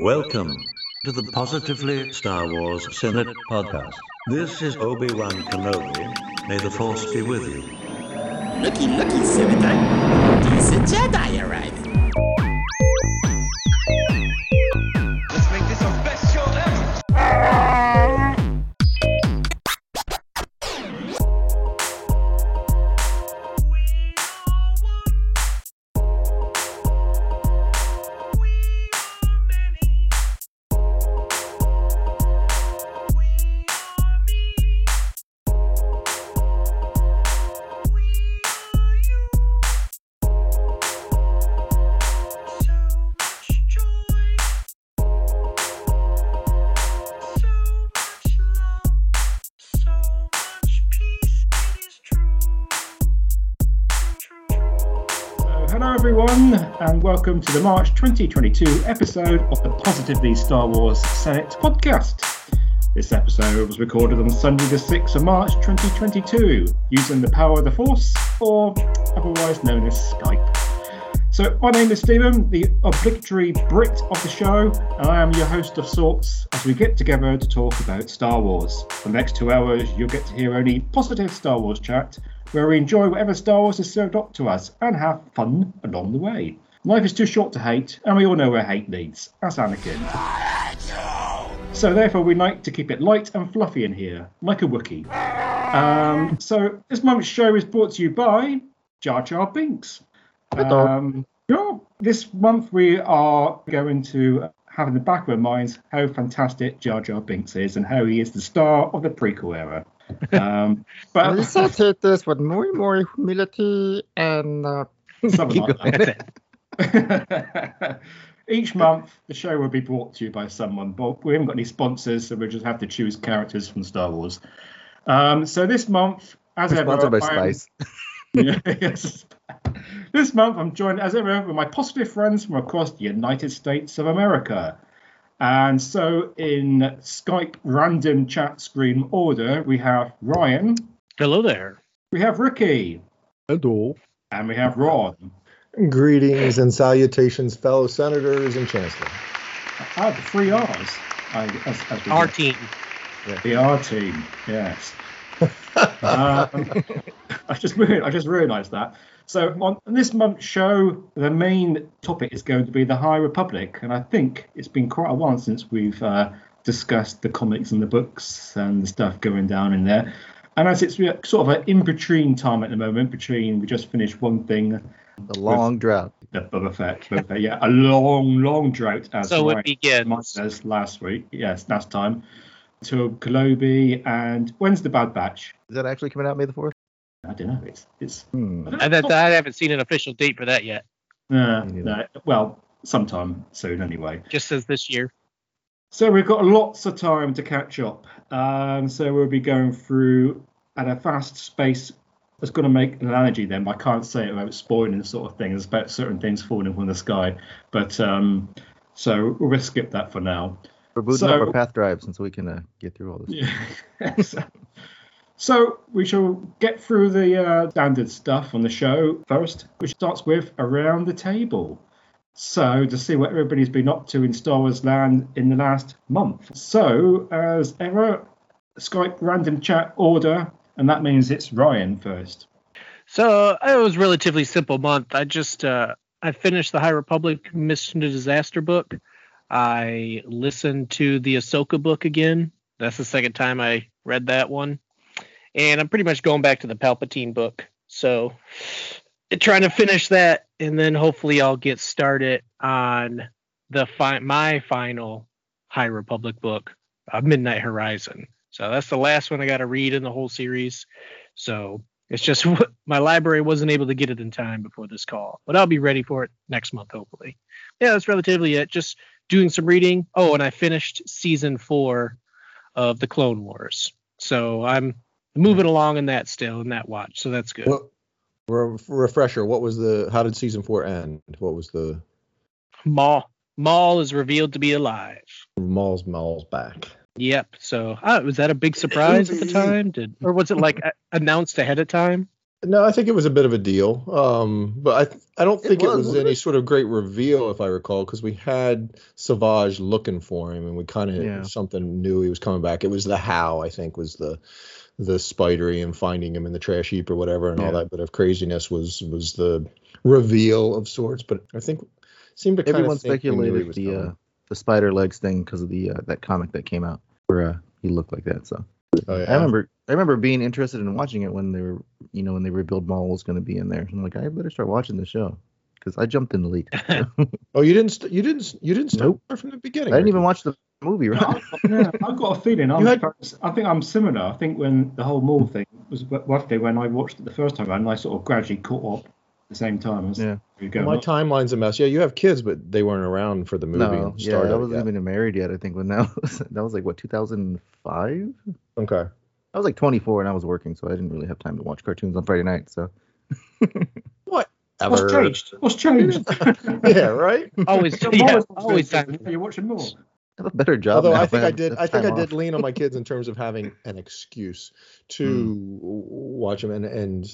Welcome to the Positively Star Wars Senate podcast. This is Obi-Wan Kenobi. May the Force be with you. Looky, looky, Senator. Decent Jedi arriving. Welcome to the March 2022 episode of the Positively Star Wars Senate podcast. This episode was recorded on Sunday, the 6th of March 2022, using the power of the Force, or otherwise known as Skype. So, my name is Stephen, the obligatory Brit of the show, and I am your host of sorts as we get together to talk about Star Wars. For the next two hours, you'll get to hear only positive Star Wars chat, where we enjoy whatever Star Wars is served up to us and have fun along the way. Life is too short to hate, and we all know where hate leads. That's Anakin. So therefore, we like to keep it light and fluffy in here, like a Wookiee. Um, so this month's show is brought to you by Jar Jar Binks. Um, yeah, this month we are going to have in the back of our minds how fantastic Jar Jar Binks is and how he is the star of the prequel era. Um, but We shall take this with more and more humility and uh, something keep like going. that. Each month, the show will be brought to you by someone, but we haven't got any sponsors, so we'll just have to choose characters from Star Wars. Um, so this month, as We're ever, sponsored by I Spice. Yeah, yes. This month, I'm joined as ever with my positive friends from across the United States of America. And so, in Skype random chat screen order, we have Ryan, Hello there. we have Ricky, Hello. and we have Ron. Greetings and salutations, fellow senators and chancellor. Ah, the three R's. I, as, as we Our go. team. The R team, yes. um, I just re- I just realised that. So on this month's show, the main topic is going to be the High Republic, and I think it's been quite a while since we've uh, discussed the comics and the books and the stuff going down in there. And as it's sort of an in between time at the moment, between we just finished one thing, The long drought. the Boba Fett, Boba Fett, yeah, a long, long drought as So Ryan it begins. Mike says last week, yes, last time, to Kenobi, and when's the Bad Batch? Is that actually coming out May the 4th? I don't know. It's it's. Hmm. I don't know. that, I haven't seen an official date for that yet. No, Me no, well, sometime soon anyway. Just as this year. So we've got lots of time to catch up. Um, so we'll be going through at a fast space. I was going to make an analogy then, but I can't say it without spoiling sort of things about certain things falling from the sky. But um, so we'll skip that for now. We're booting So- up our path drive since we can uh, get through all this. Yes. so we shall get through the uh, standard stuff on the show first, which starts with around the table. So to see what everybody's been up to in Star Wars land in the last month. So as ever, Skype random chat order, and that means it's Ryan first. So it was a relatively simple month. I just uh, I finished the High Republic Mission to Disaster book. I listened to the Ahsoka book again. That's the second time I read that one, and I'm pretty much going back to the Palpatine book. So trying to finish that, and then hopefully I'll get started on the fi- my final High Republic book, uh, Midnight Horizon. So that's the last one I got to read in the whole series. So it's just my library wasn't able to get it in time before this call, but I'll be ready for it next month, hopefully. Yeah, that's relatively it. Just doing some reading. Oh, and I finished season four of the Clone Wars. So I'm moving hmm. along in that still in that watch. So that's good. Re- refresher, what was the, how did season four end? What was the, Maul Maul is revealed to be alive. Maul's Maul's back? Yep. So uh, was that a big surprise at the time? Did or was it like announced ahead of time? No, I think it was a bit of a deal. Um, but I I don't think it was, was, wasn't any it? sort of great reveal, if I recall, because we had Savage looking for him, and we kind of Yeah. something knew he was coming back. It was the how I think was the the spidery and finding him in the trash heap or whatever, and all that bit of craziness was was the reveal of sorts. But I think seemed to kind Everyone of think we knew he speculated was the uh, the spider legs thing because of the uh, that comic that came out where uh, he looked like that. So Oh, yeah. I remember I remember being interested in watching it when they were you know when they revealed Maul was going to be in there. I'm like I better start watching the show because I jumped in the lead. Oh, you didn't st- you didn't you didn't start Nope. from the beginning. I didn't even watch the movie. Right? I, yeah, I've got a feeling. I'm, had- I think I'm similar. I think when the whole Maul thing was roughly when I watched it the first time, and I sort of gradually caught up at the same time as Yeah. we Well, go. my timeline's a mess. Yeah, you have kids, but they weren't around for the movie no, yeah, started. I wasn't yet. even married yet. I think when that was that was like what 2005. Okay. I was like 24 and I was working, so I didn't really have time to watch cartoons on Friday night. So what? What's Ever- changed? What's changed? yeah, right. Always, You're yeah, more always responsible. time. You're watching more. I have a better job. Although now I think I did, I think I did off. lean on my kids in terms of having an excuse to hmm. watch them and and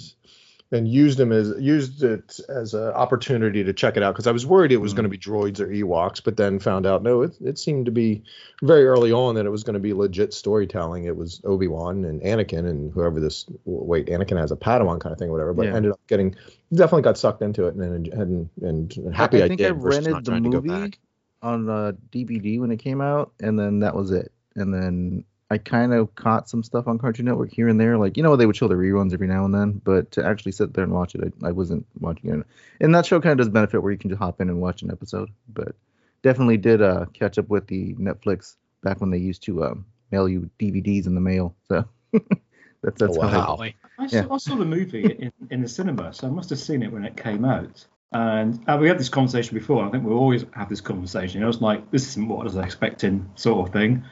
and used them as used it as an opportunity to check it out because I was worried it was going to be droids or Ewoks, but then found out no, it it seemed to be very early on that it was going to be legit storytelling. It was Obi Wan and Anakin and whoever this wait Anakin has a Padawan kind of thing, or whatever. But Yeah. ended up getting definitely got sucked into it and and and, and happy I, I think did I rented the trying to go movie on uh, DVD when it came out, and then that was it. And then I kind of caught some stuff on Cartoon Network here and there, like you know they would show the reruns every now and then. But to actually sit there and watch it, I, I wasn't watching it. And that show kind of does benefit where you can just hop in and watch an episode. But definitely did uh, catch up with the Netflix back when they used to um, mail you DVDs in the mail. So that's that's Oh, how I- wow. Boy. I saw, I saw the movie in, in the cinema, so I must have seen it when it came out. And uh, we had this conversation before. I think we always have this conversation. You know, it's like this isn't what I was expecting, sort of thing.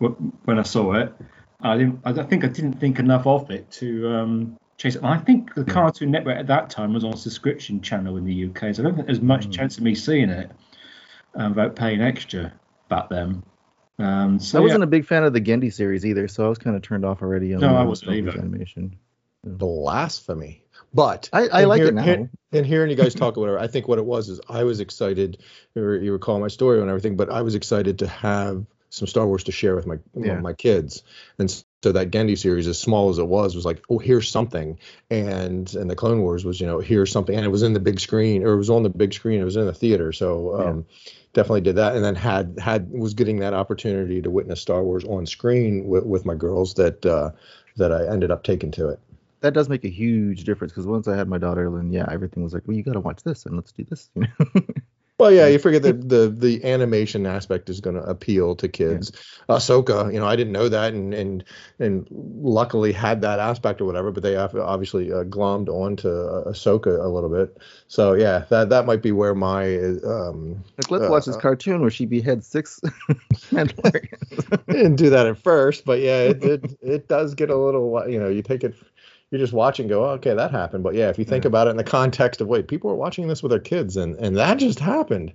Wh- When I saw it, I didn't. I think I didn't think enough of it to um, chase it. And I think the Cartoon Network at that time was on a subscription channel in the UK, so I don't think there's much chance of me seeing it um, without paying extra back then. Um, so I wasn't a big fan of the Genndy series either, so I was kind of turned off already on No, the I wasn't either. animation. blasphemy. But I- I like hear- it now. hear- and hearing you guys talk or whatever, I think what it was is I was excited. You you recall my story and everything, but I was excited to have some Star Wars to share with my Yeah. my kids. And so that Genndy series, as small as it was, was like, oh, here's something. And and the Clone Wars was, you know, here's something, and it was in the big screen, or it was on the big screen. It was in the theater, so. Um, Definitely did that, and then had had was getting that opportunity to witness Star Wars on screen with, with my girls that uh, that I ended up taking to it. that does make a huge difference because once I had my daughter, then yeah, everything was like, well, you got to watch this and let's do this. You know? Well, yeah, you figure that the the animation aspect is going to appeal to kids. Ahsoka, you know, I didn't know that, and and and luckily had that aspect or whatever. But they obviously uh, glommed onto uh, Ahsoka a little bit. So yeah, that that might be where my um like, let's Uh, watch this cartoon where she beheads six didn't do that at first, but yeah, it did. It does get a little, you know, you take it, you just watch and go, oh, okay, that happened. But yeah, if you think about it in the context of wait, people are watching this with their kids, and and that just happened.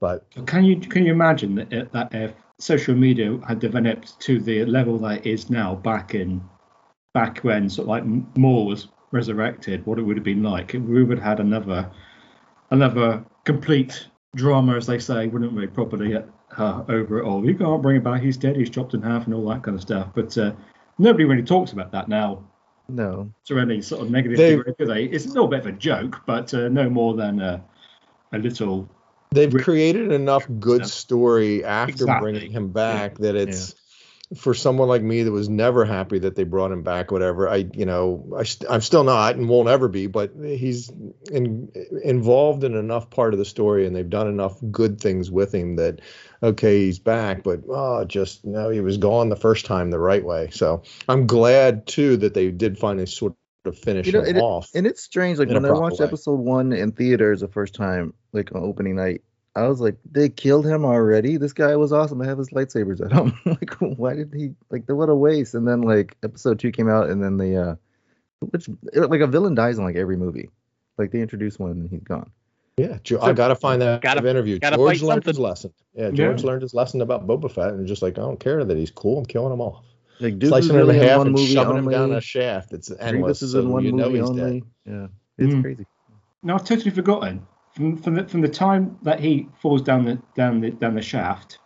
But Can you can you imagine that if, that if social media had developed to the level that it is now back in back when sort of like Maul was resurrected, what it would have been like? We would have had another another complete drama, as they say, wouldn't we? Properly uh, over it all. You can't bring him back. He's dead. He's chopped in half, and all that kind of stuff. But uh, nobody really talks about that now. No, any sort of negative They- do they? It's a little bit of a joke, but uh, no more than uh, a little they've Re- created enough good Yeah. story after Exactly. bringing him back that it's for someone like me that was never happy that they brought him back whatever i you know I st- i'm still not and won't ever be but he's in, involved in enough part of the story and they've done enough good things with him that okay he's back but oh just no he was gone the first time the right way so i'm glad too that they did finally sort of finish You know, him it- off and it's strange. Like when I watched way. episode one in theaters the first time, like on opening night, I was like, they killed him already. This guy was awesome. I have his lightsabers at home. like, why did he? Like, what a waste. And then like episode two came out, and then the uh, which like a villain dies in like every movie. Like they introduce one and he's gone. Yeah, Jo- I gotta find that Gotta- interview. gotta George fight learned his something. lesson. Yeah, George Yeah. learned his lesson about Boba Fett, and just like I don't care that he's cool. I'm killing him off. Like Dooku slicing was him in really in half one and movie shoving only. him down a shaft. It's endless. Grievous is so in one you know movie he's only. dead. Yeah, it's Mm. crazy. No, I've totally forgotten. From, from the from the time that he falls down the down the down the shaft,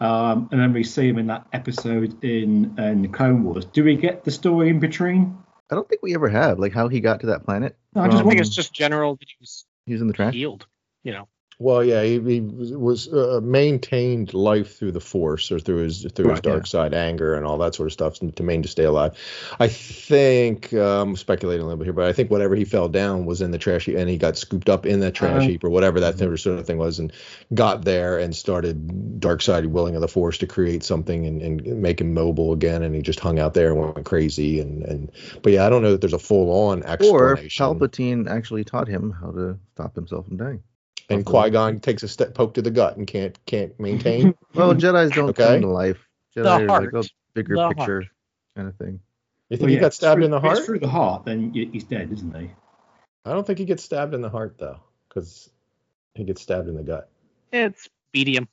um, and then we see him in that episode in in the Clone Wars. Do we get the story in between? I don't think we ever have like how he got to that planet. No, I just I think Um, it's just general that he was He was in the trash. healed. You know, Well, yeah, he, he was uh, maintained life through the Force or through his through his dark yeah. side, anger, and all that sort of stuff to main to stay alive. I think uh, I'm speculating a little bit here, but I think whatever he fell down was in the trash heap, and he got scooped up in that trash Uh, heap or whatever that thing, sort of thing was, and got there and started dark side willing of the Force to create something and, and make him mobile again, and he just hung out there and went crazy. And and but yeah, I don't know that there's a full on explanation. Or. Palpatine actually taught him how to stop himself from dying. And Qui Gon takes a step poke to the gut and can't can't maintain. Well, Jedi's don't Okay. come to life. Jedi are like heart. a bigger The picture heart. kind of thing. You think Well, he yeah, got if stabbed through- in the if it's heart? through the heart, then y- he's dead, isn't he? I don't think he gets stabbed in the heart though, because he gets stabbed in the gut. it's medium.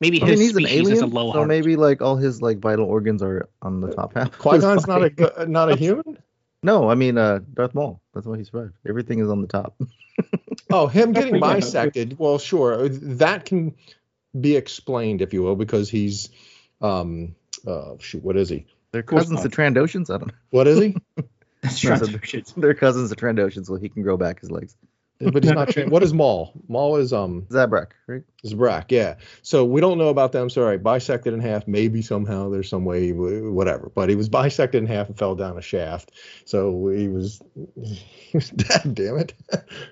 Maybe I his mean, he's an species alien, is a low so heart. maybe like all his like vital organs are on the top half. of Qui his Gon's not a body. gu- not a human. No, I mean uh, Darth Maul. That's why he survived. Everything is on the top. Oh, him getting Yeah. bisected. Well, sure, that can be explained, if you will, because he's um uh shoot, what is he? They're cousins not. to Trandoshans. I don't know. What is he? That's No, so- They're cousins to Trandoshans, so he can grow back his legs. But he's not. Tra- what is Maul? Maul is um Zabrak, right? Zabrak, yeah. So we don't know about them. Sorry, all right, bisected in half. Maybe somehow there's some way, whatever. But he was bisected in half and fell down a shaft. So he was he was dead. Damn it.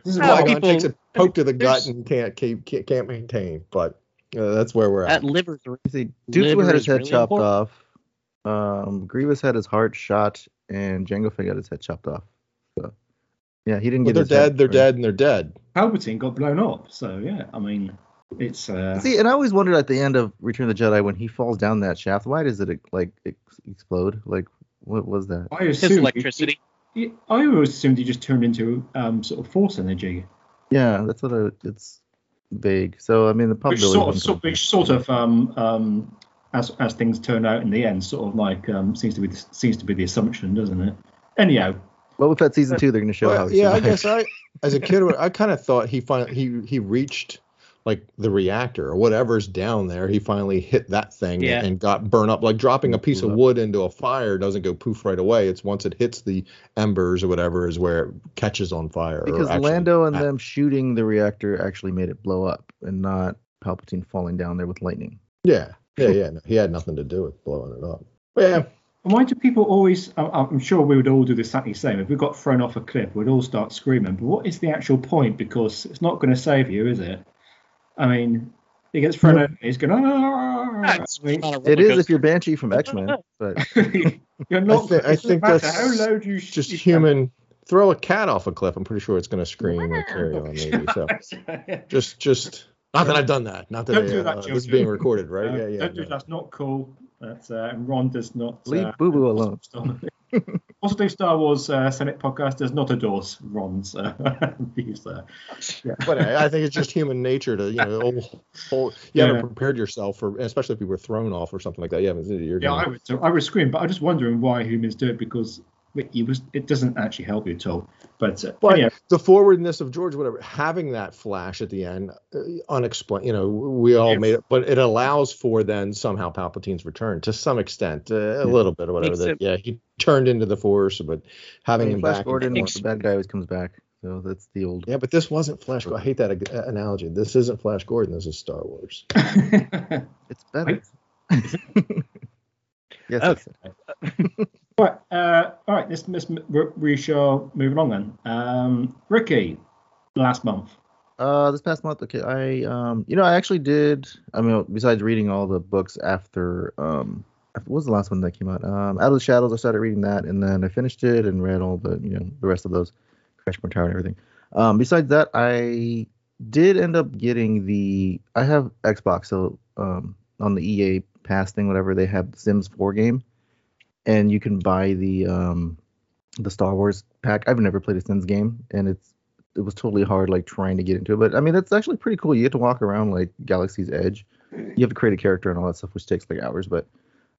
This is why Qui-Gon people- takes a poke to the gut and can't keep can't, can't maintain. But uh, that's where we're at. At liver. You see, Dooku Liver had his head really chopped important. off. Um, Grievous had his heart shot, and Jango Fett got his head chopped off. So, yeah, he didn't But get they're dead. They're right? dead, and they're dead. Palpatine got blown up. So yeah, I mean, it's uh, See, and I always wondered at the end of Return of the Jedi when he falls down that shaft, why does it like explode? Like, what was that? I His assumed electricity. he- I always assumed he just turned into um sort of force energy, Yeah, that's what I, it's vague. So I mean, the which sort of, sort, which sort of um um as as things turn out in the end, sort of like um seems to be the, seems to be the assumption, doesn't it? Anyhow, Well, with that season two, they're going to show how. Well, he yeah, I guess I, as a kid, I kind of thought he finally he he reached like the reactor or whatever's down there. He finally hit that thing Yeah. and got burned up. Like dropping a piece of wood into a fire doesn't go poof right away. It's once it hits the embers or whatever is where it catches on fire. because actually- Lando and Ah, them shooting the reactor actually made it blow up, and not Palpatine falling down there with lightning. Yeah, yeah, yeah. No, he had nothing to do with blowing it up. But yeah, And why do people always? I- I'm sure we would all do the exactly same. If we got thrown off a cliff, we'd all start screaming. But what is the actual point? Because it's not going to save you, is it? I mean, he gets thrown over. He's going. "Ah." Ah, it's I mean, not a It roller is if you're Banshee from X Men, but you're not. I it doesn't think that's how low you just you human. Throw a cat off a cliff. I'm pretty sure it's going to scream and carry on. Maybe so. Just, just not that I've done that. Not that, Don't I, do that, uh, this is being recorded, right? Uh, yeah, yeah. don't do no. that's not cool. That's uh, and Ron does not leave uh, Boo Boo alone. Positive Star Wars uh, Senate podcast does not endorse Ron's uh, views there. But I, I think it's just human nature to, you know, whole, whole, you Yeah. haven't prepared yourself for, especially if you were thrown off or something like that. You haven't, you're Yeah, gonna, I would. So I would scream, but I'm just wondering why humans do it because it, it was it doesn't actually help you at all. But uh, But anyhow, the forwardness of George, whatever, having that flash at the end, uh, unexplained, you know, we all Yeah. made it, but it allows for then somehow Palpatine's return to some extent, uh, a little bit or whatever. That, yeah, he turned into the Force, but having him Flash back. Gordon, and- the bad guy always comes back. So that's the old. yeah, but this wasn't Flash. I hate that ag- analogy. This isn't Flash Gordon. This is Star Wars. It's better. yes. I Okay. said. right, uh, all right. This this we shall move along then. Um, Ricky, last month. Uh, this past month, okay, I um, you know, I actually did. I mean, besides reading all the books after um, after- what was the last one that came out? Um, Out of the Shadows. I started reading that, and then I finished it and read all the you know the rest of those, Crash Tower and everything. Um, besides that, I did end up getting the. I have Xbox, so um, on the EA Pass thing, whatever they have Sims 4 game, and you can buy the um, the Star Wars pack. I've never played a Sims game, and it's it was totally hard like trying to get into it. But I mean, that's actually pretty cool. You get to walk around like Galaxy's Edge. You have to create a character and all that stuff, which takes like hours. But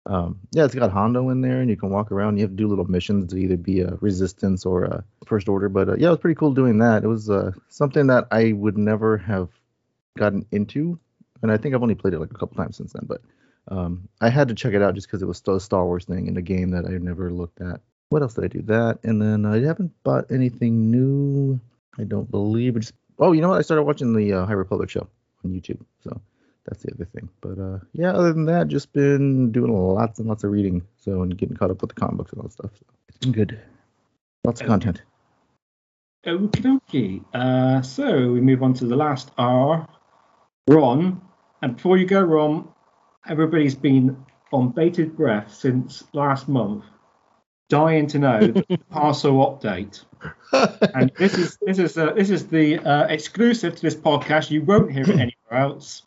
Um, yeah, it's got Hondo in there, and you can walk around. You have to do little missions to either be a resistance or a first order. But uh, yeah, it was pretty cool doing that. It was uh, something that I would never have gotten into, and I think I've only played it like a couple times since then. But um, I had to check it out just because it was still a Star Wars thing in a game that I never looked at. What else did I do? That, and then I haven't bought anything new. I don't believe. It's, oh, you know what? I started watching the uh, High Republic show on YouTube. So that's the other thing. But uh, yeah, other than that, just been doing lots and lots of reading. So and getting caught up with the comic books and all that stuff. So it's been good. Lots of content. Okie dokie. Uh, so we move on to the last R, Ron. And before you go, Ron, everybody's been on bated breath since last month, dying to know the parcel update. And this is this is uh, this is the uh, exclusive to this podcast. You won't hear it anywhere else.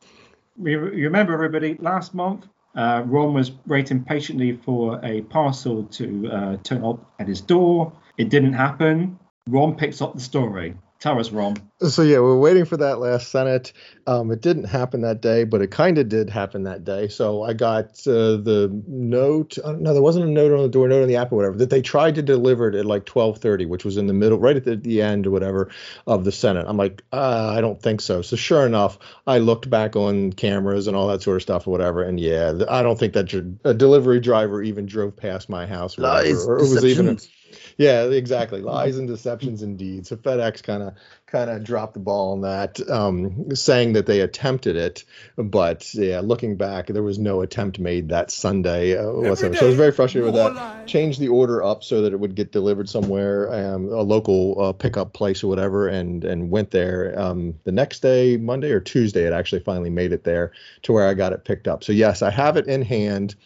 You, you remember everybody last month. Uh, Ron was waiting patiently for a parcel to uh, turn up at his door. It didn't happen. Ron picks up the story. Tell us, Ron. So yeah, we're waiting for that last Senate. Um, it didn't happen that day, but it kind of did happen that day. So I got uh, the note. Uh, no, there wasn't a note on the door, note on the app or whatever. That they tried to deliver it at like 12:30, which was in the middle, right at the, the end or whatever of the Senate. I'm like, uh, I don't think so. So sure enough, I looked back on cameras and all that sort of stuff or whatever, and yeah, I don't think that dr- a delivery driver even drove past my house. Or, whatever, Lies, or it was even. deceptions. Yeah, exactly. Lies and deceptions, indeed. So FedEx kind of kind of dropped the ball on that, um, saying that they attempted it, but yeah, looking back, there was no attempt made that Sunday uh, whatsoever. So I was very frustrated with that. Changed the order up so that it would get delivered somewhere, um, a local uh, pickup place or whatever, and and went there. Um, the next day, Monday or Tuesday, it actually finally made it there to where I got it picked up. So yes, I have it in hand.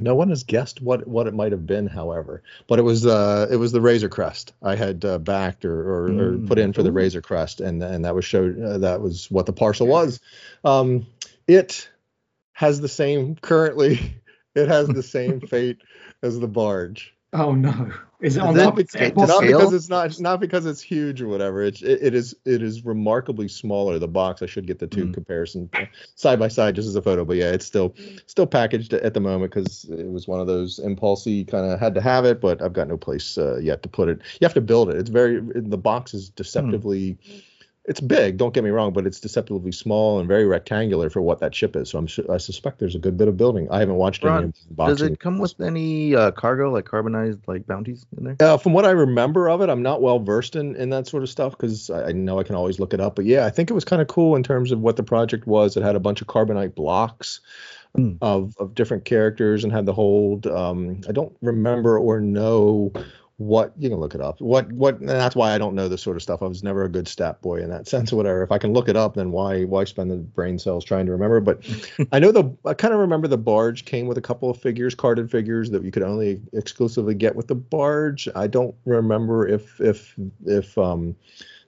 No one has guessed what what it might have been, however, but it was uh it was the Razor Crest I had uh, backed or, or, or Mm. put in for the Razor Crest, and and that was showed uh, that was what the parcel was. Um, it has the same currently. It has the same fate as the barge. Oh no! Is it Is on that that? big scale? Not Scale? because it's not not because it's huge or whatever. It's it, it is it is remarkably smaller. The box I should get the two Mm. comparison side by side just as a photo. But yeah, it's still still packaged at the moment because it was one of those impulsy kind of had to have it. But I've got no place uh, yet to put it. You have to build it. It's very the box is deceptively. It's big, don't get me wrong, but it's deceptively small and very rectangular for what that ship is. So I'm su- I suspect there's a good bit of building. I haven't watched any Ron, of the boxing. Does it come with any uh, cargo, like carbonized, like bounties in there? Uh, from what I remember of it, I'm not well versed in, in that sort of stuff because I, I know I can always look it up. But yeah, I think it was kind of cool in terms of what the project was. It had a bunch of carbonite blocks Hmm. of, of different characters and had the hold. Um, I don't remember or know what you can look it up. What what and that's why I don't know this sort of stuff. I was never a good stat boy in that sense or whatever. If I can look it up, then why why spend the brain cells trying to remember? But I know the I kind of remember the barge came with a couple of figures, carded figures that you could only exclusively get with the barge. I don't remember if if if um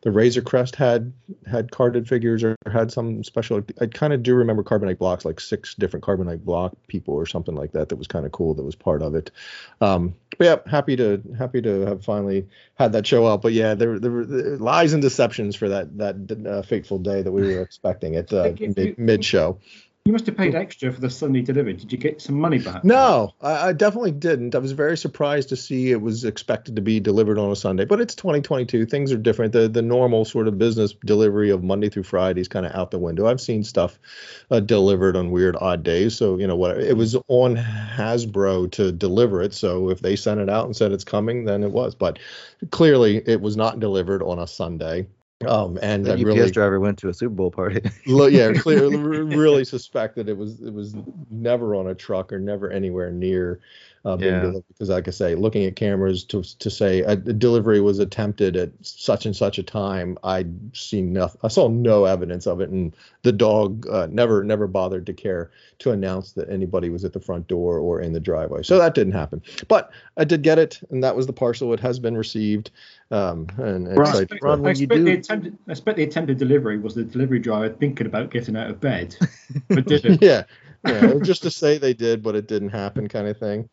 the Razor Crest had had carded figures or had some special. I kind of do remember carbonite blocks, like six different carbonite block people or something like that. That was kind of cool. That was part of it. Um, but yeah, happy to happy to have finally had that show up. But yeah, there there were lies and deceptions for that that uh, fateful day that we were expecting at uh, think if you- mid, mid show. You must have paid extra for the Sunday delivery. Did you get some money back? No, I, I definitely didn't. I was very surprised to see it was expected to be delivered on a Sunday, but it's 2022. Things are different. The the normal sort of business delivery of Monday through Friday is kind of out the window. I've seen stuff uh, delivered on weird odd days. So you know what? It was on Hasbro to deliver it. So if they sent it out and said it's coming, then it was. But clearly, it was not delivered on a Sunday. Um, and The I UPS really driver went to a Super Bowl party. Yeah, clearly, really suspect that it was it was never on a truck or never anywhere near uh, being Yeah. delivered. Because, like I say, looking at cameras to to say a, a delivery was attempted at such and such a time, I seen nothing. I saw no evidence of it, and the dog uh, never never bothered to care to announce that anybody was at the front door or in the driveway. So that didn't happen. But I did get it, and that was the parcel. It has been received. Um, and Ron, excited to- Ron, I when you expect, the attempted, I expect the attempted delivery was the delivery driver thinking about getting out of bed, but didn't. yeah, yeah, just to say they did, but it didn't happen, kind of thing.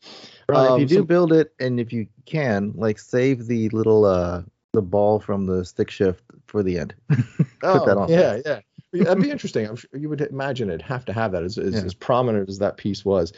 Ron, if Um, you do so- build it, and if you can, like save the little uh the ball from the stick shift for the end. Put that on. Oh, Yeah, yeah. Yeah, that'd be interesting. I'm sure you would imagine it'd have to have that as, as, Yeah. as prominent as that piece was.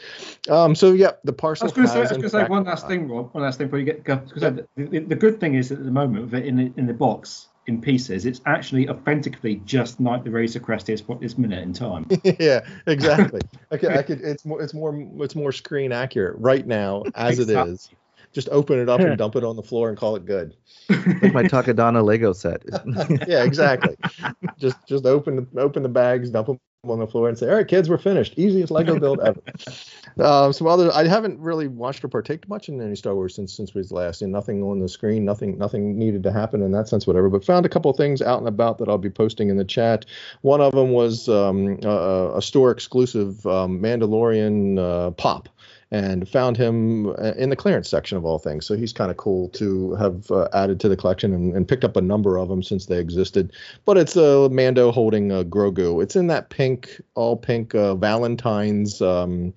Um, so yeah, the I parcel. was going to say, I was going to say fact- one last thing, Rob. One last thing before you get go. Because the, the, the good thing is at the moment, in the, in the box in pieces, it's actually authentically just like the Razor Crest is at this minute in time. yeah, exactly. I could, I could. It's more. It's more. It's more screen accurate right now as it Exactly. is. Just open it up and dump it on the floor and call it good. like my Takodana Lego set. Yeah, exactly. just just open the open the bags, dump them on the floor, and say, "All right, kids, we're finished. Easiest Lego build ever." Um, some other. I haven't really watched or partaked much in any Star Wars since since we last. And nothing on the screen. Nothing nothing needed to happen in that sense, whatever. But found a couple things out and about that I'll be posting in the chat. One of them was um, a, a store exclusive um, Mandalorian uh, pop. And found him uh, in the clearance section of all things. So he's kind of cool to have uh, added to the collection and, and picked up a number of them since they existed but it's a Mando holding a Grogu. It's in that pink, all pink uh, Valentine's um,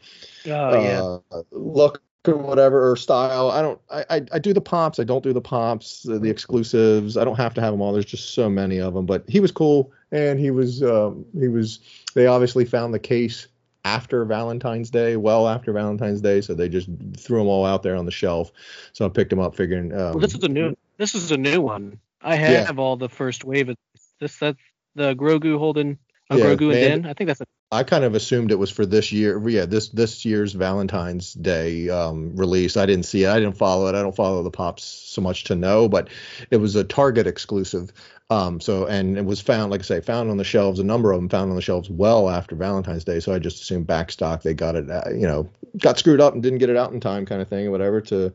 Oh yeah. uh, look or whatever or style. I don't. I, I I do the pops. I don't do the pops. The, the exclusives. I don't have to have them all. There's just so many of them. But he was cool, and he was um, he was. They obviously found the case after Valentine's Day, well after Valentine's Day, so they just threw them all out there on the shelf. So I picked them up, figuring. Um, well, this is a new. This is a new one. I Yeah. have all the first wave of this. That's the Grogu holding. Uh, Yeah, Grogu and man. Den. I think that's a. I kind of assumed it was for this year. Yeah, this this year's Valentine's Day um, release. I didn't see it. I didn't follow it. I don't follow the pops so much to know, but it was a Target exclusive. Um, so and it was found, like I say, found on the shelves. A number of them found on the shelves well after Valentine's Day. So I just assumed back stock. They got it, uh, you know, got screwed up and didn't get it out in time, kind of thing, or whatever, to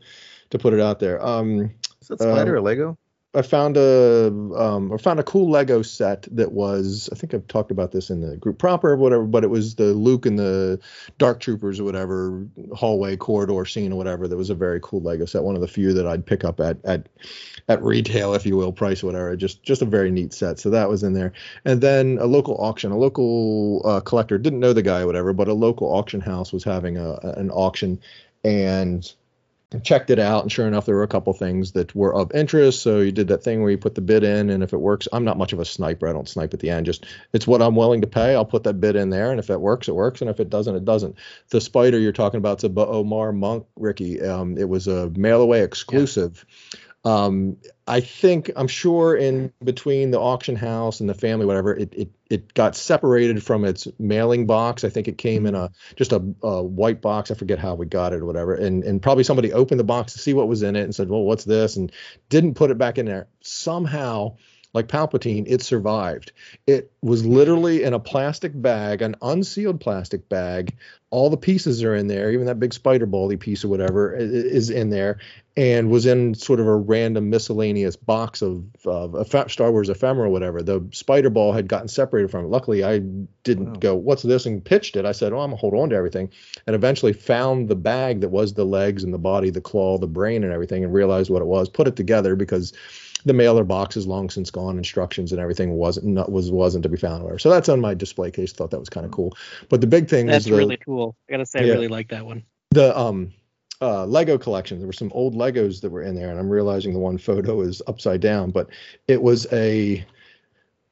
to put it out there. Um, Is that Spider Uh, or Lego? I found a um, found a cool Lego set that was I think I've talked about this in the group proper or whatever, but it was the Luke and the Dark Troopers or whatever hallway corridor scene or whatever. That was a very cool Lego set, one of the few that I'd pick up at at at retail, if you will, price or whatever. Just just a very neat set. So that was in there, and then a local auction, a local uh, collector didn't know the guy or whatever, but a local auction house was having a an auction, and checked it out and sure enough there were a couple things that were of interest. So you did that thing where you put the bid in and if it works i'm not much of a sniper. I don't snipe at the end. Just it's what i'm willing to pay. I'll put that bid in there and if it works it works and if it doesn't it doesn't. The spider you're talking about it's a B'omarr monk ricky. Um, it was a mail away exclusive. Um, I think I'm sure in between the auction house and the family, whatever, it it it got separated from its mailing box. I think it came in a just a, a white box. I forget how we got it or whatever. And and probably somebody opened the box to see what was in it and said, well, what's this? And didn't put it back in there. Somehow, like Palpatine, it survived. It was literally in a plastic bag, an unsealed plastic bag. All the pieces are in there, even that big spider bally piece or whatever is in there, and was in sort of a random miscellaneous box of, of ephe- Star Wars ephemera or whatever. The spider ball had gotten separated from it. Luckily, I didn't Wow. go, "What's this?" and pitched it. I said, "Oh, I'm gonna hold on to everything," and eventually found the bag that was the legs and the body, the claw, the brain, and everything, and realized what it was. Put it together because the mailer box is long since gone. Instructions and everything wasn't not, was wasn't to be found. or Whatever. So that's on my display case. Thought that was kind of cool. But the big thing That's was the, really cool. I gotta say, Yeah. I really like that one. the um uh Lego collection. There were some old Legos that were in there, and I'm realizing the one photo is upside down, but it was a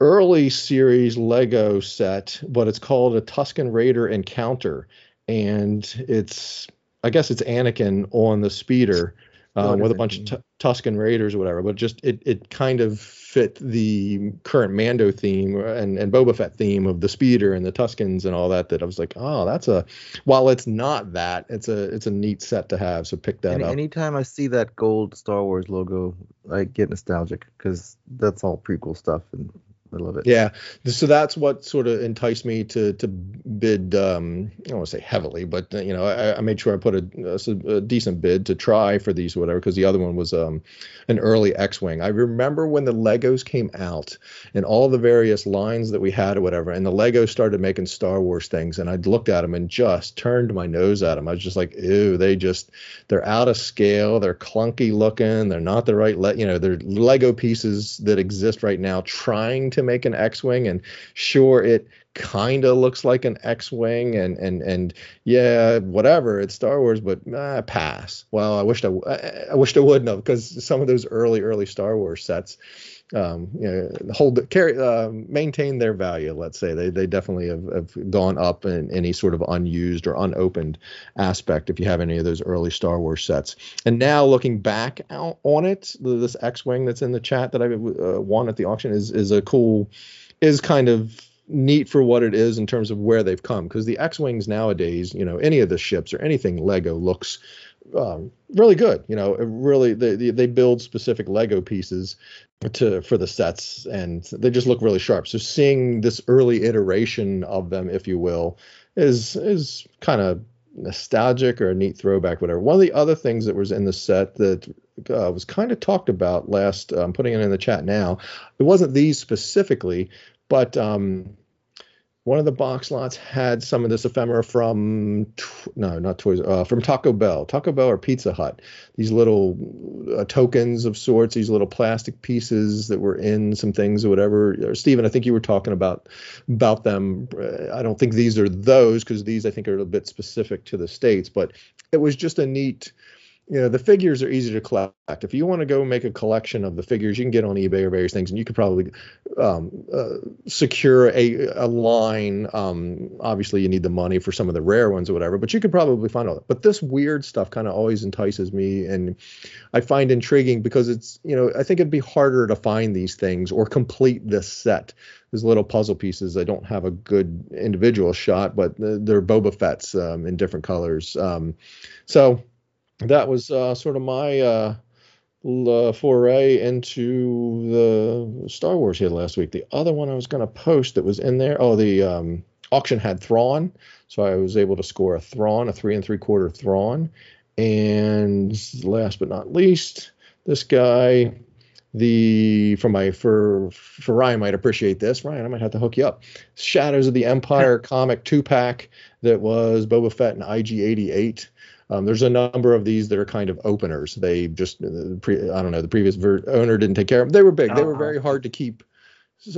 early series Lego set, but it's called a Tusken Raider Encounter, and it's I guess it's Anakin on the speeder. Uh, Oh, with a bunch of. Tu- Tusken Raiders or whatever, but just it it kind of fit the current Mando theme and and Boba Fett theme of the speeder and the Tuskens and all that. That I was like, oh, that's a while it's not that, it's a it's a neat set to have. So pick that Any, up. anytime I see that gold Star Wars logo, I get nostalgic because that's all prequel stuff, and I love it. Yeah, so that's what sort of enticed me to to bid. Um, I don't want to say heavily, but uh, you know, I, I made sure I put a, a, a decent bid to try for these whatever, because the other one was um, an early X-wing. I remember when the Legos came out and all the various lines that we had or whatever, and the Legos started making Star Wars things, and I looked at them and just turned my nose at them. I was just like, ew, they just they're out of scale, they're clunky looking, they're not the right, le- you know, they're Lego pieces that exist right now, trying to make an X-wing, and sure, it kind of looks like an X-wing, and and and yeah, whatever. It's Star Wars, but uh, pass. Well, I wished I, I, I wished I wouldn't have because some of those early early Star Wars sets um, you know, hold carry uh, maintain their value. Let's say they they definitely have, have gone up in any sort of unused or unopened aspect. If you have any of those early Star Wars sets, and now looking back on it, this X-wing that's in the chat that I uh, won at the auction is is a cool, is kind of neat for what it is in terms of where they've come because the X-wings nowadays, you know, any of the ships or anything Lego looks um, really good. You know, really they they build specific Lego pieces to for the sets and they just look really sharp. So seeing this early iteration of them if you will is is kind of nostalgic or a neat throwback whatever. One of the other things that was in the set that uh, was kind of talked about last i'm putting it in the chat now it wasn't these specifically but um, one of the box lots had some of this ephemera from no not toys uh, from taco bell. Taco bell or pizza hut. These little uh, tokens of sorts these little plastic pieces that were in some things or whatever. Or stephen i think you were talking about about them. Uh, i don't think these are those because these i think are a bit specific to the states but it was just a neat you know the figures are easy to collect. If you want to go make a collection of the figures you can get on ebay or various things and you could probably um, uh, secure a, a line. Um, obviously you need the money for some of the rare ones or whatever but you could probably find all that. But this weird stuff kind of always entices me and i find intriguing because it's you know i think it'd be harder to find these things or complete this set. These little puzzle pieces i don't have a good individual shot but they're boba fett's um, in different colors. Um, so that was uh, sort of my uh, uh, foray into the Star Wars here last week. The other one I was going to post that was in there. Oh, the um, auction had Thrawn, so I was able to score a Thrawn, a three and three quarter Thrawn, and last but not least, this guy. The for my for for Ryan might appreciate this. Ryan, I might have to hook you up. Shadows of the Empire comic two pack that was Boba Fett and IG88 um, there's a number of these that are kind of openers. They just, uh, pre, I don't know, the previous ver- owner didn't take care of them. They were big. Uh-huh. They were uh-huh. very hard to keep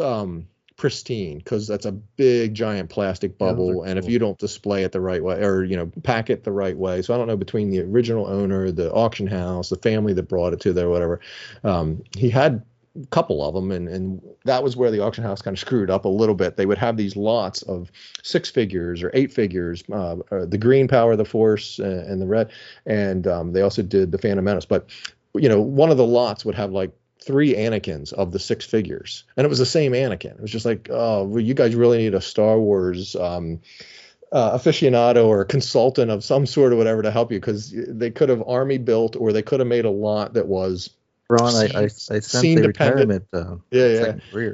um, pristine because that's a big giant plastic bubble. And if you don't display it the right way or, you know, pack it the right way. So I don't know between the original owner, the auction house, the family that brought it to there, whatever. Um, he had couple of them and and that was where the auction house kind of screwed up a little bit they would have these lots of six figures or eight figures uh, uh, the green power the force and, and the red and um, they also did the phantom menace but you know one of the lots would have like three Anakins of the six figures, and it was the same Anakin. It was just like, oh, well, you guys really need a Star Wars um, uh, aficionado or consultant of some sort or whatever to help you, because they could have army built or they could have made a lot that was Ron, I, I, I sense a retirement. Uh, yeah, yeah.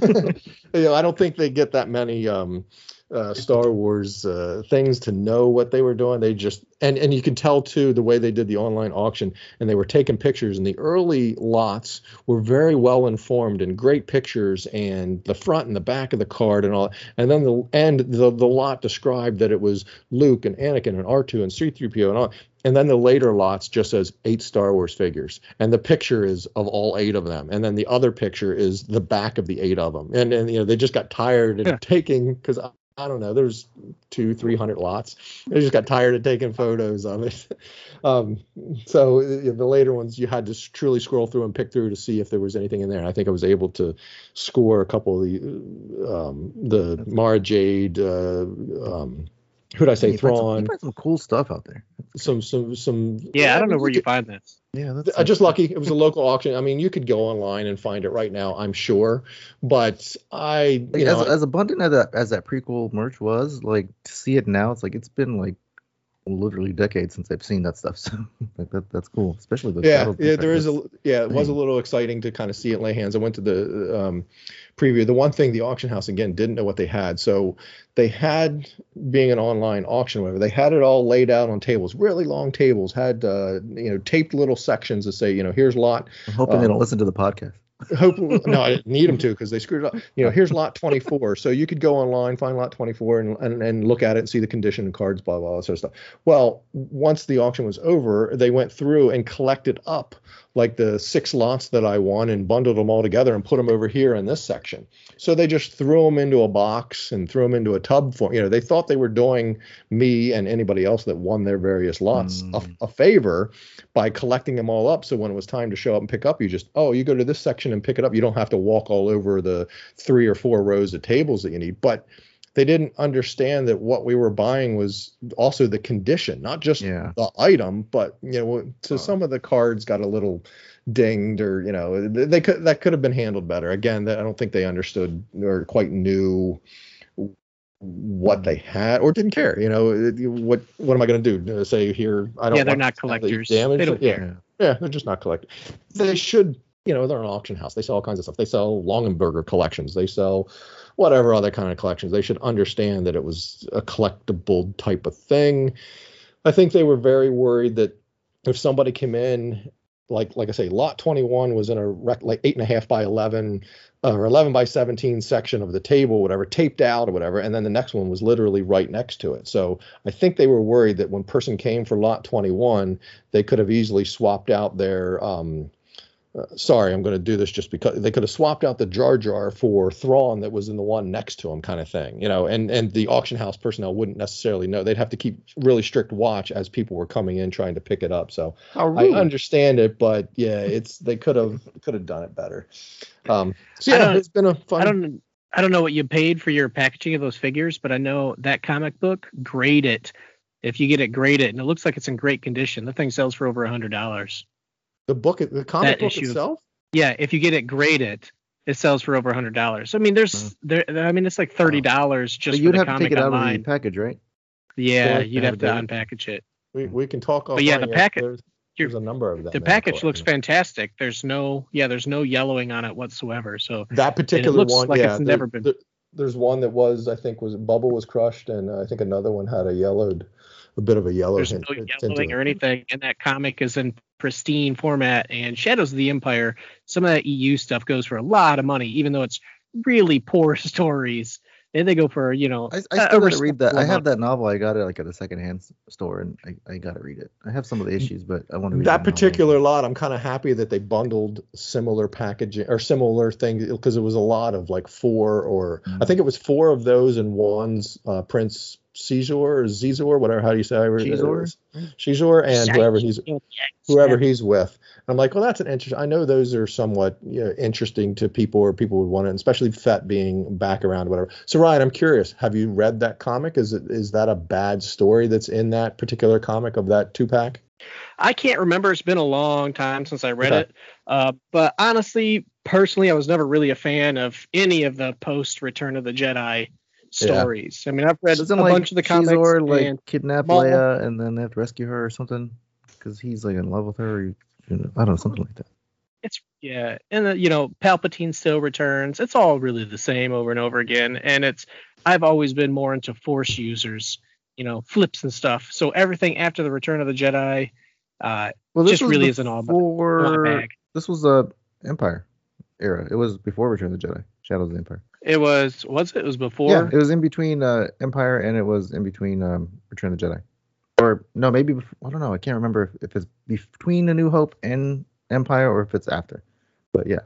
You know, I don't think they get that many um, uh, Star Wars uh, things to know what they were doing. They just and and you can tell too the way they did the online auction and they were taking pictures and the early lots were very well informed and great pictures and the front and the back of the card and all and then the end the the lot described that it was Luke and Anakin and R2 and C3PO and all and then the later lots just says eight Star Wars figures, and the picture is of all eight of them, and then the other picture is the back of the eight of them, and and you know they just got tired of yeah. taking because I don't know, there's two, three hundred lots. They just got tired of taking photos of it. Um, so the later ones, you had to truly scroll through and pick through to see if there was anything in there. And I think I was able to score a couple of the um, the Mara Jade. Uh, um, who'd I say? Thrawn. Some, some cool stuff out there. Some, some, some. Yeah, I don't know where you find this. Yeah, that's uh, just lucky. It was a local auction. I mean, you could go online and find it right now. I'm sure, but I, like, know, as, as abundant as that as that prequel merch was, like to see it now, it's like it's been like literally decades since I've seen that stuff. So like that, that's cool, especially the yeah, yeah. There is a yeah, it was a little exciting to kind of see it lay hands. I went to the um, preview. The one thing the auction house again didn't know what they had, so they had being an online auction, whatever. They had it all laid out on tables, really long tables, had uh, you know taped little sections to say you know here's lot. I'm hoping um, they don't um, listen to the podcast hope no, I didn't need them to because they screwed it up. You know, here's lot 24. So you could go online, find lot 24, and, and and look at it and see the condition and cards, blah blah, blah sort of stuff. Well, once the auction was over, they went through and collected up like the six lots that I won and bundled them all together and put them over here in this section. So they just threw them into a box and threw them into a tub for you know they thought they were doing me and anybody else that won their various lots a, mm. a favor by collecting them all up. So when it was time to show up and pick up, you just oh you go to this section and pick it up. You don't have to walk all over the three or four rows of tables that you need, but they didn't understand that what we were buying was also the condition, not just Yeah. the item, but you know, so some of the cards got a little dinged or you know they they could that could have been handled better. Again, that I don't think they understood or quite knew what they had or didn't care. You know, what what am I going to do? Say here, I don't. Yeah, they're not this collectors. Damage. They don't yeah, care. yeah, they're just not collectors. They should, you know, they're an auction house. They sell all kinds of stuff. They sell Longaberger collections. They sell whatever other kind of collections. They should understand that it was a collectible type of thing. I think they were very worried that if somebody came in, like like I say, lot 21 was in a rec, like eight and a half by 11 uh, or 11 by 17 section of the table, whatever, taped out or whatever, and then the next one was literally right next to it. So I think they were worried that when person came for lot 21, they could have easily swapped out their um, uh, sorry, I'm going to do this just because they could have swapped out the Jar Jar for Thrawn that was in the one next to him, kind of thing, you know. And and the auction house personnel wouldn't necessarily know; they'd have to keep really strict watch as people were coming in trying to pick it up. So I rude. understand it, but yeah, it's they could have could have done it better. Um, so yeah, it's been a fun. I don't I don't know what you paid for your packaging of those figures, but I know that comic book, grade it. If you get it graded and it looks like it's in great condition, the thing sells for over a hundred dollars. The book, the comic that book issue- itself. Yeah, if you get it graded, it sells for over a hundred dollars. I mean, there's there. I mean, it's like thirty dollars But just for you'd the have to comic take it out of the package, right? yeah, Or you'd have have to to- unpackage it. We we can talk. But yeah, the packet- There's, there's a number of them. The in package looks fantastic. There's no yeah, there's no yellowing on it whatsoever. So That particular one, like yeah, it's there- never been- there- there's one that was, I think, was bubble was crushed, and uh, I think another one had a yellowed, a bit of a yellow there's hint. no yellowing it. or anything, and that comic is in pristine format. And Shadows of the Empire, some of that EU stuff goes for a lot of money, even though it's really poor stories. And they go for you know. I still a gotta read that. I have that novel. I got it like at a secondhand store, and I, I gotta read it. I have some of the issues, but I want to read That the novel. particular lot, I'm kind of happy that they bundled similar packaging or similar things because it was a lot of like four or I think it was four of those and one's uh, Prince Caesar or Xizor, whatever how do you say it? Caesar? Caesar and whoever he's whoever he's with. I'm like, well, that's an interesting. I know those are somewhat you know, interesting to people, or people would want it, especially Fett being back around, whatever. So, Ryan, I'm curious. Have you read that comic? Is it is that a bad story that's in that particular comic of that two pack? I can't remember. It's been a long time since I read Okay. it. Uh, but honestly, personally, I was never really a fan of any of the post Return of the Jedi stories. I mean, I've read Doesn't a like bunch of the comics. Caesar, like and kidnap Maul- Leia and then they have to rescue her or something because he's like in love with her. Or, you know, I don't know, something like that. it's yeah, and uh, you know, Palpatine still returns. It's all really the same over and over again. And it's I've always been more into Force users, you know, flips and stuff. So everything after the Return of the Jedi, uh, Well, Just really isn't all my- before. This was the Empire era. It was before Return of the Jedi, Shadows of the Empire. it was was it? It was before. Yeah, it was in between uh, Empire and it was in between um, Return of the Jedi. Or no, maybe bef- I don't know. I can't remember if, if it's between A New Hope and Empire or if it's after. But yeah,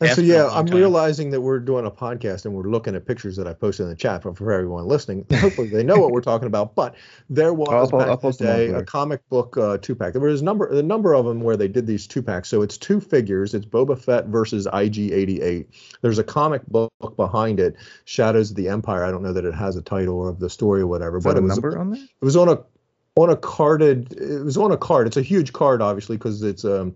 And so it's been a yeah, I'm time. realizing that we're doing a podcast and we're looking at pictures that I posted in the chat for, for everyone listening. Hopefully they know what we're talking about. But there was I'll back I'll in the post them on day a comic book uh, two pack. There was a number the number of them where they did these two packs. So it's two figures. It's Boba Fett versus IG88. There's a comic book behind it, Shadows of the Empire. I don't know that it has a title or of the story or whatever, is but a it was number on there? it was on a on a carded. It was on a card. It's a huge card, obviously, because it's um,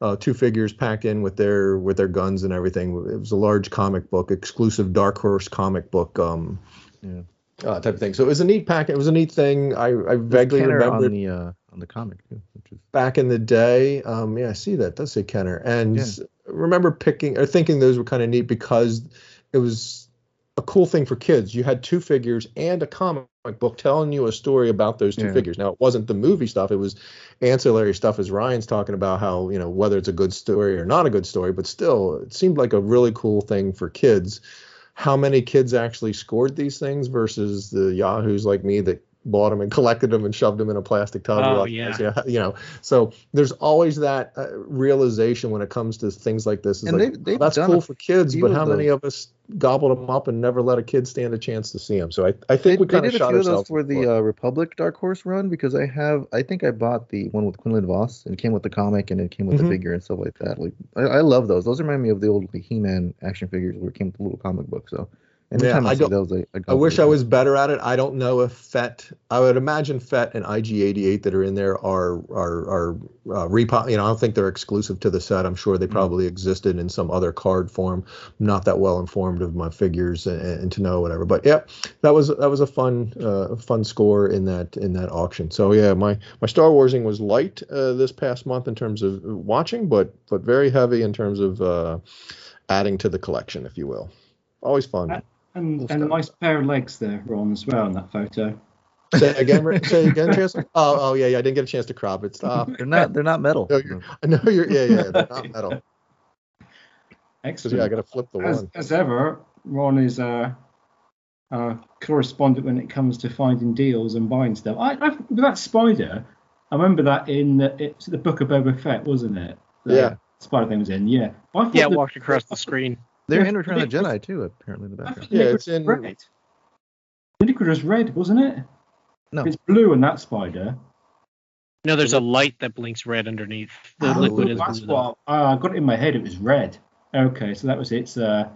uh, two figures packed in with their with their guns and everything. It was a large comic book, exclusive Dark Horse comic book, um, Yeah. uh, type of thing. So it was a neat pack. It was a neat thing. I, I vaguely remember on the uh, on the comic too, which is back in the day. Um, yeah, I see that. Does say Kenner, and remember picking or thinking those were kind of neat because it was a cool thing for kids. You had two figures and a comic book telling you a story about those two Yeah. figures. Now it wasn't the movie stuff; it was ancillary stuff, as Ryan's talking about how you know whether it's a good story or not a good story. But still, it seemed like a really cool thing for kids. How many kids actually scored these things versus the yahoos like me that bought them and collected them and shoved them in a plastic tub. Oh, realized, yeah. you know. So there's always that uh, realization when it comes to things like this. Is And like, they've- they've that's cool for kids, but of how many of us gobbled them up and never let a kid stand a chance to see them? So I, I They, think we they kind of did a shot few of those ourselves. for in the the uh, Republic Dark Horse run because I have I think I bought the one with Quinlan Vos and it came with the comic and it came with Mhm. the figure and stuff like that. Like I, I love those. Those remind me of the old like, He-Man action figures where it came with the little comic book. So Yeah, I, I see don't- those, I, I, I wish I was better at it. I don't know if Fett. I would imagine Fett and IG88 that are in there are are are uh, repo. You know, I don't think they're exclusive to the set. I'm sure they probably existed in some other card form. I'm not that well informed of my figures and, and to know whatever. But yeah, that was that was a fun uh, fun score in that in that auction. So yeah, my my Star Warsing was light uh, this past month in terms of watching, but but very heavy in terms of uh, adding to the collection, if you will. Always fun. Uh, And, Cool and a nice pair of legs there, Ron, as well in that photo. Say again, say again, Chance. Oh, oh yeah, yeah. I didn't get a chance to crop it. Stop. They're not they're not metal. No, you're, I know you're. Yeah, yeah. They're not metal. Excellent. yeah, I got to flip the as, one. as ever, Ron is a, a correspondent when it comes to finding deals and buying stuff. I, I that spider, I remember that in the, it's the book of Boba Fett, wasn't it? The Yeah. Spider thing was in. Yeah. I Yeah, it the- walked across the screen. They're Yeah, in Return of the it was- Jedi too, apparently in the background. Yeah, it's in- red. The liquid was red, wasn't it? No. It's blue in that spider. No, there's a light that blinks red underneath. The Oh, liquid is that's blue. what uh, I got it in my head. It was red. Okay, so that was its. Uh,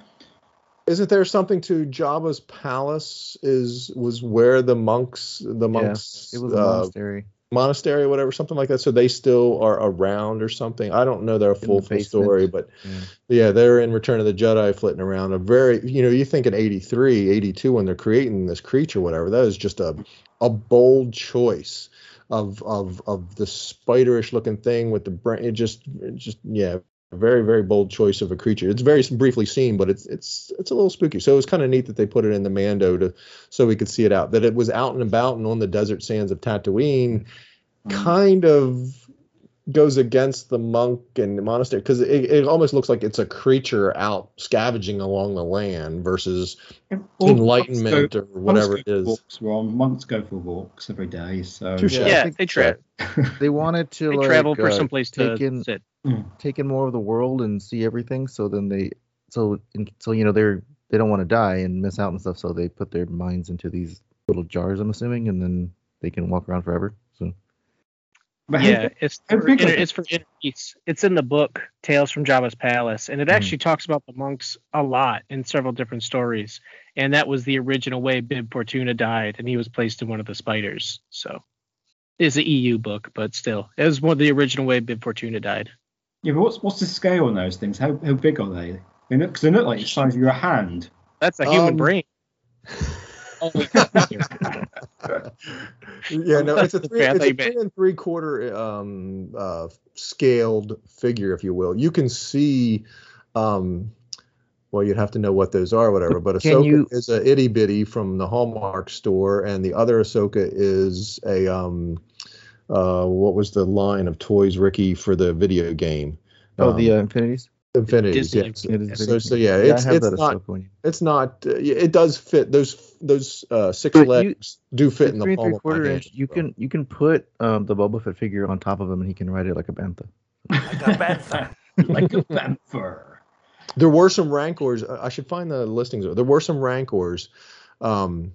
Isn't there something to Jabba's palace? Is was where the monks, the monks, It was a uh, monastery. Monastery, or whatever, something like that. So they still are around or something. I don't know their the full full story, but Yeah. yeah, they're in Return of the Jedi, flitting around. A very, you know, you think in 83, 82 when they're creating this creature, whatever. That is just a a bold choice of of of the spiderish looking thing with the brain. It just it just yeah, a very very bold choice of a creature. It's very briefly seen, but it's it's it's a little spooky. So it was kind of neat that they put it in the Mando to so we could see it out. That it was out and about and on the desert sands of Tatooine, mm-hmm. kind of goes against the monk and the monastery because it, it almost looks like it's a creature out scavenging along the land versus all enlightenment monks or go- whatever monks it go for. Walks, Ron. Monks go for walks every day. So Yeah, Yeah, they tra- They wanted to they like travel for uh, someplace to take in sit. take in more of the world and see everything. So then they so so you know they're they don't want to die and miss out and stuff. So they put their minds into these little jars. I'm assuming, and then they can walk around forever. So But how- Yeah, it's how for, big inner, are it's for inner peace. It's in the book Tales from Jabba's Palace, and it Mhm. actually talks about the monks a lot in several different stories. And that was the original way Bib Fortuna died, and he was placed in one of the spiders. So it's an EU book, but still, it was one of the original way Bib Fortuna died. yeah, but what's what's the scale on those things? How how big are they? They look because they look like the size of your hand. That's a human Um, brain. yeah, no, it's a three, it's a three and three quarter um, uh, scaled figure, if you will. You can see, um, well, you'd have to know what those are, whatever. But Ahsoka you- is a itty bitty from the Hallmark store, and the other Ahsoka is a um, uh, what was the line of toys, Ricky, for the video game? oh, Um, the uh, infinities. Infinities, Disney yes. It is So, so yeah, I it's have it's not it's not uh, it does fit those those uh, six But you- legs do fit in the three palm three of my quarter hand. inch. You so. can you can put um, the Boba Fett figure on top of him, and he can ride it like a bantha. like a panther. There were some rancors. I I should find the listings. There were some rancors, um,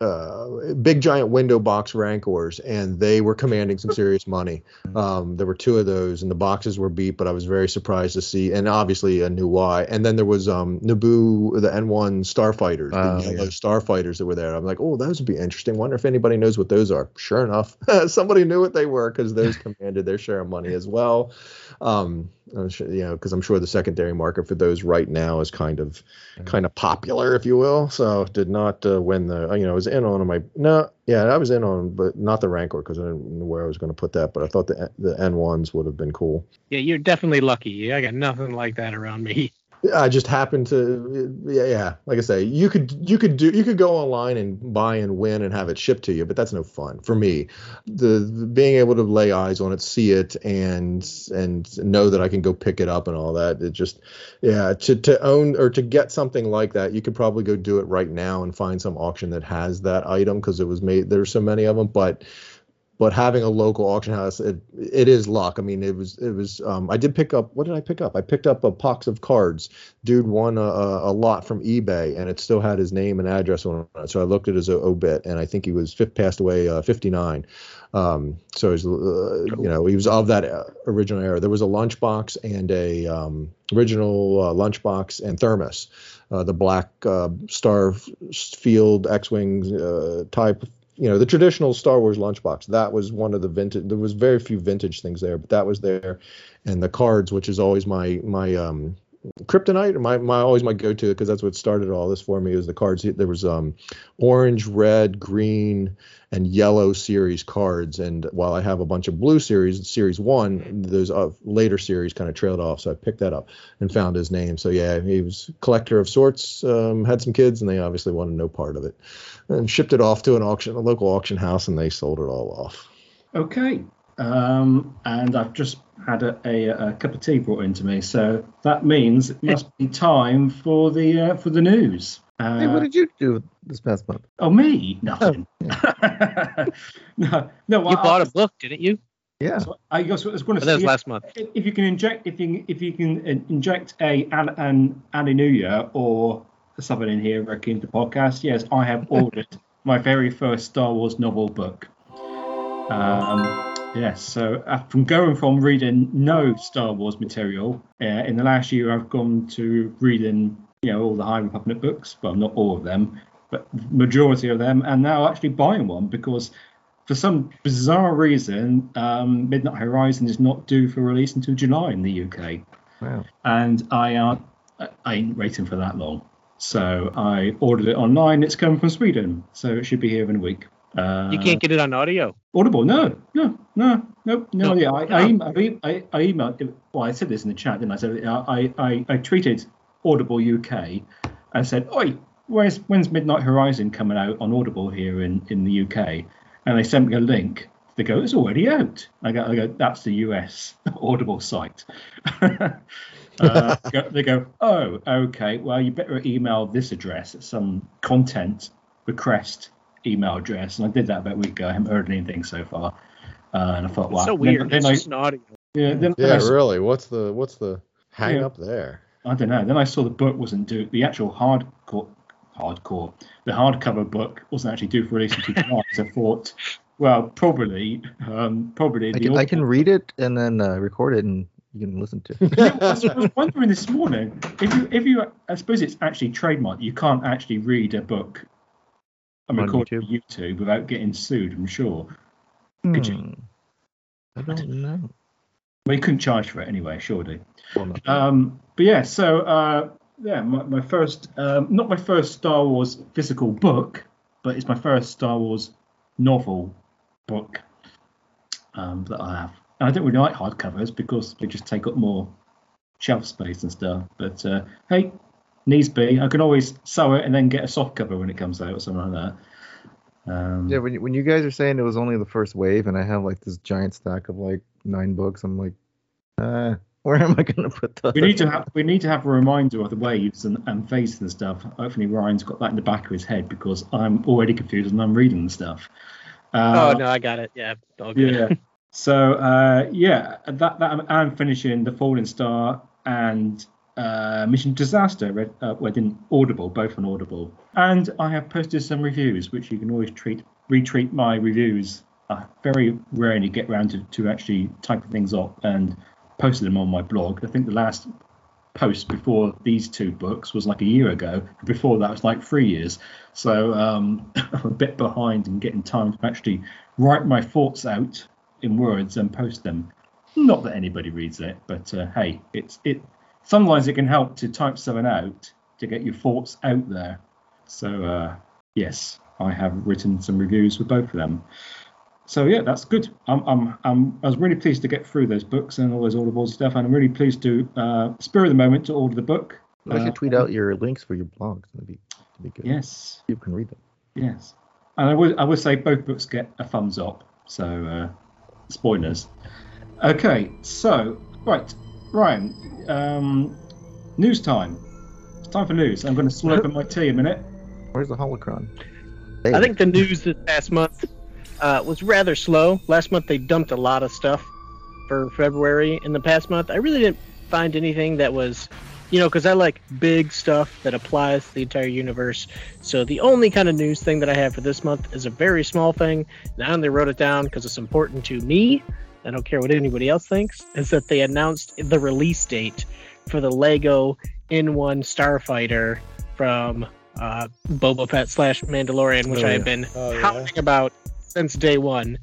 uh, big giant window box rancors, and they were commanding some serious money. Um, there were two of those, and the boxes were beat, but I was very surprised to see, and obviously a new why And then there was um, Naboo, the N1 starfighters, Oh, the yellow yeah. starfighters that were there. I'm like, oh, those would be interesting. Wonder if anybody knows what those are. Sure enough, somebody knew what they were because those commanded their share of money as well. Um, sure, you know, because I'm sure the secondary market for those right now is kind of, kind of popular, if you will. So did not uh, win the, you know, I was in on my no, yeah, I was in on, but not the Rancor because I didn't know where I was going to put that. But I thought the the N ones would have been cool. Yeah, you're definitely lucky. I got nothing like that around me. I just happened to, yeah, yeah. Like I say, you could you could do you could go online and buy and win and have it shipped to you, but that's no fun for me. The, the being able to lay eyes on it, see it, and and know that I can go pick it up and all that. It just, yeah, to to own or to get something like that, you could probably go do it right now and find some auction that has that item because it was made. There's so many of them, but but having a local auction house it, it is luck. I mean it was it was um, i did pick up what did i pick up? I picked up a box of cards. Dude won a, a, lot from ebay and it still had his name and address on it. So i looked at his obit and i think he was fifth, passed away uh, 59 um, so he's uh, you know he was of that uh, original era. There was a lunchbox and a um, original uh, lunchbox and thermos uh, the black uh, star field x-wing uh, type you know the traditional Star Wars lunchbox. That was one of the vintage. There was very few vintage things there, but that was there, and the cards, which is always my my um kryptonite my, my always my go-to because that's what started all this for me is the cards. There was um orange red green and yellow series cards. And while i have a bunch of blue series series one those uh, later series kind of trailed off so i picked that up and found his name. So yeah he was collector of sorts um, had some kids and they obviously wanted no part of it and shipped it off to an auction a local auction house and they sold it all off. Okay. Um, and I've just had a, a, a cup of tea brought into me, so that means it must be time for the uh, for the news. Uh, Hey, what did you do this past month? oh, me? Nothing. no, no. You I, bought a book, didn't you? Yeah. I, I was, I was going Oh, to that was say last month. if if you can inject if you if you can inject a an an Alleluia or something in here wrecking the podcast, yes, I have ordered my very first Star Wars novel book. Um, yes, so uh, from going from reading no Star Wars material uh, in the last year, I've gone to reading you know all the High Republic books, well not all of them, but majority of them, and now actually buying one because for some bizarre reason, um, Midnight Horizon is not due for release until July in the UK, Wow. and I uh, I- I ain't waiting for that long. So I ordered it online. It's coming from Sweden, so it should be here in a week. Uh, You can't get it on audio. Audible? No, no, no, no, no. No. Yeah, I, I, I, I, I emailed. Well, I said this in the chat, didn't I? So I, I, I tweeted Audible UK and said, "Oi, where's when's Midnight Horizon coming out on Audible here in in the UK?" And they sent me a link. They go, "It's already out." I go, I go, "That's the US Audible site." uh, they go, "Oh, okay. Well, you better email this address. It's some content request email address." And I did that about a week ago. I haven't heard anything so far. Uh, and I thought, wow. It's so Then- weird. Then, it's I, just an audio. yeah, then, then yeah really what's the what's the hang Yeah. up there I don't know. Then I saw the book wasn't due. The actual hardcore, hardcore, the hardcover book wasn't actually due for release until July. So I thought, well, probably, um, probably. I the can, I can read it and then uh, record it and you can listen to it. Yeah, I was I was wondering this morning if you, if you, I suppose it's actually trademarked. You can't actually read a book and record on YouTube without getting sued. I'm sure. Could you- Hmm. I don't know. Well, you couldn't charge for it anyway, surely. Well. Um, but yeah, so uh, yeah, my, my first, um, not my first Star Wars physical book, but it's my first Star Wars novel book um, that I have. And I don't really like hardcovers because they just take up more shelf space and stuff. But uh, hey, needs be. I can always sew it and then get a soft cover when it comes out or something like that. Um, Yeah, when you, when you guys are saying it was only the first wave, and I have like this giant stack of like nine books, I'm like, uh, where am I gonna put that? we need to have we need to have a reminder of the waves and, and phases and stuff. Hopefully Ryan's got that in the back of his head because I'm already confused and I'm reading the stuff. Uh, oh no, I got it. Yeah, all good. yeah. So uh, yeah, that that I'm, I'm finishing the Falling Star and uh, Mission Disaster. Read, uh, well, I didn't Audible, both on Audible, and I have posted some reviews, which you can always treat retweet my reviews. I very rarely get around to, to actually typing things up and posting them on my blog. I think the last post before these two books was like a year ago. Before that was like three years. So um, I'm a bit behind in getting time to actually write my thoughts out in words and post them. Not that anybody reads it, but uh, hey, it's it. Sometimes it can help to type something out to get your thoughts out there. So uh, yes, I have written some reviews for both of them. So yeah, that's good. I'm, I'm, I'm, I was really pleased to get through those books and all those audible stuff, and I'm really pleased to uh, spur of the moment to order the book. I should tweet out your links for your blogs. That'd be, that'd be good. Yes, You can read them. yes. And I would I would say both books get a thumbs up. So uh, spoilers. Okay, so right, Ryan. Um, news time. It's time for news. I'm going to slurp in my tea a minute. Where's the holocron? I think the news this past month uh, was rather slow. Last month they dumped a lot of stuff for February. In the past month, I really didn't find anything that was, you know, because I like big stuff that applies to the entire universe. So the only kind of news thing that I have for this month is a very small thing. And I only wrote it down because it's important to me. I don't care what anybody else thinks. Is that they announced the release date for the Lego N1 Starfighter from uh, Boba Fett slash Mandalorian, which Oh, I have been Oh, yeah. hounding about since day one.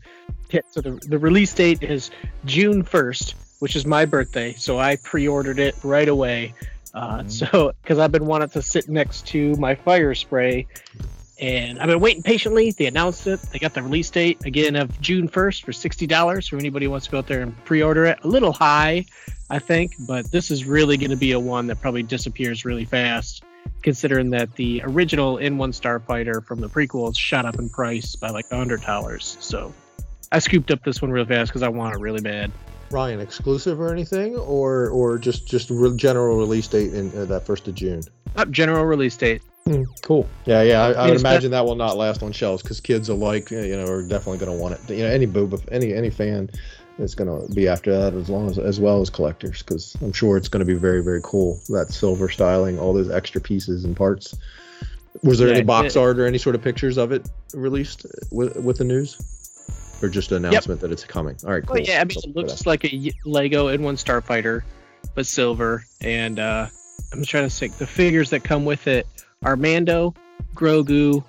Yeah, So the, the release date is June 1st, which is my birthday. So I pre ordered it right away. Uh, Mm-hmm. So, because I've been wanting to sit next to my Firespray. And I've been waiting patiently. They announced it. They got the release date again of June 1st for $60 for anybody who wants to go out there and pre order it. A little high, I think, but this is really going to be a one that probably disappears really fast considering that the original N1 Starfighter from the prequels shot up in price by like hundred dollars. So I scooped up this one real fast because I want it really bad. Ryan, exclusive or anything, or or just just general release date in uh, that first of June? Up general release date. Hmm, cool. Yeah, yeah. I, I would imagine that will not last on shelves because kids alike, you know, are definitely going to want it. You know, any Boba, any any fan is going to be after that as long as as well as collectors because I'm sure it's going to be very very cool. That silver styling, all those extra pieces and parts. Was there Yeah, any box it- art or any sort of pictures of it released with with the news, or just an announcement that it's coming? All right, cool. Well, yeah, I mean, it looks like a Lego N1 Starfighter, but silver. And uh, I'm trying to think. The figures that come with it are Mando, Grogu,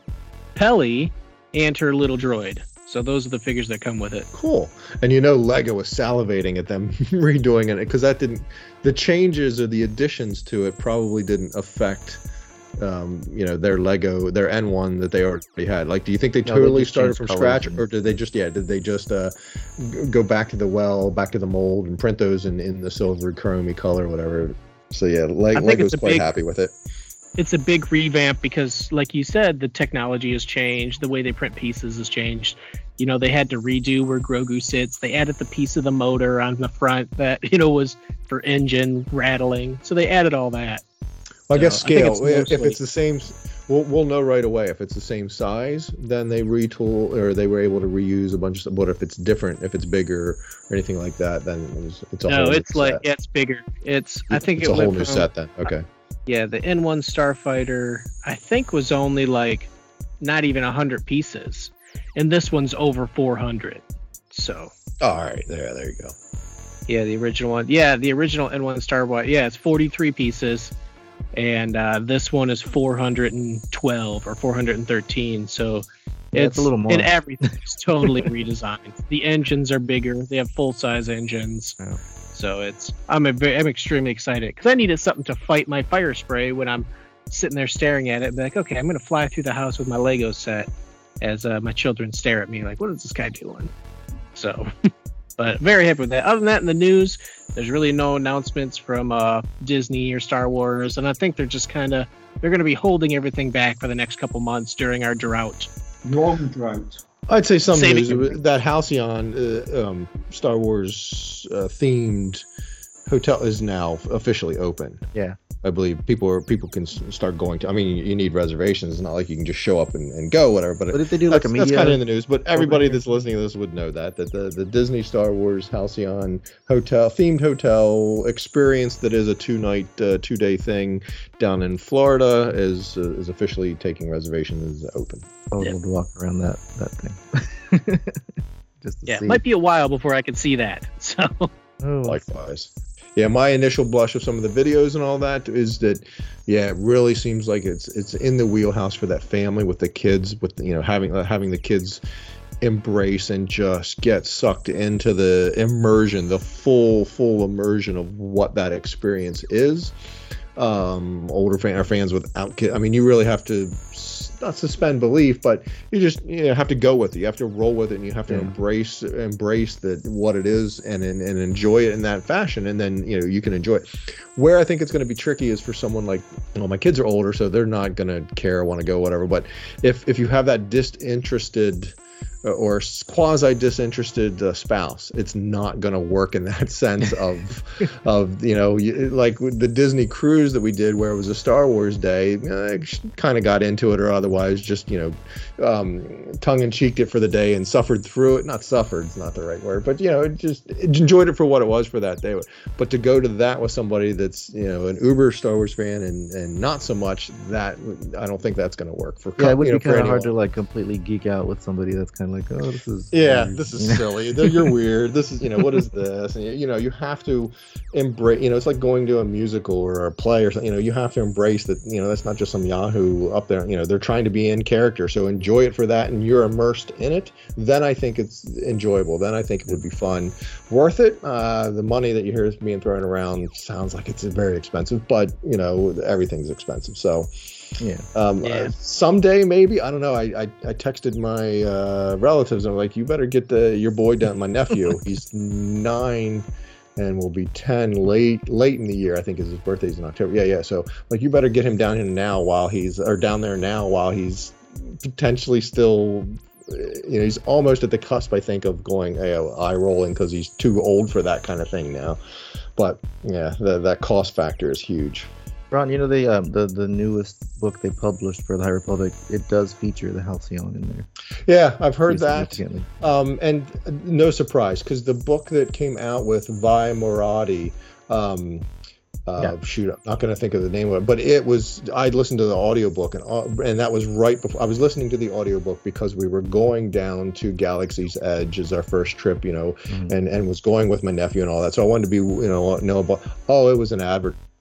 Peli, and her little droid. So those are the figures that come with it. Cool. And you know, Lego was salivating at them redoing it because that didn't, the changes or the additions to it probably didn't affect, um, you know, their Lego, their N1 that they already had. Like, do you think they No, totally just started from scratch and- or did they just, yeah, did they just uh, go back to the well, back to the mold and print those in, in the silver chromy color, whatever? So yeah, Le- I think Lego's quite big- happy with it. It's a big revamp because like you said the technology has changed the way they print pieces has changed you know they had to redo where grogu sits they added the piece of the motor on the front that you know was for engine rattling so they added all that I guess So, I scale. it's If if it's the same, we'll we'll know right away if it's the same size. Then they retool or they were able to reuse a bunch of stuff. But if it's different, if it's bigger or anything like that, then it's, it's a no whole it's new like set. yeah, it's bigger it's i think it's it a whole new from- set then. Okay. Yeah the n1 starfighter i think was only like not even 100 pieces and this one's over 400 so All right. There. There you go. Yeah, the original one. Yeah, the original N1 Starboy. Yeah, it's 43 pieces, and uh, this one is 412 or 413. So Yeah, it's a little more. And everything is totally redesigned. The engines are bigger. They have full size engines. Yeah. So it's I'm a very, I'm extremely excited because I needed something to fight my Firespray when I'm sitting there staring at it. And be like, okay, I'm gonna fly through the house with my Lego set as uh, my children stare at me like, what is this guy doing? So, but very happy with that. Other than that, in the news, there's really no announcements from uh, Disney or Star Wars, and I think they're just kind of they're going to be holding everything back for the next couple months during our drought. Long drought. I'd say some Saving news that Halcyon uh, um, Star Wars uh, themed hotel is now officially open. Yeah. I believe people are people can start going to. I mean, you, you need reservations. It's not like you can just show up and, and go, whatever. But But if they do like that's, a that's kind of in the news. But everybody that's listening to this would know that that the, the Disney Star Wars Halcyon hotel themed hotel experience that is a two night uh, two day thing down in Florida is uh, is officially taking reservations is open. I would Yeah. love to walk around that that thing. Just to Yeah, see. it might be a while before I can see that. So Oh, Likewise. Yeah, my initial blush of some of the videos and all that is that, yeah, it really seems like it's it's in the wheelhouse for that family with the kids, with you know having uh, having the kids embrace and just get sucked into the immersion, the full full immersion of what that experience is. Um, older fan fans without kids. I mean, you really have to. Not suspend belief, but you just you know, have to go with it. You have to roll with it, and you have to Yeah. embrace embrace the what it is, and, and and enjoy it in that fashion. And then you know you can enjoy it. Where I think it's going to be tricky is for someone like, well, my kids are older, so they're not going to care, want to go, whatever. But if if you have that disinterested or quasi disinterested uh, spouse. It's not going to work in that sense of of you know like the Disney cruise that we did where it was a Star Wars day. I kind of got into it or otherwise just you know um, tongue in cheeked it for the day and suffered through it. Not suffered, it's not the right word, but you know just enjoyed it for what it was for that day. But to go to that with somebody that's you know an uber Star Wars fan and and not so much that I don't think that's going to work for Yeah, it would know, be kind of hard to like completely geek out with somebody that's kind of like, oh, this is Yeah, weird," this is you know? silly. You're weird. This is, you know, what is this? And you, you know, you have to embrace. You know, it's like going to a musical or a play or something. You know, you have to embrace that. You know, that's not just some Yahoo up there. You know, they're trying to be in character. So enjoy it for that, and you're immersed in it. Then I think it's enjoyable. Then I think it would be fun, worth it. Uh, the money that you hear is being thrown around sounds like it's very expensive, but you know, everything's expensive. So. Yeah. Um, Yeah. uh, someday, maybe I don't know. I, I, I texted my uh, relatives. I'm like, you better get the your boy down. My nephew, he's nine, and will be ten late late in the year. I think is his birthday's in October. Yeah, yeah. So like, you better get him down here now while he's or down there now while he's potentially still. uh, You know, he's almost at the cusp, I think, of going eye rolling because he's too old for that kind of thing now. But yeah, the, that cost factor is huge. Ron, you know the um, the the newest book they published for the High Republic. It does feature the Halcyon in there. Yeah, I've heard that. Um, and uh, no surprise, because the book that came out with Vi Moradi, um, uh, Yeah. shoot, I'm not going to think of the name of it, but it was, I listened to the audiobook, and, uh, and that was right before, I was listening to the audiobook because we were going down to Galaxy's Edge as our first trip, you know, Mhm. and, and was going with my nephew and all that. So I wanted to be, you know, know about, oh, it was an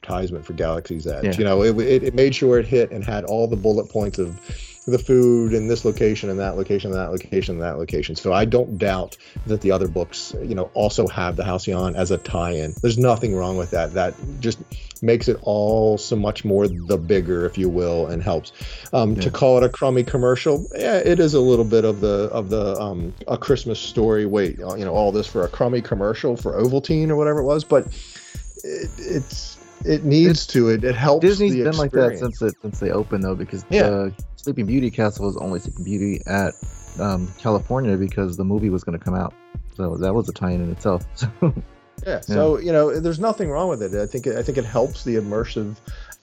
advertisement for Galaxy's Edge. Yeah. You know, it, it, it made sure it hit and had all the bullet points of, the food in this location and that location and that location and that location. So I don't doubt that the other books, you know, also have the Halcyon as a tie-in. There's nothing wrong with that. That just makes it all so much more the bigger, if you will, and helps. Um, To call it a crummy commercial, yeah, it is a little bit of the of the um, a Christmas story. Wait, you know, all this for a crummy commercial for Ovaltine or whatever it was, but it, it's it needs to. It it helps. Disney's been like that since it since they opened though, because Yeah. the Sleeping Beauty castle was only Sleeping Beauty at um, California because the movie was going to come out. So that was a tie-in in itself. So Yeah. So you know, there's nothing wrong with it. I think I think it helps the immersive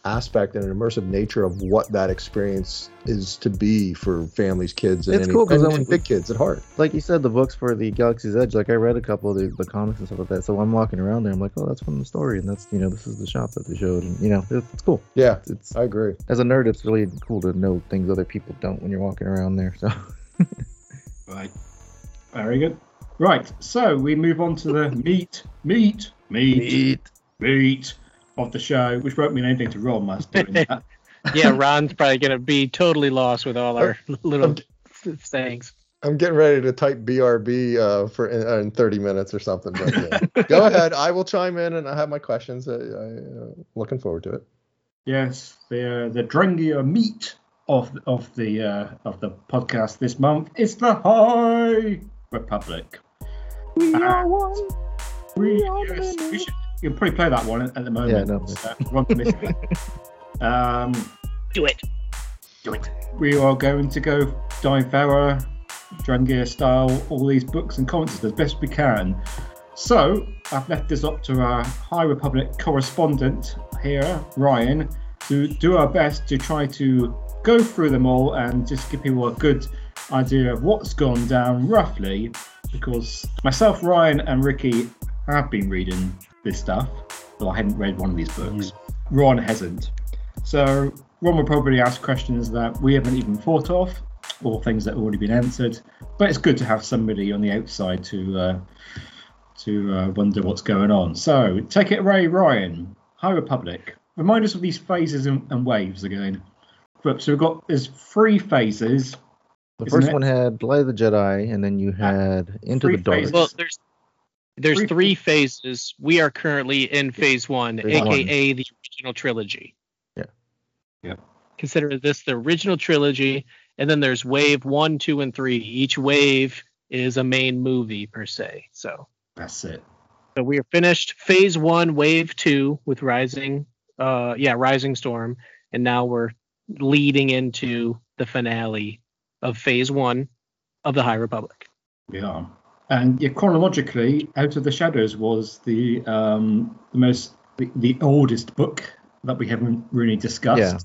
aspect and an immersive nature of what that experience is to be for families, kids, and, It's any, cool 'cause and, then and big kids at heart. like you said, the books for the Galaxy's Edge, like I read a couple of the, the comics and stuff like that. So I'm walking around there, I'm like, oh, that's from the story, and that's you know, this is the shop that they showed, and you know, it, it's cool. Yeah, It's I agree. as a nerd, it's really cool to know things other people don't when you're walking around there. So Right. Very good. Right. So we move on to the meat, meat, meat, meat, meat of the show, which won't mean anything to Ron whilst doing that. Yeah, Ron's probably gonna be totally lost with all our little sayings. I'm getting ready to type BRB uh, for in, uh, in 30 minutes or something. But yeah. go ahead. I will chime in and I have my questions. I, I, uh, looking forward to it. Yes, the uh, the Drengia meat of of the uh, of the podcast this month is the High Republic. we are one. We, are the yes, we should you can probably play that one at, at the moment. Yeah, no. Uh, Ron missed. Um, Do it. do it. We are going to go Divera, Drangia style, all these books and comments as best we can. So I've left this up to our High Republic correspondent here, Ryan, to do our best to try to go through them all and just give people a good idea of what's gone down roughly. Because myself, Ryan, and Ricky have been reading this stuff, but I hadn't read one of these books. Ron hasn't. So Ron will probably ask questions that we haven't even thought of, or things that have already been answered. But it's good to have somebody on the outside to uh, to uh, wonder what's going on. So take it away, Ryan. High Republic. Remind us of these phases and, and waves again. But so we've got there's three phases. The first it? one had Light of the Jedi, and then you had Into the Dark. phases. Well, there's there's Three- three phases. We are currently in phase one, Phase one. aka the original trilogy. Yeah. Yeah. consider this the original trilogy, and then there's wave one, two, and three. Each wave is a main movie per se. So, That's it. so we are finished phase one, wave two with Rising, uh, yeah, Rising Storm, and now we're leading into the finale of phase one of the High Republic. Yeah. And yeah, chronologically, Out of the Shadows was the um, the most the, the oldest book that we haven't really discussed. Yeah.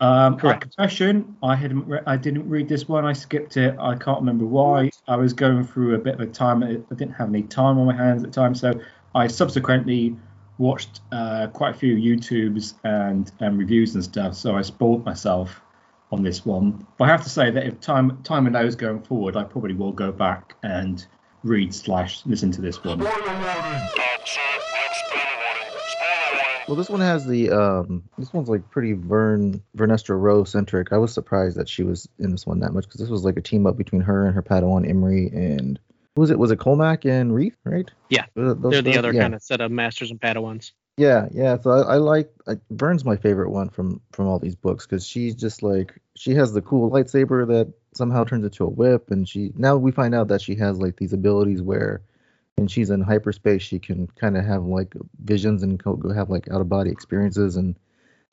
Um, Correct. Confession, I hadn't re- I didn't read this one. I skipped it. I can't remember why. I was going through a bit of a time. I didn't have any time on my hands at the time, so I subsequently watched uh, quite a few YouTubes and, and reviews and stuff. So I spoiled myself on this one. But I have to say that if time time allows going forward, I probably will go back and read slash listen to this one. Well, this one has the um. This one's like pretty Vern Vernestra Rowe centric. I was surprised that she was in this one that much because this was like a team up between her and her Padawan Imri and who was it? Was it Cohmac and Reath? Right? Yeah, those They're the guys? other yeah. kind of set of masters and Padawans. Yeah, yeah. So I, I like I, Vern's my favorite one from from all these books because she's just like she has the cool lightsaber that somehow turns into a whip, and she now we find out that she has like these abilities where, and she's in hyperspace, she can kind of have like visions and go, have like out of body experiences and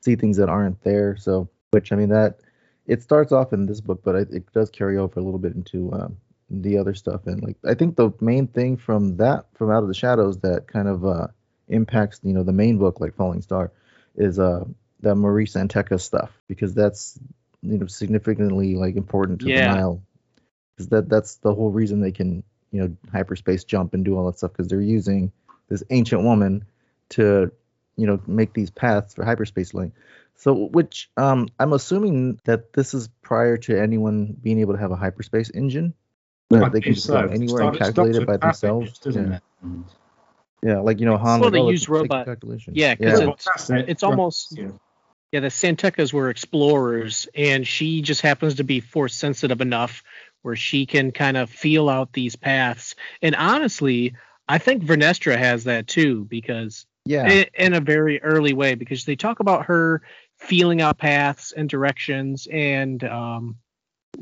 see things that aren't there. So, which I mean that it starts off in this book, but it, it does carry over a little bit into um, the other stuff. And like I think the main thing from that from Out of the Shadows that kind of uh impacts you know the main book like Falling Star is uh that Mari San Tekka stuff because that's you know significantly like important to Yeah. the Nihil because that that's the whole reason they can you know hyperspace jump and do all that stuff because they're using this ancient woman to you know make these paths for hyperspace link so which um i'm assuming that this is prior to anyone being able to have a hyperspace engine that I they can think just go anywhere and Start- it calculate stops it by passage, themselves doesn't yeah. it? Yeah like you know Han Well, they use take a robot- calculation. yeah, 'cause yeah. it's- Well, that's it. it's almost- Yeah. Yeah, the San Tekkas were explorers, and she just happens to be force sensitive enough where she can kind of feel out these paths. And honestly, I think Vernestra has that too, because yeah i- in a very early way, because they talk about her feeling out paths and directions and um,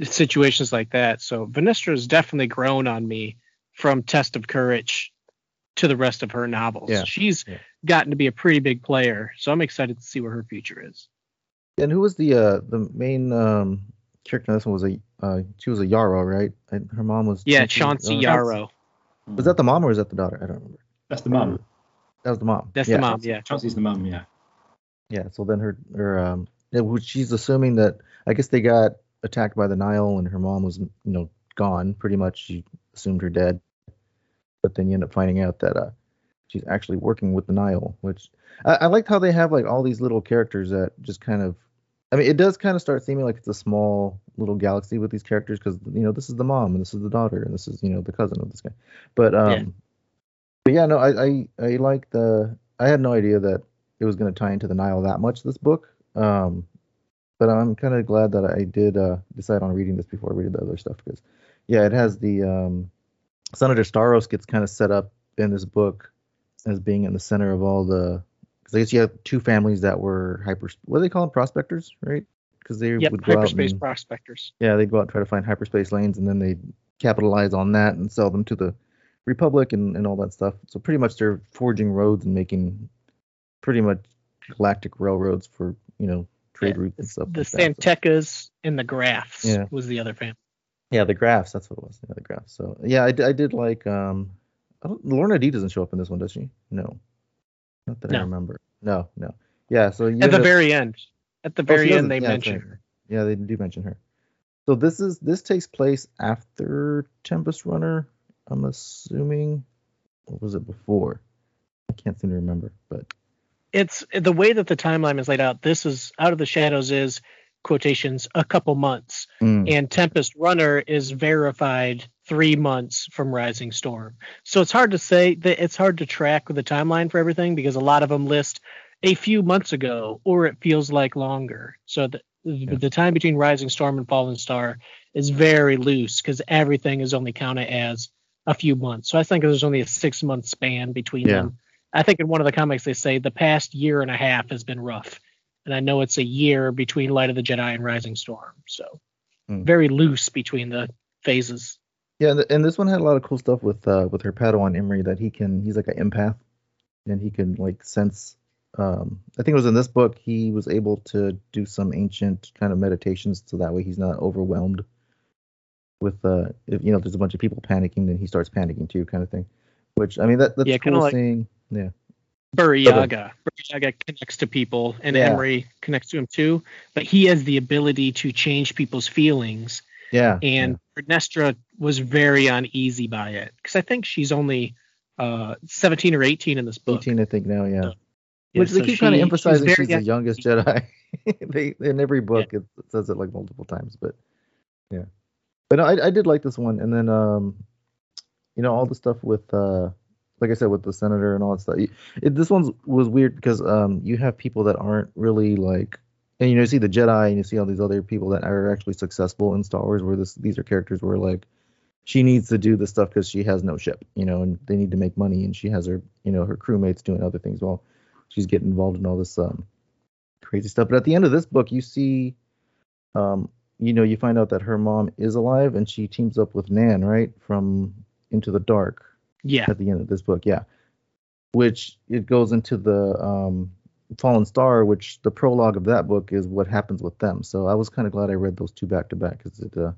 situations like that. So Vernestra has definitely grown on me from Test of Courage to the rest of her novels. Yeah, She's yeah. Gotten to be a pretty big player, so I'm excited to see where her future is. And who was the uh the main um character in this one was a uh she was a Yarrow, right? And her mom was Yeah, Chancey Chancey Yarrow. Yarrow. Was that the mom or was that the daughter? I don't remember. That's the mom. That was the mom. That's yeah. the mom, yeah. Chancey's the mom. yeah. Yeah. So then her her um yeah, she's assuming that I guess they got attacked by the Nihil and her mom was you know gone pretty much. She assumed her dead, but then you end up finding out that uh she's actually working with the Nihil, which I, I liked how they have like all these little characters that just kind of. I mean, it does kind of start seeming like it's a small little galaxy with these characters because you know this is the mom and this is the daughter and this is you know the cousin of this guy, but um, Yeah. but yeah, no, I I I like the. I had no idea that it was going to tie into the Nihil that much this book. Um, but I'm kind of glad that I did uh, decide on reading this before I read the other stuff because, yeah, it has the um, Senator Starros gets kind of set up in this book as being in the center of all the. Because I guess you have two families that were hyper. What do they call them? Prospectors, right? Because they Yep, would go out hyperspace and, prospectors. yeah, they'd go out and try to find hyperspace lanes, and then they'd capitalize on that and sell them to the Republic and, and all that stuff. So pretty much they're forging roads and making pretty much galactic railroads for you know trade Yeah, routes and stuff. The like that. So- San Tekkas and the Grafs Yeah. was the other family. yeah, the Grafs. That's what it was. Yeah, the Grafs. So yeah, I, I did like. Um, Lourna Dee doesn't show up in this one, does she? No, not that I remember. No, no. Yeah. So you At the up- very end. At the Oh, very doesn't. end, they Yeah, mention her. Yeah, they do mention her. So this is this takes place after Tempest Runner. I'm assuming, or was it before? I can't seem to remember, but It's the way that the timeline is laid out. This is Out of the Shadows is quotations a couple months, mm, and Tempest Runner is verified three months from Rising Storm. So it's hard to say that it's hard to track with the timeline for everything because a lot of them list a few months ago or it feels like longer. So the, the time between Rising Storm and Fallen Star is very loose because everything is only counted as a few months. So I think there's only a six month span between Yeah. them. I think in one of the comics they say the past year and a half has been rough and I know it's a year between Light of the Jedi and Rising Storm, so Hmm. very loose between the phases. Yeah, and, and this one had a lot of cool stuff with uh with her Padawan Imri that he can he's like an empath, and he can like sense. Um, I think it was in this book he was able to do some ancient kind of meditations, so that way he's not overwhelmed with uh if you know there's a bunch of people panicking, then he starts panicking too, kind of thing. Which I mean that that's Yeah, cool like- seeing. Yeah, Buriaga. Buriaga connects to people, and Yeah. Imri connects to him too. But he has the ability to change people's feelings, yeah, and Vernestra was very uneasy by it because I think she's only uh 17 or 18 in this book. 18 I think now, yeah. Yeah, Which they so keep kind of she- emphasizing very she's the youngest Jedi. they in every book it says it like multiple times, but yeah. But no, I, I did like this one, and then um, you know all the stuff with uh, like I said with the senator and all that stuff. It, this one's was weird because um, you have people that aren't really like, and you know you see the Jedi and you see all these other people that are actually successful in Star Wars, where this these are characters where like she needs to do this stuff because she has no ship, you know, and they need to make money, and she has her you know her crewmates doing other things while she's getting involved in all this um crazy stuff. But at the end of this book, you see, um, you know, you find out that her mom is alive, and she teams up with Nan, right, from Into the Dark Yeah, at the end of this book, yeah. Which it goes into the um, Fallen Star, which the prologue of that book is what happens with them. So I was kind of glad I read those two back to back because it, uh,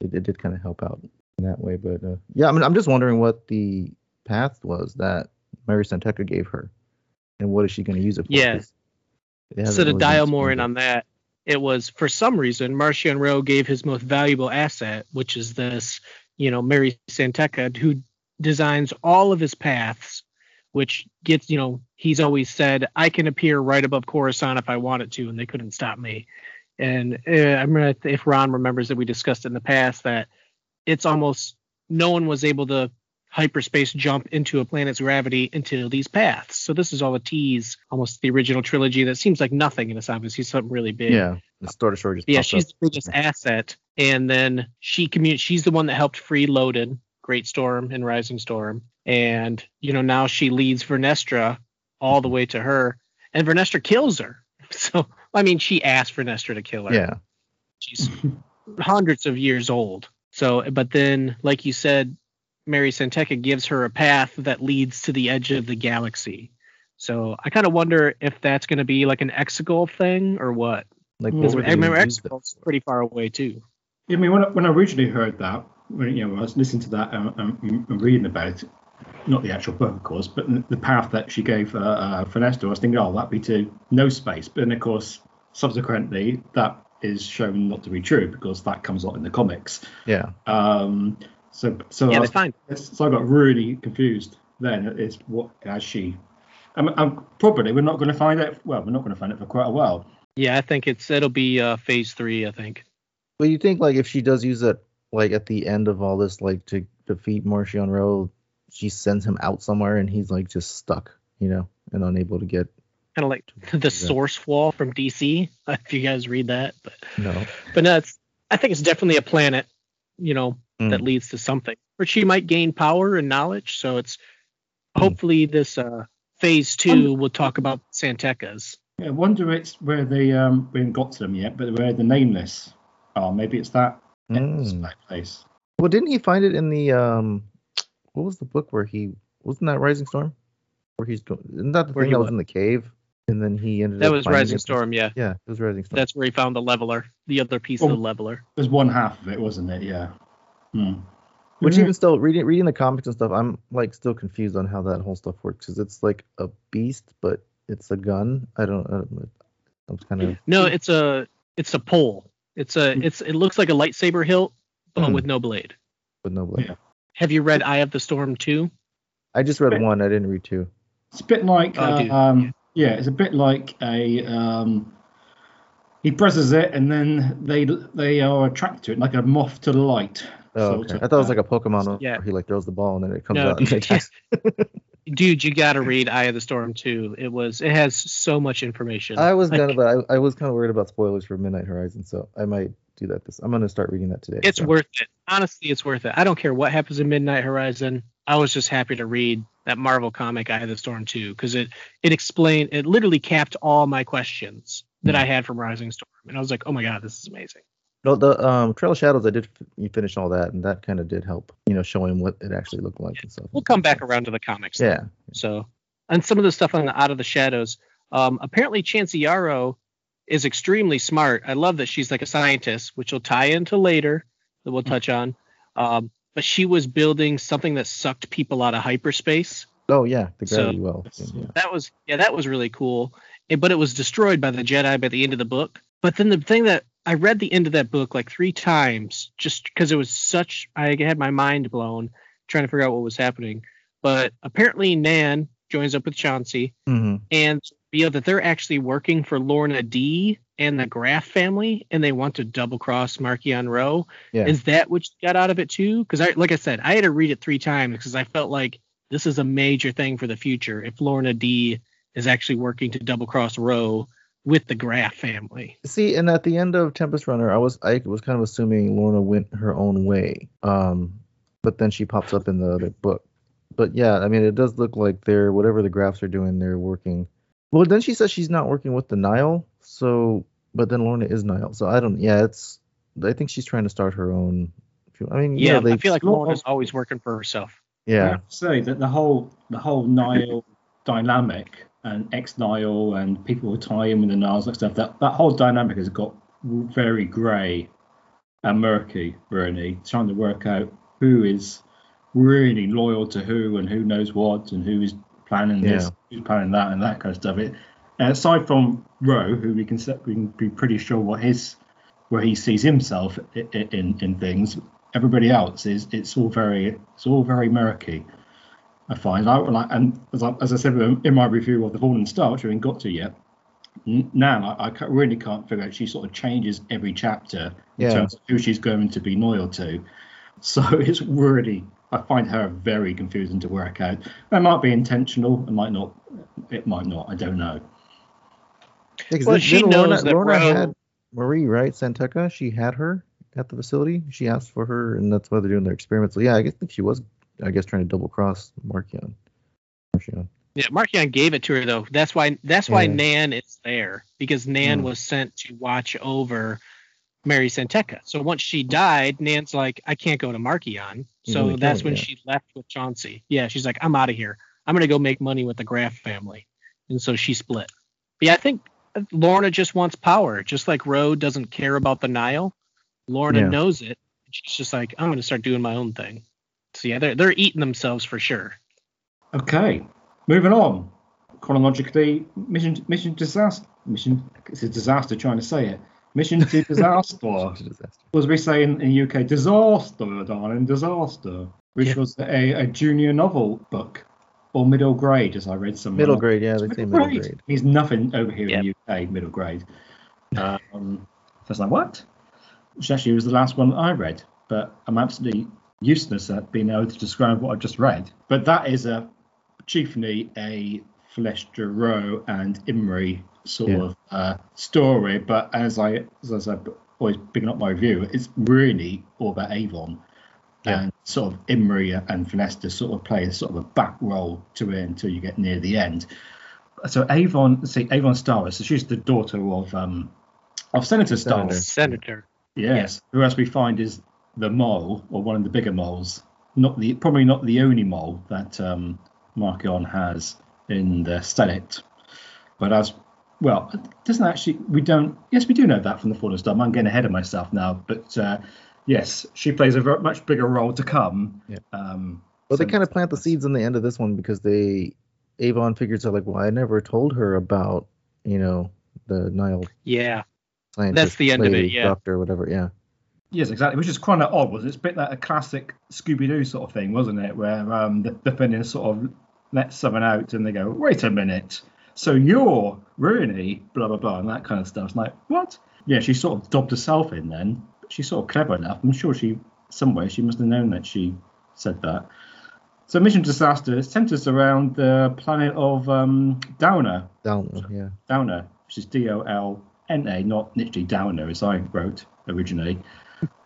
it it did kind of help out in that way. But uh, yeah, I mean, I'm just wondering what the path was that Mari San Tekka gave her, and what is she going to use it for? Yeah. it so to really dial more in on that, it was for some reason Marchion Ro gave his most valuable asset, which is this, you know, Mary Santeca, who designs all of his paths, which gets, you know, he's always said, I can appear right above Coruscant if I wanted to, and they couldn't stop me. And uh, I remember if Ron remembers that we discussed in the past that it's almost no one was able to hyperspace jump into a planet's gravity into these paths. So this is all a tease, almost the original trilogy that seems like nothing and it's obviously something really big. Yeah, the Star Destroyer just yeah, she's up. the biggest asset. And then she commun- she's the one that helped free Loden, Greatstorm, and Rising Storm. And, you know, now she leads Vernestra all the way to her. And Vernestra kills her. So I mean she asked Vernestra to kill her Yeah, she's hundreds of years old. So, but then, like you said, Mari San Tekka gives her a path that leads to the edge of the galaxy. So I kind of wonder if that's going to be like an Exegol thing or what. like what I remember they use Exegol's pretty far away too. I mean, when I, when I originally heard that, when you know, when I was listening to that and, and, and reading about it, not the actual book, of course, but the path that she gave uh, uh, Vernestra, I was thinking, oh, that'd be to no space. But then, of course, subsequently, that is shown not to be true because that comes out in the comics. Yeah, Um, so, so, Yeah, I was, find so I got really confused. Then is what has she? I'm, I'm probably we're not going to find out. Well, we're not going to find it for quite a while. Yeah, I think it's it'll be uh, phase three. I think. But you think like if she does use it like at the end of all this, like to defeat Marchion Ro, she sends him out somewhere and he's like just stuck, you know, and unable to get Kind of like the source wall from DC. If you guys read that, but no. but no, it's I think it's definitely a planet, you know, Mm. that leads to something. Or she might gain power and knowledge. So it's hopefully this uh phase two will talk about San Tekkas. Yeah, I wonder it's where they um we haven't got to them yet, but where the nameless are. Maybe it's that Mm. that place. Well, didn't he find it in the um? What was the book where he wasn't that Rising Storm? Where he's going? Isn't that the Where thing he that was what? in the cave? And then he ended That up was Rising it- Storm, yeah. Yeah, it was Rising Storm. That's where he found the leveler, the other piece Oh. of the leveler. There's one half of it, wasn't it? Yeah. Hmm. Which even still reading reading the comics and stuff, I'm like still confused on how that whole stuff works because it's like a beast, but it's a gun. I don't. I don't I'm kind of No, it's a it's a pole. It's a it's it looks like a lightsaber hilt, but Hmm. with no blade. with no blade. Yeah. Have you read Eye of the Storm 2? I just read But- one. I didn't read two. It's a bit like Oh, uh, um yeah, it's a bit like a um he presses it and then they they are attracted to it like a moth to the light. Oh, okay. I thought it was like a Pokemon Yeah. where he like throws the ball and then it comes No, out and dude, attacks. Dude, you got to read Eye of the Storm 2. It was it has so much information. I was Like, gonna, but I, I was kind of worried about spoilers for Midnight Horizon, so I might do that. This I'm gonna start reading that today. It's so. worth it. Honestly, it's worth it. I don't care what happens in Midnight Horizon. I was just happy to read that Marvel comic Eye of the Storm 2 because it it explained it literally capped all my questions that hmm. I had from Rising Storm, and I was like, oh my god, this is amazing. No, the um, Trail of Shadows, I did f- you finish all that, and that kind of did help, you know, showing what it actually looked like and stuff. We'll come back around to the comics. Yeah, So, and some of the stuff on the Out of the Shadows. Um, apparently, Chancey Yarrow is extremely smart. I love that she's like a scientist, which will tie into later that we'll touch on. Um, but she was building something that sucked people out of hyperspace. Oh yeah, the So- gravity well. Yeah. That was yeah, that was really cool. It- but it was destroyed by the Jedi by the end of the book. But then the thing that I read the end of that book like three times just because it was such I had my mind blown trying to figure out what was happening. But apparently Nan joins up with Chancey hmm and reveal that they're actually working for Lourna Dee and the Graf family, and they want to double cross Marchion Ro. Yeah. Is that what you got out of it too? Because I, like I said, I had to read it three times because I felt like this is a major thing for the future. If Lourna Dee is actually working to double cross Ro with the Graf family. See, and at the end of Tempest Runner, I was I was kind of assuming Lourna went her own way. Um, but then she pops up in the other book. But yeah, I mean, it does look like they're whatever the Grafs are doing, they're working. Well, then she says she's not working with the Nihil. So, but then Lourna is Nihil. So I don't. Yeah, it's. I think she's trying to start her own. I mean, Yeah, yeah, they. I feel like lot Lourna's always working for herself. I yeah, have to say that the whole the whole Nihil dynamic and ex Nihil and people who tie in with the Nihils and stuff that that whole dynamic has got very grey and murky. Really trying to work out who is really loyal to who and who knows what and who is planning this, who's planning that, and that kind of stuff. It aside from Ro, who we can we can be pretty sure what his where he sees himself in in, in things. Everybody else is it's all very it's all very murky. I find I like and as I, as I said in my review of the Fallen Star, which we haven't got to yet. n- Now I, I really can't figure out. She sort of changes every chapter in Yeah. terms of who she's going to be loyal to. So it's really I find her very confusing to work out. That might be intentional. It might not. It might not. I don't know. Yeah, 'cause Well, she then knows Lourna, that Lourna Roe- had Mari, right? San Tekka. She had her at the facility. She asked for her, and that's why they're doing their experiments. So yeah, I guess think she was, I guess, trying to double cross Marchion. Marchion. Yeah, Marchion gave it to her though. That's why that's why Yeah. Nan is there because Nan Hmm. was sent to watch over Mari San Tekka. So once she died, Nan's like, I can't go to Marchion. So gonna that's when yeah. she left with Chancey. Yeah, she's like, I'm out of here. I'm gonna go make money with the Graf family. And so she split. But yeah, I think Lourna just wants power, just like Ro doesn't care about the Nihil. Lourna Yeah. knows it. She's just like, I'm gonna start doing my own thing. So yeah, they're they're eating themselves for sure. Okay, moving on chronologically. Mission Mission Disaster. Mission. It's a disaster trying to say it. Mission to Disaster. Disaster. was we say in, in UK disaster, darling, disaster, which Yeah. was a, a junior novel book or middle grade, as I read some. Middle grade, yeah, they say middle grade. Means nothing over here Yep. in the UK, middle grade. Um, so I was like, what? Which actually was the last one that I read, but I'm absolutely useless at being able to describe what I've just read. But that is a chiefly a Vernestra Rwoh and Imri sort Yeah. of uh, story. But as I as I said, always picking up my review, it's really all about Avon. Yeah. And sort of Imri and Vernestra sort of play a sort of a back role to it until you get near the end. So Avon, see Avon Starr, so she's the daughter of um of Senator Starr. Senator. Senator. Yes. Who as we find is the mole or one of the bigger moles. Not the probably not the only mole that um Marchion has in the Senate. But as well, it doesn't actually we don't yes, we do know that from the Fallen Star. I'm getting ahead of myself now, but uh yes, she plays a very, much bigger role to come. Yeah. Um Well, they kind of plant the seeds in the end of this one because they Avon figures out like, well, I never told her about you know the Nihil Yeah. scientist, the end of it, yeah. doctor, whatever. Yeah, Yes, exactly. Which is quite odd, was it? It's a bit like a classic Scooby Doo sort of thing, wasn't it? Where um, the, the sort of lets someone out and they go, wait a minute, so you're really blah, blah, blah, and that kind of stuff. It's like, what? Yeah, she sort of dobbed herself in then. She's sort of clever enough. I'm sure she, somewhere, she must have known that she said that. So Mission Disaster centers around the planet of um, Downer, down. Yeah, Downer, which is D O L N A, not literally Downer, as I wrote originally.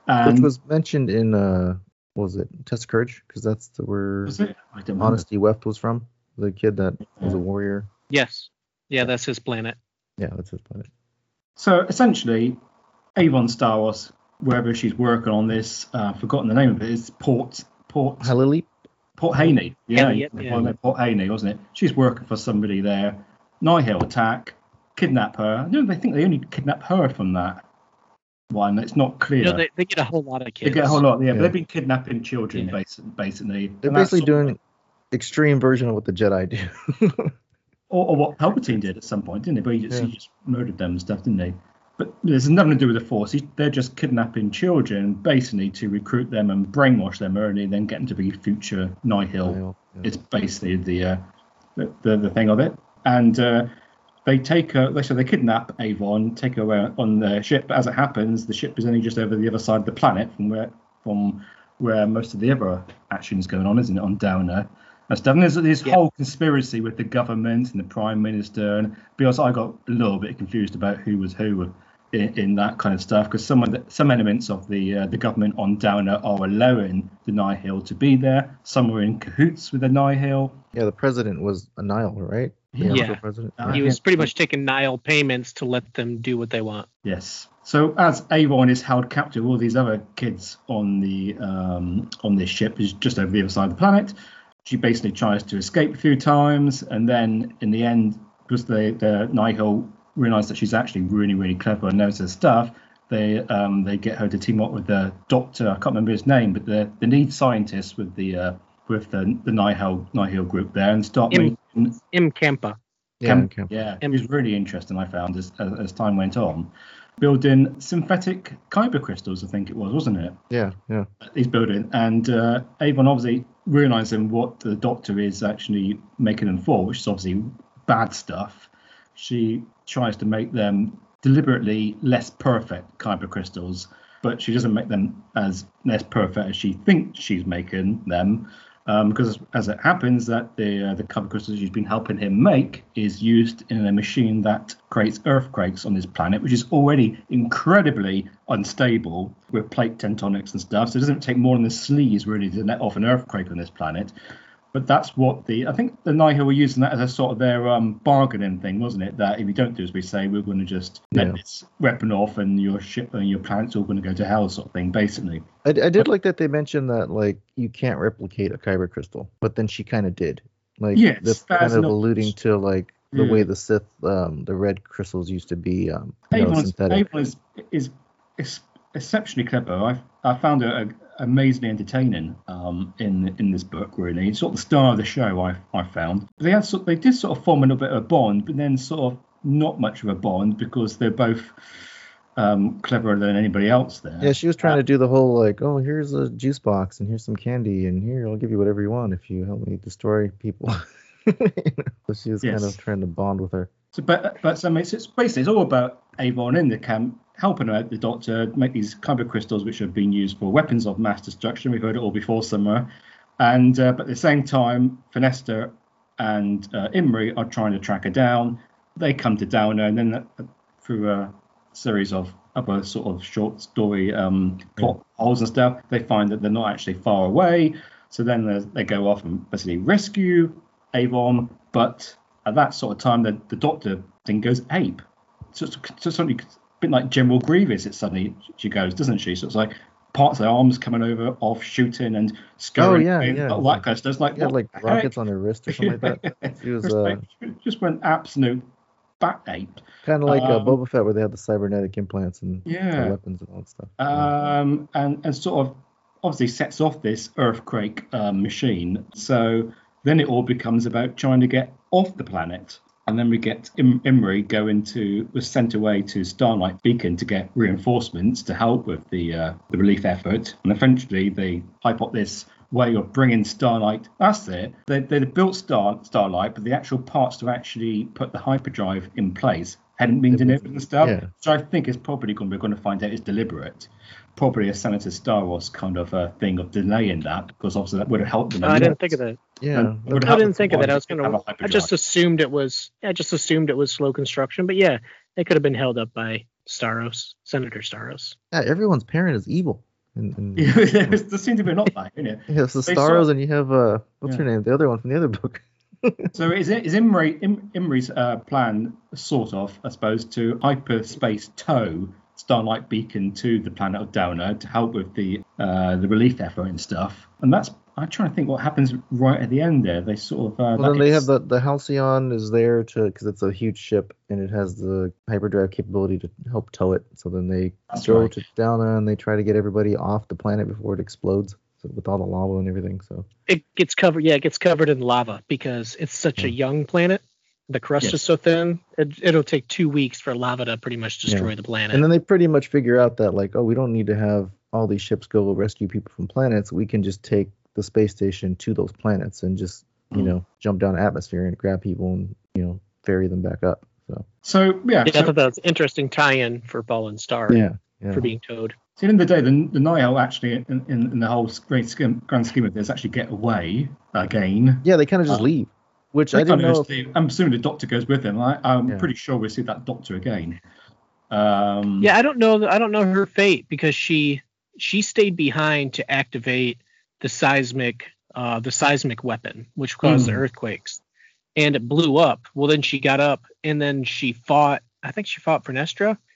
Which was mentioned in uh, what was it Test of Courage? Because that's the where was it? I don't remember. Honesty Weft was from. The kid that was a warrior. Yes. Yeah, that's his planet. Yeah, that's his planet. So essentially, Avon Starros, wherever she's working on this, uh, I've forgotten the name of it, is Port Port Halili? Port Haney. Yeah, Elliot, yeah. wasn't? Port Haney, wasn't it? She's working for somebody there. Nihil attack, kidnap her. No, they think they only kidnap her from that one. It's not clear. You know, they, they get a whole lot of kids. They get a whole lot, yeah, but Yeah. they've been kidnapping children, Yeah. basi- basically. They're And basically sort of- doing extreme version of what the Jedi do. or, or what Palpatine did at some point, didn't he? But he just, he just murdered them and stuff, didn't he? But there's nothing to do with the Force. He, they're just kidnapping children, basically to recruit them and brainwash them early, and then get them to be future Nihil. Nihil, yeah. It's basically the, uh, the, the the thing of it. And uh, they take her. They so they kidnap Avon, take her away on the ship. But as it happens, the ship is only just over the other side of the planet from where from where most of the other action is going on, isn't it? On Downer and stuff. And there's this Yeah. whole conspiracy with the government and the prime minister. And to be honest, I got a little bit confused about who was who in, in that kind of stuff because some of the, some elements of the uh, the government on Downer are allowing the Nihil to be there. Some were in cahoots with the Nihil. yeah, the president was a Nihil, right? The Yeah. Yeah. president. Uh, He was pretty much taking Nihil payments to let them do what they want. Yes. So as Avon is held captive, all these other kids on the um, on this ship is just over the other side of the planet. She basically tries to escape a few times, and then in the end, because the the Nihil realise that she's actually really really clever and knows her stuff, they um, they get her to team up with the doctor. I can't remember his name, but the the lead scientist with the uh, with the the Nihil Nihil group there, and start Im- making M. Campa. Yeah, Camp- Camp- yeah, Camp- it was really interesting. I found as, as as time went on, building synthetic kyber crystals. I think it was, wasn't it? yeah, yeah. He's building, and uh, Avon obviously realizing what the Doctor is actually making them for, which is obviously bad stuff. She tries to make them deliberately less perfect kyber crystals, but she doesn't make them as less perfect as she thinks she's making them. Um, because as it happens, that the uh, the kyber crystals she's been helping him make is used in a machine that creates earthquakes on this planet, which is already incredibly unstable with plate tectonics and stuff. So it doesn't take more than the sleaze really to let off an earthquake on this planet. But that's what the I think the Nihil were using that as a sort of their um, bargaining thing, wasn't it? That if you don't do as we say, we're going to just let Yeah. this weapon off, and your ship and your planet's all going to go to hell, sort of thing, basically. I, I did like that they mentioned that like you can't replicate a kyber crystal, but then she kind of did. Like Yes, that's kind of not- alluding to like the Yeah. way the Sith, um, the red crystals used to be, um, you know, Avon is, synthetic. Is, is, is exceptionally clever. I I found a, uh, amazingly entertaining um, in in this book. Really, It's sort of the star of the show. I I found they had sort they did sort of form a little bit of a bond, but then sort of not much of a bond because they're both um, cleverer than anybody else there. Yeah, she was Uh, trying to do the whole like, oh, here's a juice box and here's some candy and here I'll give you whatever you want if you help me destroy people. You know, so she was kind of trying to bond with her. So, but but so it's, it's basically it's all about Avon in the camp helping out the Doctor make these kyber crystals, which have been used for weapons of mass destruction. We've heard it all before somewhere, and uh, but at the same time, Vernestra and uh, Imri are trying to track her down. They come to Downer, and then uh, through a series of other sort of short story um, plot holes and stuff, they find that they're not actually far away. So then they go off and basically rescue Avon, but at that sort of time, the, the Doctor thing goes ape. So it's, so suddenly, bit like General Grievous, it suddenly she goes, doesn't she? So it's like parts of her arms coming over, off shooting and scurrying, yeah, and yeah. all that kind of stuff. Like, what like heck? rockets on her wrist or something like that. She was Just uh, like- just went absolute bat ape. kind of like uh, um, Boba Fett where they had the cybernetic implants and Yeah. weapons and all that stuff. um, and and sort of obviously sets off this earthquake um, machine. So then it all becomes about trying to get off the planet. And then we get Im- Imri going to was sent away to Starlight Beacon to get reinforcements to help with the uh, the relief effort. And eventually they hype up this way of bringing Starlight. That's it. They they built Star Starlight, but the actual parts to actually put the hyperdrive in place hadn't been delivered and stuff. Yeah. So I think it's probably going we're going to find out it's deliberate. Probably a Senator Starros kind of a thing of delaying that because obviously that would have helped them. a I didn't think of that. Yeah, would I didn't think of that. I was gonna. have a I hyperdrive. just assumed it was. I just assumed it was slow construction. But yeah, it could have been held up by Starros, Senator Starros. yeah, everyone's parent is evil. And, and Yeah, there seems to be a lot like, isn't it? you have the They Starros saw- and you have uh, what's Yeah. her name? The other one from the other book. So is it is Imri Im, Imri's uh, plan sort of, I suppose, to hyperspace tow Starlight Beacon to the planet of Downer to help with the uh, the relief effort and stuff? And that's I'm trying to think what happens right at the end there. They sort of uh, Well, then they have the the Halcyon is there to because it's a huge ship and it has the hyperdrive capability to help tow it. So then they go right. to Downa and they try to get everybody off the planet before it explodes. So with all the lava and everything. So It gets covered. Yeah, it gets covered in lava because it's such a young planet. The crust Yes. is so thin. It, it'll take two weeks for lava to pretty much destroy the planet. and then they pretty much figure out that like oh we don't need to have all these ships go rescue people from planets. We can just take the space station to those planets and just you Mm. know jump down atmosphere and grab people and you know ferry them back up. So So yeah, yeah, I thought that was interesting tie-in for Fallen Star yeah, yeah. for being towed. So at the end of the day, the, the Nihil actually, in, in, in the whole great scheme, grand scheme of this, actually get away again. Yeah, they kind of just Uh, leave, which I They didn't know. just leave. I'm assuming the Doctor goes with them. I, I'm Yeah. pretty sure we'll see that Doctor again. Um, Yeah, I don't know. I don't know her fate because she she stayed behind to activate the seismic uh, the seismic weapon, which caused the Hmm. earthquakes, and it blew up. Well, then she got up and then she fought. I think she fought for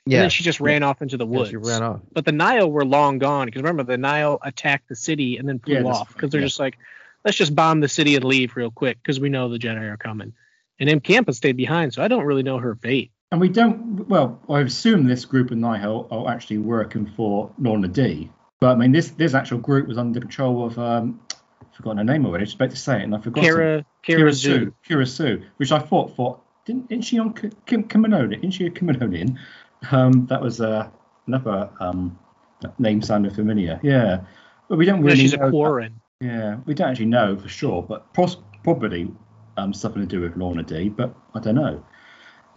Nestra, and then she just ran off into the yeah, woods. she ran off. But the Nihil were long gone because remember the Nihil attacked the city and then flew Yeah, off because they're yeah. just like, let's just bomb the city and leave real quick because we know the Jedi are coming. And M. Campa stayed behind, so I don't really know her fate. And we don't. Well, I assume this group of Nihil are actually working for Lourna Dee. But I mean, this this actual group was under control of. Um, I've forgotten her name already. I was about to say it, and I forgot. Kara, Kira Sue. Kira Sue, which I thought for didn't isn't she on K- Kim Kimononian? Isn't she a Kimononian? Um, that was uh, another um, name sounded familiar. Yeah, but we don't really. she's a know that. Quarren. Yeah, we don't actually know for sure, but pos- probably um, something to do with Lourna Dee. But I don't know.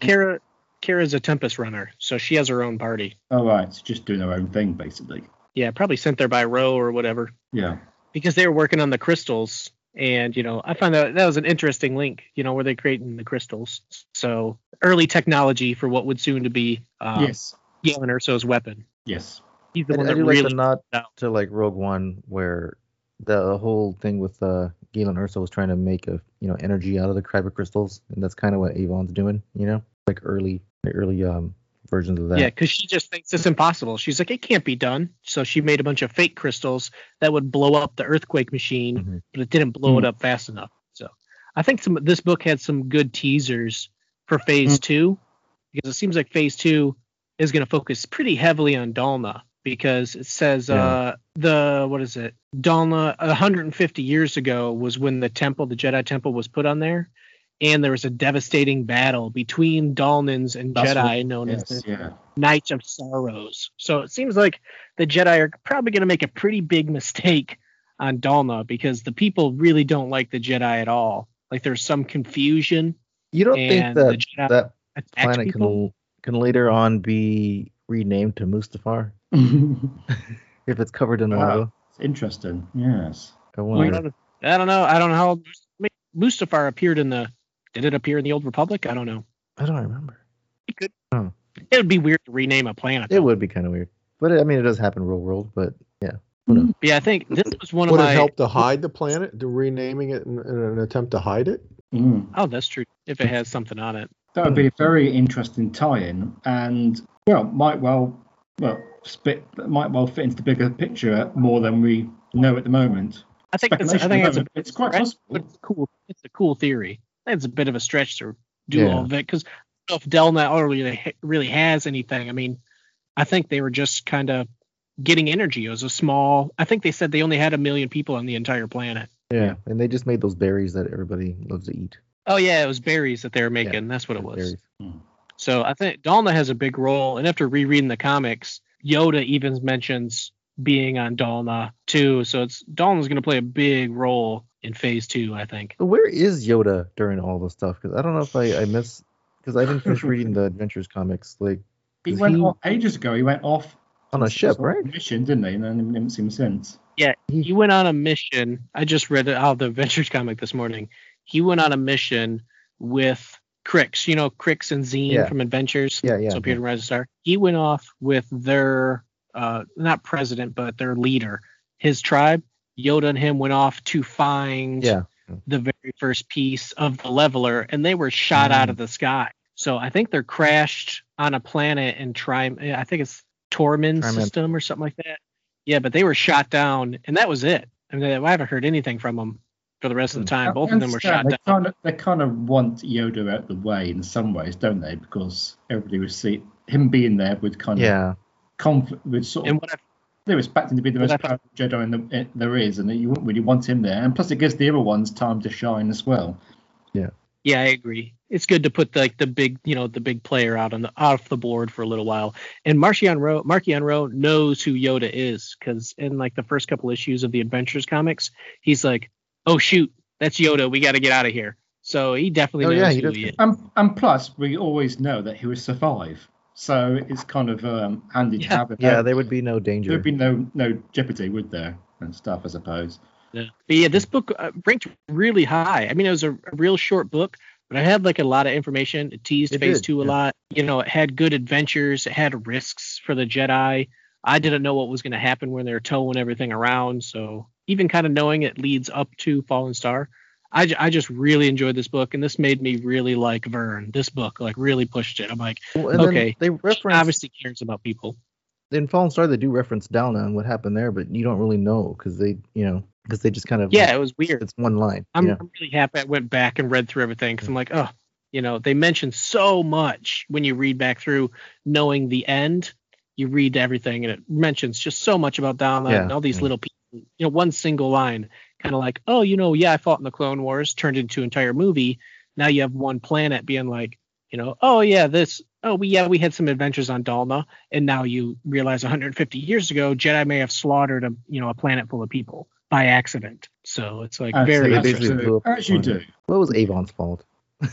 Kara, Kara's a Tempest runner, so she has her own party. Oh right, it's just doing her own thing basically. Yeah, probably sent there by Ro or whatever Yeah. because they were working on the crystals. And you know, I found that that was an interesting link. You know, where they're creating the crystals. So early technology for what would soon to be um, yes. Galen Erso's weapon. Yes. He's the I, one I that do really like the nod out. to like Rogue One, where the whole thing with uh, Galen Erso was trying to make a you know energy out of the kyber crystals, and that's kind of what Avon's doing. You know, like early early um versions of that. Yeah, because she just thinks it's impossible. She's like, it can't be done. So she made a bunch of fake crystals that would blow up the earthquake machine, Mhm. but it didn't blow it Mhm. up fast enough. So I think some this book had some good teasers for phase two, because it seems like phase two is going to focus pretty heavily on Dalna because it says Yeah. uh the what is it Dalna 150 years ago was when the temple the Jedi temple was put on there and there was a devastating battle between Dalnans and That's Jedi what- known as the Yeah. Knights of Sorrows. So it seems like the Jedi are probably going to make a pretty big mistake on Dalna because the people really don't like the Jedi at all. Like there's some confusion. you don't think and the that Jedi that planet people. can can later on be renamed to Mustafar if it's covered in Wow. lava? It's interesting. Yes. I I wonder. don't, I don't know. I don't know how Mustafar appeared in the. Did it appear in the Old Republic? I don't know. I don't remember. It could. Oh. It would be weird to rename a planet. It would be kind of weird, but it, I mean, it does happen in real world. But yeah, But yeah, I think this was one of Would my. it help to hide the planet, to renaming it in, in an attempt to hide it? Mm. Oh, that's true. If it has something on it. That would be a very interesting tie-in, and well, might well, well, spit might well fit into the bigger picture more than we know at the moment. I think it's. I think it's a. it's quite possible. it's cool. It's a cool theory. I think it's a bit of a stretch to do Yeah. all of it because I don't know if Dalna really really has anything. I mean, I think they were just kind of getting energy. It was a small. I think they said they only had a million people on the entire planet. yeah, and they just made those berries that everybody loves to eat. Oh yeah, it was berries that they were making. That's what it was. Berries. Hmm. So I think Dalna has a big role, and after rereading the comics, Yoda even mentions being on Dalna too. So it's Dalna's going to play a big role in Phase Two, I think. But where is Yoda during all this stuff? Because I don't know if I I miss because I didn't finish reading the Adventures comics. Like He went he- off ages ago. He went off on a ship, right? Mission, didn't he? And then haven't seen him since. Yeah, he went on a mission. I just read out of the Adventures comic this morning. He went on a mission with Krix, you know, Krix and Zeen Yeah. from Adventures. Yeah, yeah, So appeared in Rise of the Star. He went off with their uh not president, but their leader, his tribe. Yoda and him went off to find Yeah. the very first piece of the leveler, and they were shot out of the sky. So I think they're crashed on a planet in Trim. I think it's Tormund Tryman. system or something like that. Yeah, but they were shot down, and that was it. I mean, I haven't heard anything from them for the rest of the time. Both of them were shot they down. Kind of, they kind of want Yoda out the way in some ways, don't they? Because everybody would see him being there with kind of Yeah. conflict, with sort of And what I they respect him to be the most But I- powerful Jedi in the, in, there is, and that you wouldn't really want him there. And plus, it gives the other ones time to shine as well. Yeah, Yeah, I agree. It's good to put like the big, you know, the big player out on the off the board for a little while. And Marchion Ro, Marchion Ro knows who Yoda is because in like the first couple issues of the Adventures comics, he's like, "Oh shoot, that's Yoda. We got to get out of here." So he definitely Oh, knows yeah, he who does. he is. And and plus, we always know that he will survive, so it's kind of um, handy to have. it. Yeah, there would be no danger. there'd be no no jeopardy, would there, and stuff, I suppose. Yeah. But yeah, this book uh, ranked really high. I mean, it was a, a real short book, but it had like a lot of information. It teased It Phase did, Two a yeah. lot. You know, it had good adventures. It had risks for the Jedi. I didn't know what was going to happen when they were towing everything around. So even kind of knowing it leads up to Fallen Star, I, I just really enjoyed this book, and this made me really like Vern. This book like really pushed it. I'm like, Well, okay, They reference obviously cares about people. in Fallen Star. They do reference Dalna and what happened there, but you don't really know because they, you know, because they just kind of Yeah, it was weird. It's one line. I'm, yeah. I'm really happy I went back and read through everything because I'm like, oh, you know, they mention so much when you read back through, knowing the end. You read everything and it mentions just so much about Dalna Yeah, and all these yeah. little pieces. You know, one single line, kind of like, oh, you know, yeah, I fought in the Clone Wars, turned into an entire movie. Now you have one planet being like, you know, oh yeah, this, oh we yeah we had some adventures on Dalna, and now you realize 150 years ago Jedi may have slaughtered a you know a planet full of people by accident. So it's like As very they as basically you do. As you do. What was Avon's fault?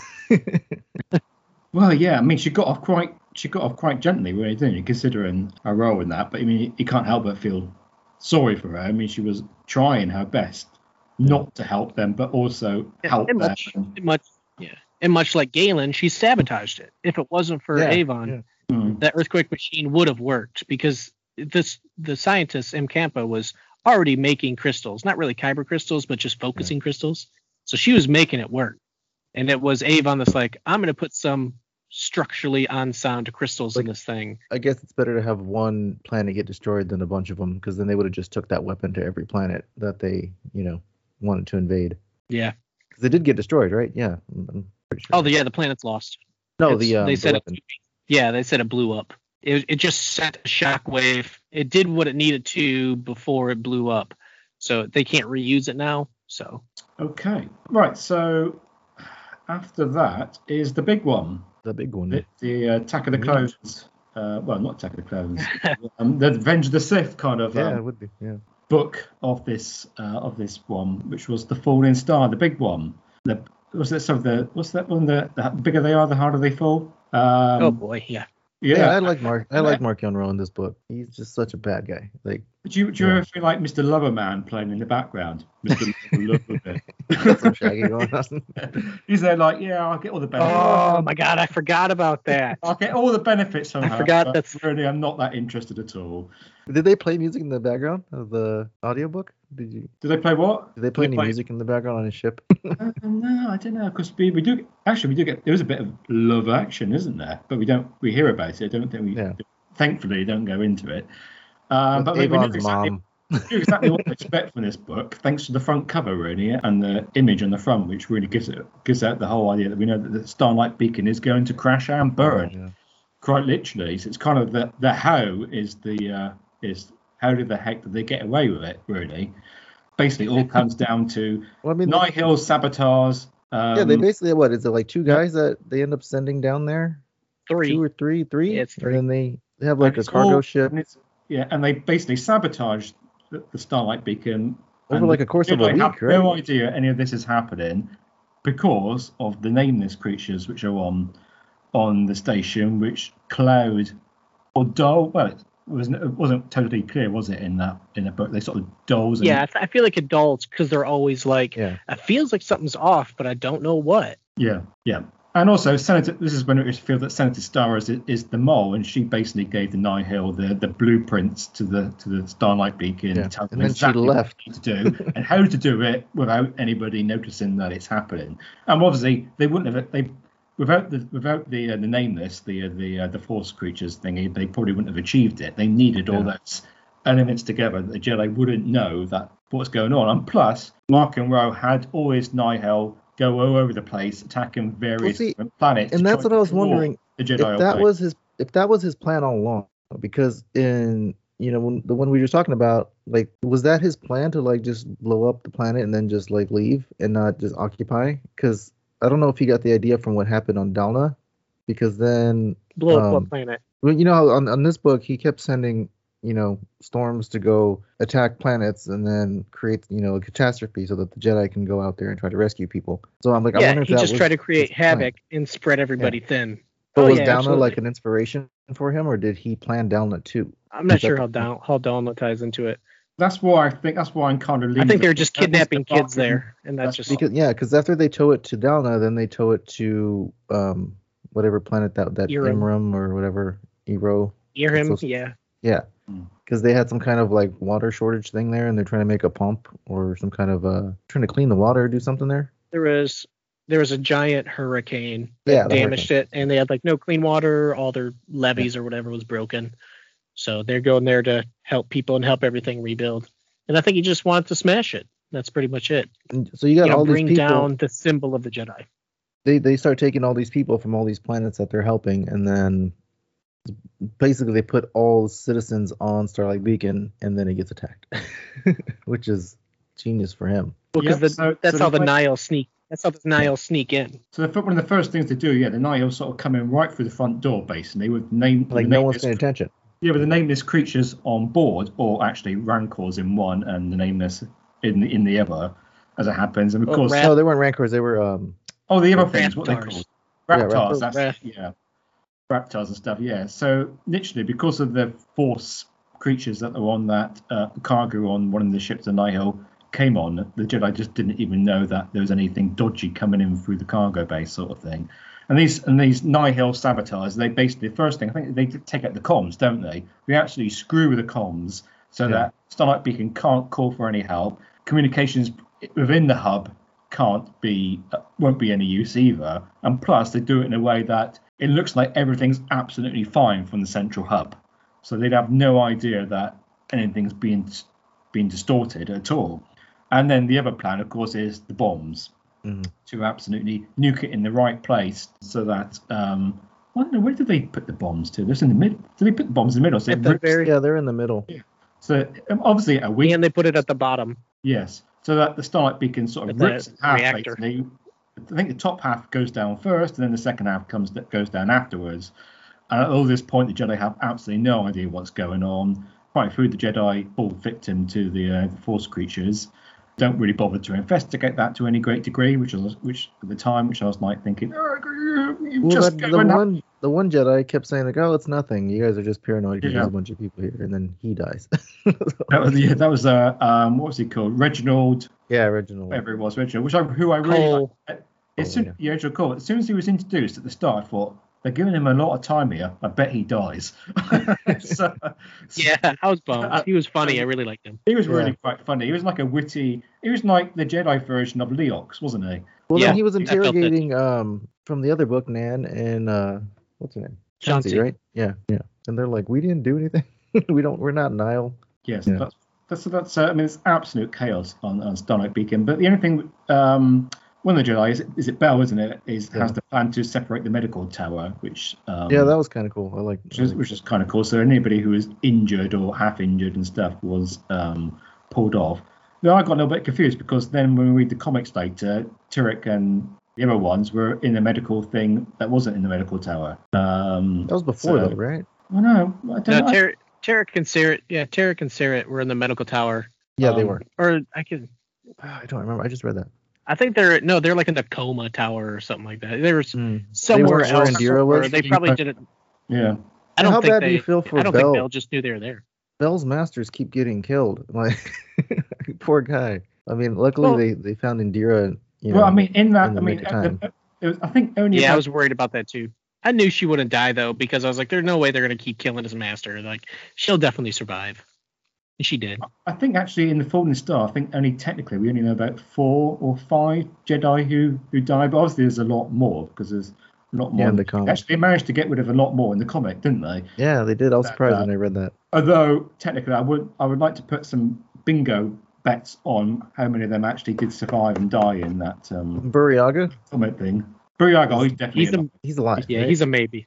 Well, yeah, I mean, she got off quite she got off quite gently, really, didn't you? Considering her role in that, but I mean, you can't help but feel sorry for her. I mean, she was trying her best not to help them, but also Yeah, help and them. much, and much, yeah, and much like Galen, she sabotaged it. If it wasn't for Yeah, Avon, yeah. Mm. that earthquake machine would have worked because this the scientist M. Campa was already making crystals, not really kyber crystals, but just focusing crystals. So she was making it work, and it was Avon that's like, I'm going to put some structurally unsound crystals in this thing. I guess it's better to have one planet get destroyed than a bunch of them because then they would have just took that weapon to every planet that they, you know, wanted to invade. Yeah. Because they did get destroyed, right? Yeah. I'm, I'm pretty sure. Oh, the, yeah, the planet's lost. no, It's- the um, they the said weapon. it, yeah, they said it blew up. It it just sent a shockwave. It did what it needed to before it blew up. So they can't reuse it now. So Okay, right. So after that is the big one, the big one. the, the uh, Attack of the. Clones. Uh, well, not Attack of the Clones, um, the Revenge of the Sith kind of yeah, um, it would be. Yeah. Book of this uh, of this one, which was the Falling Star, the big one. The was that some of the what's that one? The, the bigger they are, the harder they fall. Um, oh boy, yeah. Yeah, yeah. I like Mark. I like Marchion Ro in this book. He's just such a bad guy. Like do you, do you yeah. ever feel like Mr. Loverman playing in the background? Mr. Loverman. got some shaggy going on. He's there like, yeah, I'll get all the benefits. Oh my god, I forgot about that. I'll get all the benefits from I forgot but that's- really I'm not that interested at all. Did they play music in the background of the audiobook? Did you? Do they play what? Did they play They any play- music in the background on his ship? Uh, no, I don't know because we, we do actually we do get there is a bit of love action, isn't there? But we don't we hear about it. I don't think we Yeah. thankfully don't go into it. Um, but we, we know exactly, mom. we exactly what to expect from this book, thanks to the front cover really and the image on the front, which really gives it gives out the whole idea that we know that the Starlight Beacon is going to crash and burn. Yeah. quite literally. So it's kind of the the how is the uh, is how did the heck did they get away with it? Really, basically, all comes down to Well, I mean, Nihil sabotage. Um, yeah, they basically what is it like two guys that they end up sending down there? Three. Two or three, three, Yeah, it's three. and then they they have like and a cargo all- ship and it's- yeah, and they basically sabotage the, the Starlight Beacon over and like a course of a they week, have right? no idea any of this is happening because of the nameless creatures which are on on the station, which Cloud or Dole. Well, it wasn't it wasn't totally clear, was it? In that in the book, they sort of dolls. And, Yeah, I, I feel like adults because they're always like, Yeah. it feels like something's off, but I don't know what. yeah, yeah. And also, Senator, this is when it was revealed that Senator Starros is, is the mole, and she basically gave the Nihil the, the blueprints to the to the Starlight Beacon, Yeah. telling And them exactly what left. need to do and how to do it without anybody noticing that it's happening. And obviously, they wouldn't have they without the without the uh, the nameless the uh, the uh, the Force creatures thingy, they probably wouldn't have achieved it. They needed all Yeah. those elements together that the Jedi wouldn't know that what's going on. And plus, Marchion Ro had always Nihil go all over the place, attacking various see, planets. and that's what I was wondering, The Jedi if that away. was his if that was his plan all along because in you know when, the one we were talking about like was that his plan to like just blow up the planet and then just like leave and not just occupy because i don't know if he got the idea from what happened on dalna because then Blow up Um, what planet? well you know on, on this book he kept sending you know storms to go attack planets and then create you know a catastrophe so that the jedi can go out there and try to rescue people so i'm like i wonder if he that just was tried to create his plan. havoc and spread everybody thin. but Oh, was yeah, Dalna absolutely. like an inspiration for him or did he plan Dalna too I'm not Is sure the how point? down how Dalna ties into it. That's why I think that's why I'm kind of. I think they're just was the kidnapping kids Dark there, and that's That's just Because yeah, because after they tow it to Dalna, then they tow it to um whatever planet that that Eiram. Imram or whatever Ero. hear him. so- Yeah, Yeah, because they had some kind of like water shortage thing there, and they're trying to make a pump or some kind of uh trying to clean the water or do something there. there was there was a giant hurricane that the damaged it, and they had like no clean water. All their levees or whatever was broken, so they're going there to help people and help everything rebuild. And I think he just wanted to smash it. That's pretty much it. And so you got You know, all these bring people. down the symbol of the Jedi. They they start taking all these people from all these planets that they're helping, and then basically they put all citizens on Starlight Beacon, and then it gets attacked, which is genius for him. Well, because Yep, so- that's so how the the- Nihil sneak. That's how the Nihil sneak in. So the, one of the first things to do, yeah, the Nihil sort of come in right through the front door, basically, with name Like no nameless- one's paying attention. Yeah, with the nameless creatures on board, or actually rancors in one and the nameless in the in the other, as it happens. And of Oh, course, rat- No, they weren't rancors. They were um. oh, the other things, what they Raptors. Yeah, raptors. raptors. that's Rap- yeah, raptors and stuff. Yeah. So literally, because of the force creatures that were on that uh, cargo on one of the ships, the Nihil came on, the Jedi just didn't even know that there was anything dodgy coming in through the cargo bay, sort of thing. And these and these Nihil saboteurs, they basically the first thing I think they take out the comms, don't they? They actually screw with the comms so Yeah. that Starlight Beacon can't call for any help. Communications within the hub can't be uh, won't be any use either. And plus, they do it in a way that it looks like everything's absolutely fine from the central hub, so they'd have no idea that anything's being being distorted at all. And then the other plan, of course, is the bombs Mhm. to absolutely nuke it in the right place so that. Um, I don't know where did they put the bombs to? This in the middle. Did they put the bombs in the middle? So, At the very Yeah, they're in the middle. Yeah. so um, obviously a weak and they put it at the bottom. Yes, so that the Starlight Beacon sort of With rips in half. reactor. I think the top half goes down first, and then the second half comes goes down afterwards. And at all this point, the Jedi have absolutely no idea what's going on. Right through, the Jedi fall victim to the, uh, the Force creatures. Don't really bother to investigate that to any great degree, which was which at the time, which I was like thinking, oh, Well, that, the and have-" one the one Jedi kept saying like, "Oh, it's nothing. You guys are just paranoid because Yeah. there's a bunch of people here," and then he dies. That was yeah, that was uh, um, what was he called? Reginald yeah, Reginald. whatever it was, Reginald, which I who I really Cole. liked. As soon, yeah. yeah, Reginald Cole. As soon as he was introduced at the start, I thought they're giving him a lot of time here. I bet he dies. so, Yeah, I was bummed. Uh, He was funny. I really liked him. he was really Yeah. quite funny. He was like a witty. He was like the Jedi version of Leox, wasn't he? Well, Yeah, then he was I felt that. interrogating um from the other book, Nan and uh what's her name? Chancey. right? Yeah, yeah. And they're like, "We didn't do anything. we don't. We're not Nihil." Yes, Yeah. that's that's that's. Uh, I mean, it's absolute chaos on, on Starlight Beacon. But the only thing, um, one of the Jedi is, is it Bell, isn't it? Is has the plan to separate the medical tower, which um, yeah, that was kind of cool. I like. which is, which is kind of cool. So anybody who was injured or half injured and stuff was um, pulled off. Now I got a little bit confused because then when we read the comics later, Terec and the other ones were in the medical thing that wasn't in the medical tower. Um, that was before so- though, right? I know. I don't No, know. Ter- Terec and Ceret. Yeah, Terec and Ceret were in the medical tower. Yeah, they Um, were. Or I can. I don't remember. I just read that. I think they're no, they're like in the coma tower or something like that. They were Mm. somewhere weren't else. Indeera where was? They probably didn't. yeah. I don't How think bad they. do you feel for I don't Bell? think Bell just knew they were there. Bell's masters keep getting killed. Like, poor guy. I mean, luckily Well- they they found Indira. You know, well, I mean, in that, in the I mean, nick of at time. the, It was, I think only. Yeah, I was worried about that too. I knew she wouldn't die though because I was like, there's no way they're gonna keep killing his master. Like, she'll definitely survive. And she did. I think actually in the Fallen Star, I think only technically we only know about four or five Jedi who who die, but obviously there's a lot more because there's a lot more. Yeah, in the comic. Actually, they managed to get rid of a lot more in the comic, didn't they? Yeah, they did. I was That- surprised that- when I read that. Although technically, I would I would like to put some bingo bets on how many of them actually did survive and die in that um, Burryaga, comic thing. Burryaga, he's definitely. He's a, he's alive. yeah, right? he's a maybe.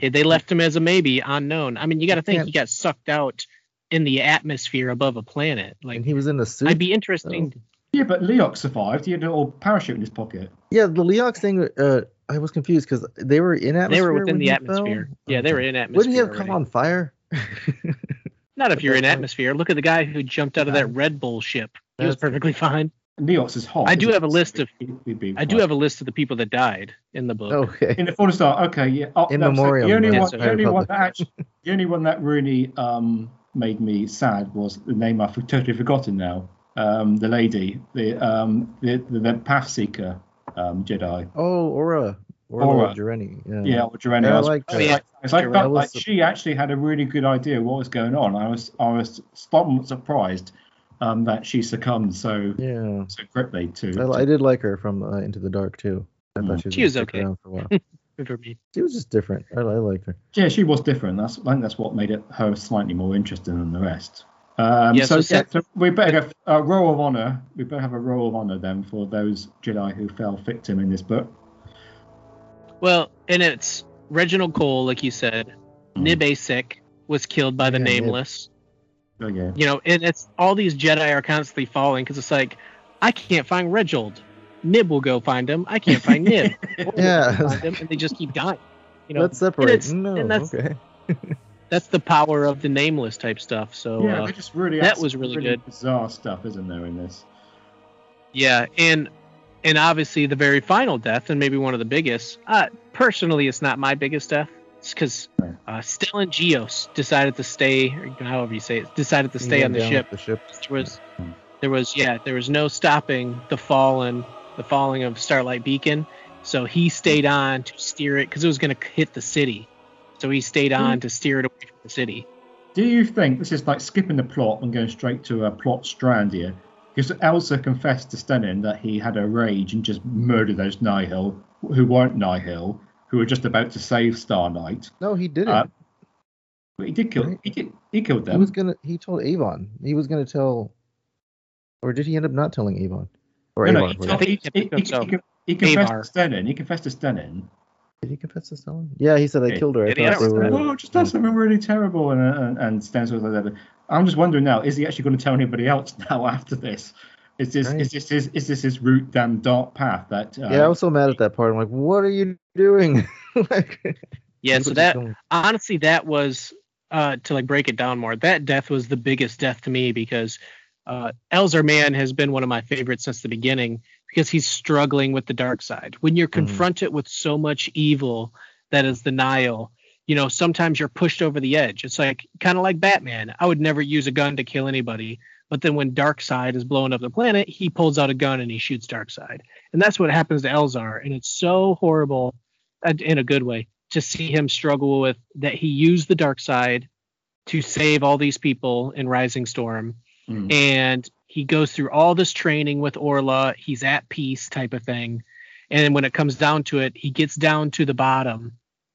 They left him as a maybe, unknown. I mean, you got to think can't- he got sucked out in the atmosphere above a planet. and Like, he was in the suit. I'd be interesting. yeah, but Leox survived. He had a little parachute in his pocket. Yeah, the Leox thing. Uh, I was confused because they were in atmosphere. They were within the atmosphere. fell? Yeah, they were in atmosphere. Wouldn't he have already. caught on fire? Not if you're in atmosphere. Look at the guy who jumped out of that Red Bull ship. He was perfectly fine. Leox is hot. I do isn't have a list of- He'd- he'd be I do have a list of the people that died in the book. okay. in the Fallen Star. Okay, yeah. Oh, In no, memoriam The only of one, the the only one that actually, the only one that really um made me sad was the name I've totally forgotten now. Um, the lady, the um, the the, the Path Seeker, um, Jedi. Oh, Orla. Orla, Orla. Jareni. Yeah. Yeah, or Jareni. Yeah, I I like Oh, yeah. It's like, Jareni. felt I like she actually had a really good idea what was going on. I was I was somewhat surprised um, that she succumbed so Yeah. so quickly to. I, I did like her from uh, Into the Dark too. I Mm. thought she was, She was okay. for a while. Good for me. she was just different. I, I liked her. Yeah, she was different. That's I think that's what made it her slightly more interesting than the rest. Um, Yeah, so, so yeah, Seth- so we better go a row of honor. We better have a row of honor then for those Jedi who fell victim in this book. Well, and it's Reginald Cole, like you said. Mm. Nib Assek was killed by the Yeah, Nib. Nameless. Oh yeah. You know, and it's all these Jedi are constantly falling because it's like, I can't find Reginald. Nib will go find him. I can't find Nib. Yeah. find him, and they just keep dying. You know, Let's separate. it's- no, and that's- okay. that's the power of the Nameless type stuff. So yeah, uh, just really that was some really good. Bizarre stuff, isn't there, in this? Yeah, and and obviously the very final death, and maybe one of the biggest. Uh, personally, it's not my biggest death. It's because uh, Stellan Gios decided to stay, or however you say it, decided to stay on the ship. The ship. There was, there was, yeah, there was no stopping the fallen, the falling of Starlight Beacon. So he stayed on to steer it because it was going to hit the city. So he stayed on to steer it away from the city. Do you think this is like skipping the plot and going straight to a plot strand here? Because Elzar confessed to Stenin that he had a rage and just murdered those Nihil who weren't Nihil, who were just about to save Starlight. No, he didn't. Uh, But he did kill. Right. He did. He killed them. he them. was gonna. He told Avon. He was gonna tell. Or did he end up not telling Avon? Or no, no, he, he, I think he, he, he, he confessed Avar. to Stennin. He confessed to Stennin. Did he confess to Stellan? Yeah, he said I killed her. I did he? thought I they don't were. Oh, just done something really terrible, and and, and Stennin was like that. I'm just wondering now: is he actually going to tell anybody else now after this? Is this Right. is this his is this his route down dark path that? Uh, Yeah, I was so mad at that part. I'm like, what are you doing? like, Yeah, so that honestly that was uh to like break it down more that death was the biggest death to me because uh elzar mann has been one of my favorites since the beginning because he's struggling with the dark side when you're Mhm. confronted with so much evil that is the nihil you know sometimes you're pushed over the edge it's like kind of like batman i would never use a gun to kill anybody but then when Darkseid is blowing up the planet he pulls out a gun and he shoots Darkseid and that's what happens to elzar and it's so horrible in a good way to see him struggle with that he used the dark side to save all these people in Rising Storm. Mm. And he goes through all this training with Orla. He's at peace type of thing. And when it comes down to it, he gets down to the bottom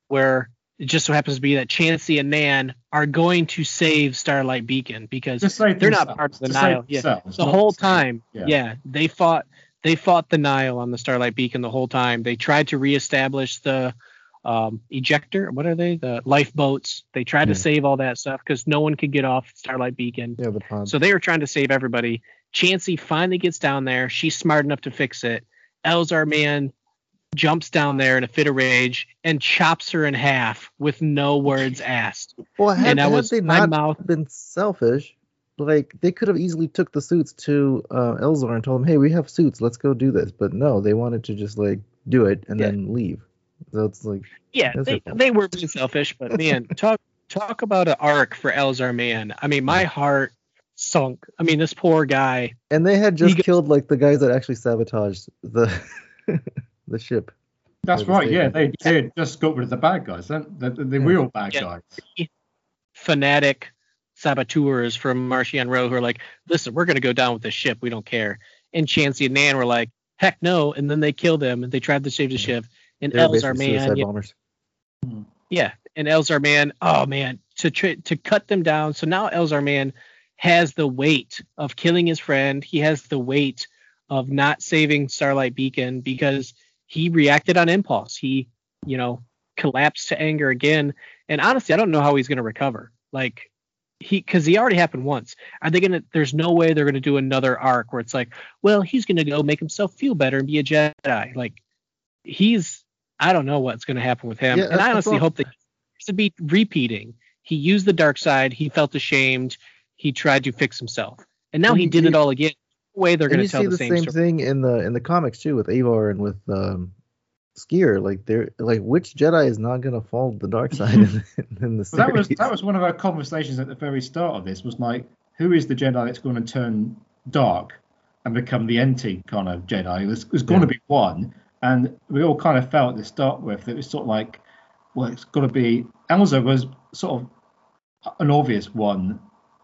where it just so happens to be that Chancey and Nan are going to save Starlight Beacon because Just say they're not themselves, part of the to say Nihil. Yeah. themselves, the whole time yeah. yeah. they fought they fought the nihil on the starlight beacon the whole time they tried to reestablish the um, ejector what are they the lifeboats they tried to save all that stuff because no one could get off starlight beacon Yeah, the pod. so they were trying to save everybody chancey finally gets down there she's smart enough to fix it elzar mann jumps down there in a fit of rage and chops her in half with no words asked well, had, and I had was they my not mouth been selfish, like they could have easily took the suits to uh, Elzar and told him, "Hey, we have suits. Let's go do this." But no, they wanted to just like do it and Yeah. then leave. So it's like, Yeah, That's they, they were being selfish, but man, talk talk about an arc for Elzar Mann. I mean, my heart sunk. I mean, this poor guy. and they had He just goes- killed like the guys that actually sabotaged the the ship. That's By the right. Yeah, statement. they they just got rid of the bad guys, then the, the, the real bad Yeah. guys. fanatic saboteurs from Marchion Ro who are like, listen, we're going to go down with this ship. We don't care. And Chancey and Nan were like, heck no. And then they kill them and they tried to save the ship. And They were Elzar basically Man, suicide you- bombers. yeah, and Elzar Mann, oh man, to tr- to cut them down. So now Elzar Mann has the weight of killing his friend. He has the weight of not saving Starlight Beacon because he reacted on impulse. He, you know, collapsed to anger again. And honestly, I don't know how he's going to recover. Like he, because he already happened once. Are they gonna? There's no way they're gonna do another arc where it's like, well, he's gonna go make himself feel better and be a Jedi. Like he's, I don't know what's gonna happen with him. Yeah, and I honestly hope that he's to be repeating. He used the dark side. He felt ashamed. He tried to fix himself, and now Well, he you- did it all again. No way they're gonna you tell see the, the same, same story. thing in the in the comics too with Avar and with um Sskeer. Like they're like which Jedi is not gonna fall to the dark side in, in the series? Well, that was that was one of our conversations at the very start of this. Was like, who is the Jedi that's going to turn dark and become the anti kind of Jedi? There's, there's going to be one, and we all kind of felt to start with that it was sort of like, well, it's got to be. Elzar was sort of an obvious one,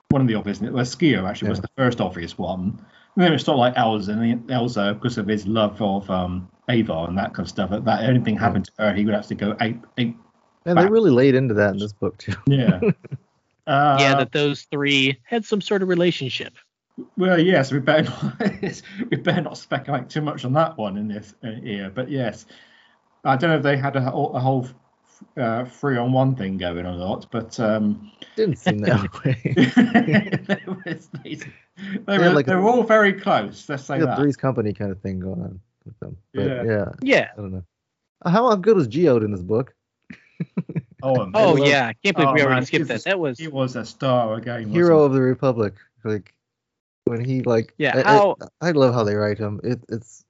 one of the obvious. Well, Sskeer actually was the first obvious one. And then it's sort of like Elzar, and then Elzar because of his love of um, Avar and that kind of stuff. That, that anything happened to her, he would actually go ape, ape and they really laid into that in this book too. yeah. Uh, yeah, that those three had some sort of relationship. Well, yes, we better not, we better not speculate too much on that one in this year. But yes, I don't know if they had a, whole- a whole uh, three on one thing going on or not, but um, Didn't seem that way. they, was, they, they, were, like they a- were all very close. Let's say Like a that. Three's Company kind of thing going on with them. But Yeah. yeah, Yeah. I don't know. How good was Geode in this book? Oh, Oh love- yeah, I can't believe Oh, we man, already skipped he that. was- That was he was a star again. Hero of the Republic. Like when he like Yeah, I, how- I, I love how they write him. It, it's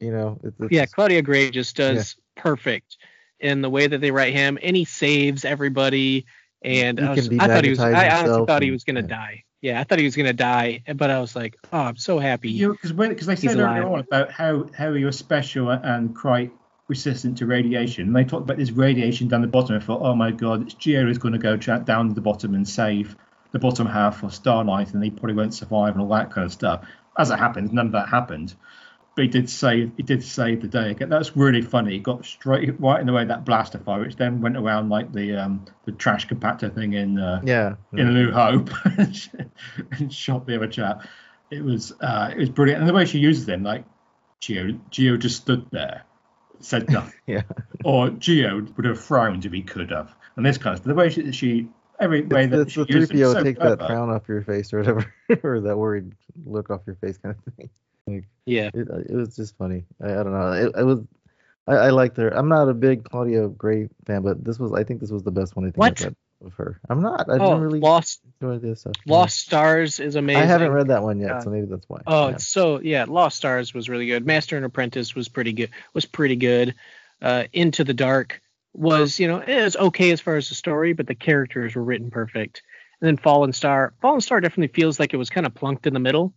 you know it's, it's yeah. Claudia Gray just does perfect in the way that they write him, and he saves everybody. And He I, was, can I thought he was. I honestly himself thought he was gonna yeah. die. Yeah, I thought he was gonna die, but I was like, oh, I'm so happy. because because they said earlier on about how how he was special and quite resistant to radiation. And they talked about this radiation down the bottom. and I thought, oh my god, it's Gio is going to go tra- down to the bottom and save the bottom half of Starlight, and he probably won't survive and all that kind of stuff. As it happens, none of that happened. But he did save he did save the day again. That's really funny. He got straight right in the way of that blaster fire, which then went around like the um the trash compactor thing in uh, yeah. in New Hope and shot the other chap. It was uh, it was brilliant, and the way she uses him, like Geo, Geo just stood there, said nothing, Yeah. or Geo would have frowned if he could have, and this kind of. The way she, she every way It's, that it's the 3PO so take that clever. frown off your face or whatever, or that worried look off your face kind of thing. Like yeah, it, it was just funny. I, I don't know. It, it was. I, I liked her. I'm not a big Claudia Gray fan, but this was. I think this was the best one I think What? I've of her. I'm not. I oh, didn't really Lost enjoy this stuff. Lost Stars is amazing. I haven't read that one yet, Uh, so maybe that's why. Oh, Yeah. it's so yeah. Lost Stars was really good. Master and Apprentice was pretty good. Was pretty good. Uh, Into the Dark was you know eh, it was okay as far as the story, but the characters were written perfect. And then Fallen Star. Fallen Star definitely feels like it was kind of plunked in the middle.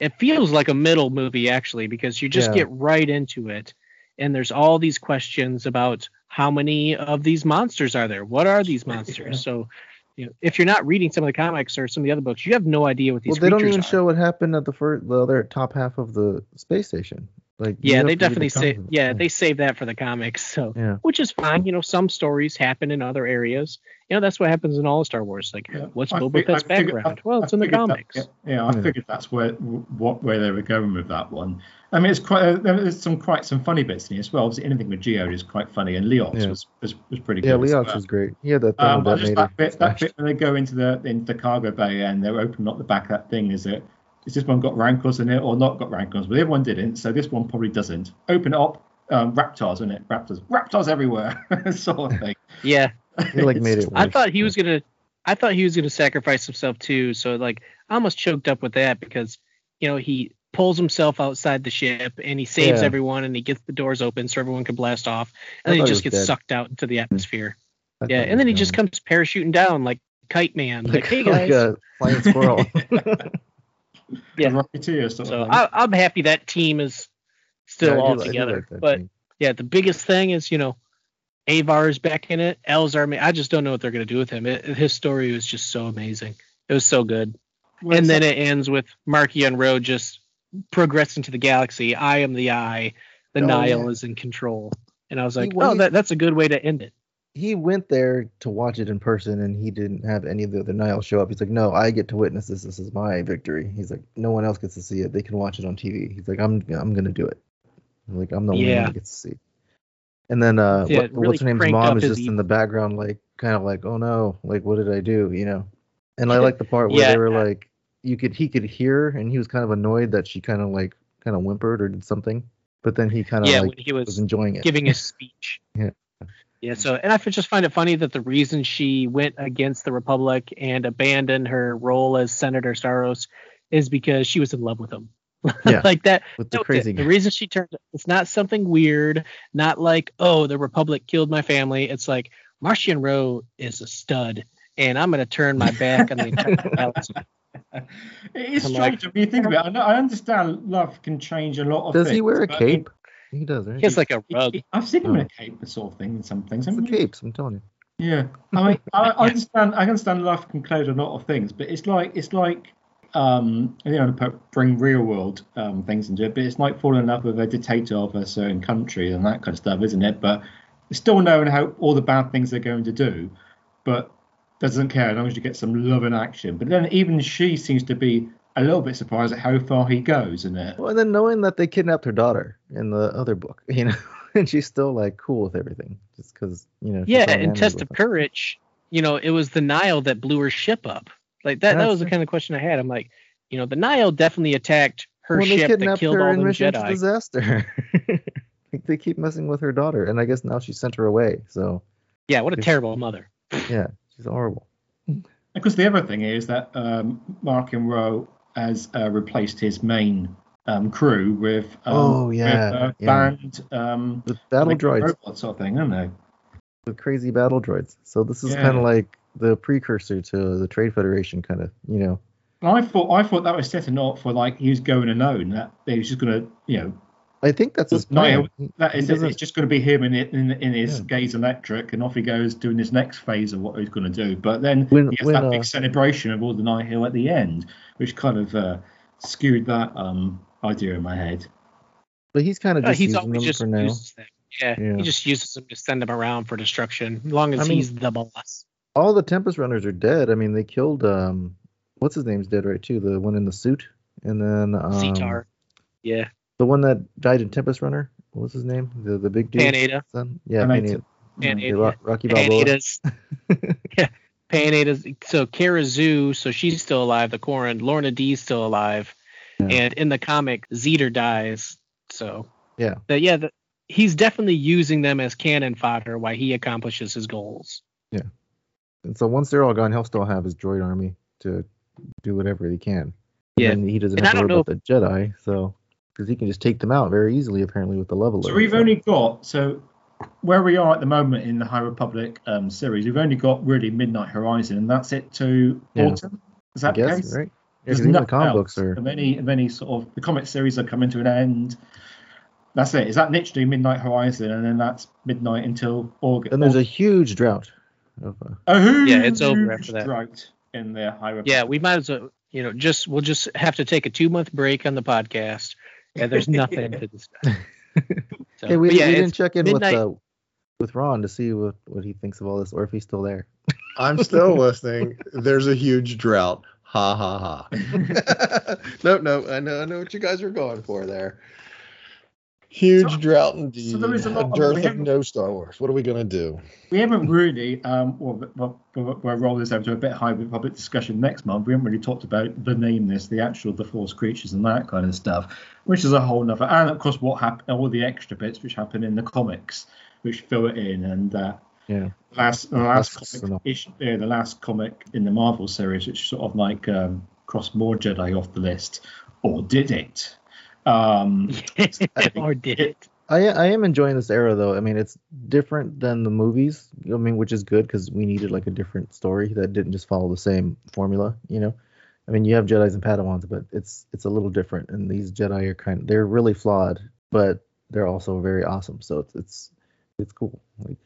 It feels like a middle movie actually because you just Yeah. get right into it, and there's all these questions about how many of these monsters are there? What are these monsters? So. You know, if you're not reading some of the comics or some of the other books, you have no idea what these well, they don't even are. show what happened at the first, the other top half of the space station. Like Yeah, they to read the definitely say comics. yeah, they save that for the comics. So Yeah. which is fine. You know, some stories happen in other areas. You know, that's what happens in all Star Wars. Like, Yeah. what's I Boba fig- I Fett's figured- background? I- well, I it's in the figured that- comics. yeah, yeah, I Yeah. figured that's where what where they were going with that one. I mean, it's quite uh, there's some quite some funny bits in here as well. Obviously, anything with Geode is quite funny, and Leox Yeah. was, was was pretty Yeah, good. as Leox well. was great. Yeah, had that Um, thermal I just detonator. that bit, that bit when they go into the into the cargo bay and they're opening up the back of that thing. Is it? Is this one got rancors in it or not got rancors? But the other one didn't, so this one probably doesn't. Open up, um, raptors in it, raptors, raptors everywhere, sort of thing. Yeah, He like made it. I thought he was gonna. I thought he was gonna sacrifice himself too. So like, I almost choked up with that because you know he pulls himself outside the ship and he saves Yeah. everyone and he gets the doors open so everyone can blast off and then he just gets dead. sucked out into the atmosphere. I yeah, and then he was just comes parachuting down like Kite Man. Like, hey guys. like a flying squirrel. Yeah. Rocketeer So thing. I, I'm happy that team is still Yeah, all together. like but team. yeah, the biggest thing is you know, Avar is back in it. Elzar, I mean, I just don't know what they're gonna do with him. It, his story was just so amazing. It was so good. And then it's- it ends with Marchion Ro just progressing to the galaxy. I am the eye. The Oh, Nihil yeah. is in control. And I was like, oh, that, that's a good way to end it. He went there to watch it in person and he didn't have any of the other Nihil show up. He's like, no, I get to witness this. This is my victory. He's like, no one else gets to see it. They can watch it on TV. He's like, I'm I'm gonna do it. I'm like I'm the only one Yeah. that gets to see. it. And then uh, Yeah, what, really what's her name's mom is just e- in the background, like kind of like, oh no, like what did I do? You know. And I like the part where Yeah. they were like, you could he could hear and he was kind of annoyed that she kind of like kind of whimpered or did something, but then he kind of Yeah, like when he was was enjoying it. giving his speech. Yeah. Yeah, so and I just find it funny that the reason she went against the Republic and abandoned her role as Senator Starros is because she was in love with him. Yeah, like that. with the crazy. The reason she turned it's not something weird, not like, oh, the Republic killed my family. It's like Marchion Ro is a stud, and I'm gonna turn my back on the entire. It is strange like- when you think about it. I, understand love can change a lot of things. Does things. he wear a cape? He does, right? He has like a it- rug. it- I've seen him in a cape, sort of thing, in some things. It's the haven't capes. I'm telling you. Yeah, I mean, I, I understand. I understand love can cloud a lot of things, but it's like it's like um, you know, bring real world um, things into it. But it's like falling in love with a dictator of a certain country and that kind of stuff, isn't it? But still knowing how all the bad things they're going to do, but doesn't care as long as you get some love and action. But then even she seems to be a little bit surprised at how far he goes, isn't it? Well, and then knowing that they kidnapped her daughter in the other book, you know, and she's still like cool with everything, just because you know. Yeah, so in Test of him. Courage, you know, it was the Nihil that blew her ship up. Like that. That was the kind of question I had. I'm like, you know, the Nihil definitely attacked her Well, they ship that kidnapped killed her all the Mission Jedi. Disaster. like they keep messing with her daughter, and I guess now she sent her away. So Yeah, what a terrible mother. yeah, she's horrible. Because the other thing is that um, Marchion Ro has uh, replaced his main um, crew with um, Oh, yeah, with, uh, yeah. banned um, The battle droids, robot sort of thing, aren't they? the crazy battle droids. So this is Yeah. kind of like the precursor to the Trade Federation, kind of, you know. And I thought I thought that was setting up for like he was going alone that he was just gonna you know I think that's his No, plan. He- that he is it. doesn't- It's just going to be him in in, in his Yeah. gaze electric, and off he goes doing his next phase of what he's going to do. But then When- he has when, that uh, big celebration of all the Nihil at the end, which kind of uh, skewed that um, idea in my head. But he's kind of Uh, just he's using them just for now. uses them. Yeah, Yeah. he just uses them to send them around for destruction, as long as I mean- he's the boss. all the Tempest runners are dead. I mean, they killed um, what's his name's dead right too. The one in the suit, and then um, Zeetar. Yeah, the one that died in Tempest Runner. What was his name? The the big dude. Pan Eyta. Son? Yeah, Pan Eyta. Panada. Mm, Pan Eyta. Yeah, Rocky Balboa. Pan Eyta's. yeah, Pan Eyta's. So Kara Xoo, so she's still alive. The Corin. Lourna Dee's still alive. Yeah. And in the comic, Zeetar dies. So Yeah. but yeah, the, he's definitely using them as cannon fodder while he accomplishes his goals. Yeah. And so once they're all gone, he'll still have his droid army to do whatever he can. Yeah. And he doesn't And have I to don't worry about the Jedi, so because he can just take them out very easily, apparently, with the level. So we've only got so where we are at the moment in the High Republic um, series, we've only got really Midnight Horizon, and that's it to Yeah. autumn. Is I that the guess, case? right? Yeah, There's 'cause even the nothing comic else. books are. Of any of any sort of the comic series are coming to an end. That's it. Is that literally Midnight Horizon, and then that's midnight until August? And there's a huge drought. Of, uh, a huge Yeah, it's over after that. drought in the High Republic. Yeah, we might as well, you know, just we'll just have to take a two month break on the podcast. And there's nothing to discuss. So, hey, we, yeah, we didn't check in midnight- with uh, with Ron to see what, what he thinks of all this, or if he's still there. I'm still listening. There's a huge drought. Ha ha ha. no, no, I know, I know what you guys are going for there. Huge So- drought indeed. so there is a lot of- dearth of no Star Wars. What are we gonna do? we haven't really, um, well, well, well, we'll roll this over to a bit high public discussion next month. We haven't really talked about the nameless, the actual, the force creatures, and that kind of stuff, which is a whole nother. And of course, what happened, all the extra bits which happen in the comics, which fill it in, and uh, Yeah. last the last That's comic, issue, yeah, the last comic in the Marvel series, which sort of like um, crossed more Jedi off the list, or did it? Um, or did it? I I am enjoying this era though. I mean, it's different than the movies. I mean, which is good because we needed like a different story that didn't just follow the same formula. You know, I mean, you have Jedi's and Padawans, but it's it's a little different. And these Jedi are kind of they're really flawed, but they're also very awesome. So it's it's it's cool. Like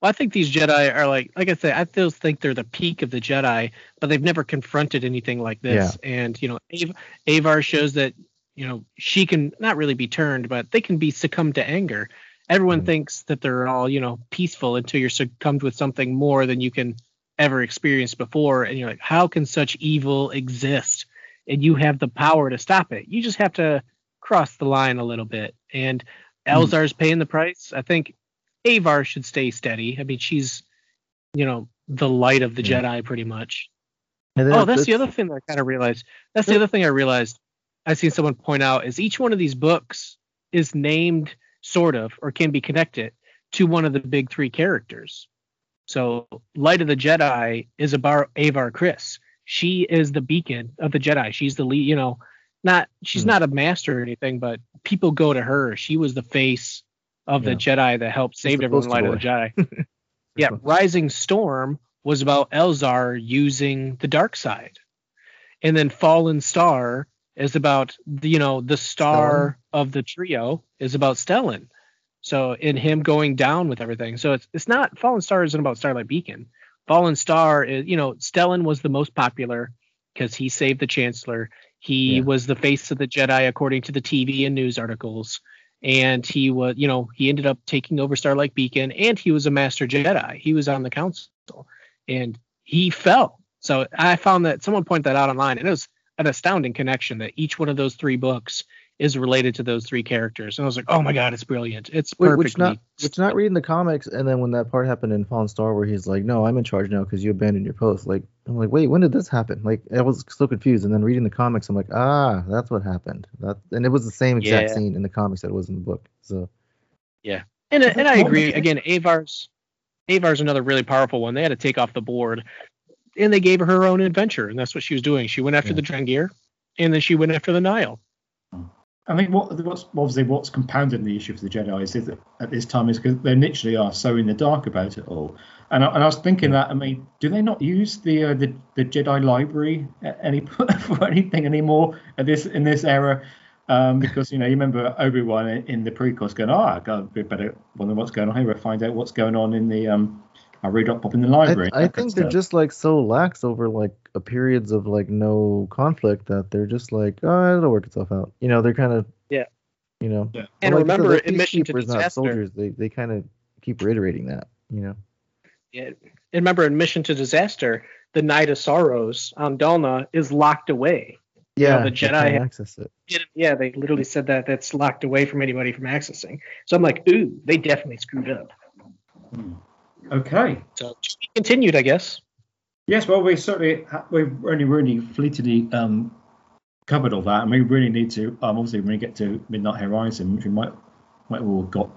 Well, I think these Jedi are like, like I said, I still think they're the peak of the Jedi, but they've never confronted anything like this. And you know, Av- Avar shows that you know she can not really be turned, but they can be succumbed to anger. Everyone Mhm. thinks that they're all you know peaceful until you're succumbed with something more than you can ever experience before, and you're like, how can such evil exist? And you have the power to stop it. You just have to cross the line a little bit. And Elzar's paying the price. I think Avar should stay steady. I mean, she's, you know, the light of the Yeah. Jedi pretty much. and Oh, it- that's the other thing that I kind of realized. That's the other thing I realized. I seen someone point out is each one of these books is named sort of or can be connected to one of the big three characters. So, Light of the Jedi is about Avar Kriss. She is the beacon of the Jedi. She's the lead, you know, not she's Hmm. not a master or anything, but people go to her. She was the face of the Jedi that helped save everyone. Light of the. Jedi. yeah, Rising Storm was about Elzar using the dark side, and then Fallen Star is about the, you know the star of the trio is about Stellan. So in him going down with everything. So it's it's not Fallen Star isn't about Starlight Beacon. Fallen Star is you know Stellan was the most popular because he saved the Chancellor. He Yeah. was the face of the Jedi according to the TV and news articles. And he was, you know, he ended up taking over Starlight Beacon, and he was a Master Jedi. He was on the Council, and he fell. So I found that someone pointed that out online, and it was an astounding connection that each one of those three books is related to those three characters. And I was like, oh my god, it's brilliant. It's Wait, perfectly. which not which not reading the comics, and then when that part happened in Fallen Star, where he's like, "No, I'm in charge now because you abandoned your post." Like, I'm like, wait, when did this happen? Like, I was so confused, and then reading the comics, I'm like, ah, that's what happened. That and it was the same exact Yeah. scene in the comics that it was in the book. So yeah, And, and I agree. Again, Avar's Avar's another really powerful one. They had to take off the board, and they gave her her own adventure, and that's what she was doing. She went after Yeah. the Drengir, and then she went after the Nihil. I think what what's obviously what's compounding the issue for the Jedi is that at this time is because they literally are so in the dark about it all. And I, and I was thinking that I mean, do they not use the uh, the, the Jedi library at any for anything anymore at this in this era? Um, because you know you remember Obi Wan in the prequels going, oh, I got we better wonder what's going on here. We'll find out what's going on in the um. I read up up in the library. I that kind of think they're stuff. Uh, just like so lax over like a periods of like no conflict that they're just like, oh, it'll work itself out. You know, they're kind of Yeah. You know, Yeah. And like, remember, because in Mission to peacekeepers, not Disaster- soldiers. They they kind of keep reiterating that. You know. Yeah. And remember, in Mission to Disaster, the Night of Sorrows on Dalna is locked away. Yeah, the they Jedi can't have- access it. Yeah, they literally said that that's locked away from anybody from accessing. So I'm like, ooh, they definitely screwed up. Hmm. Okay. So continued, I guess. Yes, well, we certainly we've only really fleetingly um, covered all that, and we really need to um, obviously when we get to Midnight Horizon, which we might might all got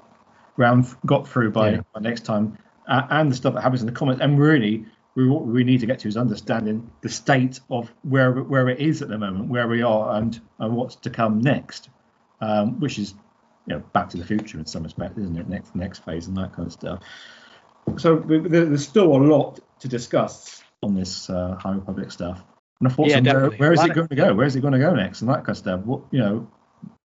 round got through by, Yeah. by next time, uh, and the stuff that happens in the comments, and really we what we need to get to is understanding the state of where where it is at the moment, where we are, and and what's to come next, um, which is you know Back to the Future in some respect, isn't it? Next next phase and that kind of stuff. So there's still a lot to discuss on this uh, High Republic stuff. And I thought, Yeah, where, where is it lot going to go? Where is it going to go next, and that kind of stuff. What you know,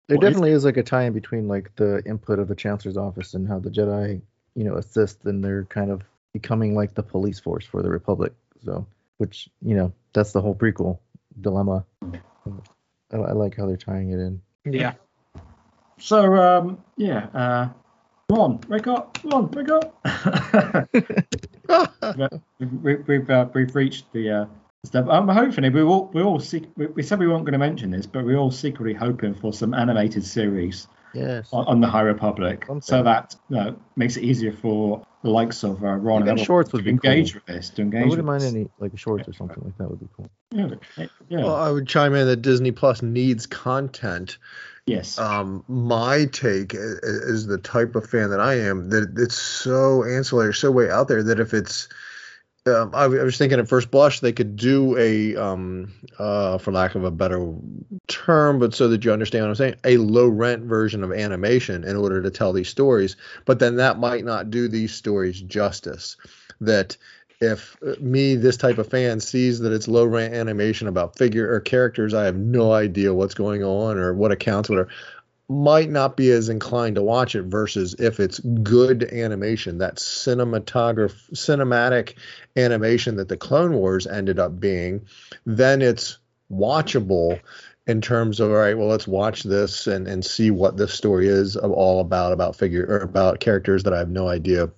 There What is- definitely is like a tie-in between like the input of the Chancellor's office and how the Jedi, you know, assist and they're kind of becoming like the police force for the Republic. So, which you know, that's the whole prequel dilemma. I, I like how they're tying it in. Yeah. So um, yeah, uh, Ron, wake up, Ron, wake up. we've we've, uh, we've reached the uh, stuff. Um, hopefully, we all we all sec- we, we said we weren't going to mention this, but we're all secretly hoping for some animated series Yes. on, on the High Republic, so that you know, makes it easier for the likes of uh, Ron Even and shorts to would be engage cool. with this. To engage I wouldn't with mind this. any like shorts or something like that would be cool. Yeah, yeah. Well, I would chime in that Disney Plus needs content. Yes. Um, my take is the type of fan that I am that it's so ancillary, so way out there that if it's, um, was thinking at first blush they could do a, um, uh, for lack of a better term, but so that you understand what I'm saying, a low rent version of animation in order to tell these stories. But then that might not do these stories justice. That if uh, me, this type of fan, sees that it's low rent animation about figure or characters, I have no idea what's going on or what accounts, whatever. might not be as inclined to watch it versus if it's good animation that cinematograph cinematic animation that the clone wars ended up being then it's watchable in terms of all right well let's watch this and and see what this story is all about about figure or about characters that i have no idea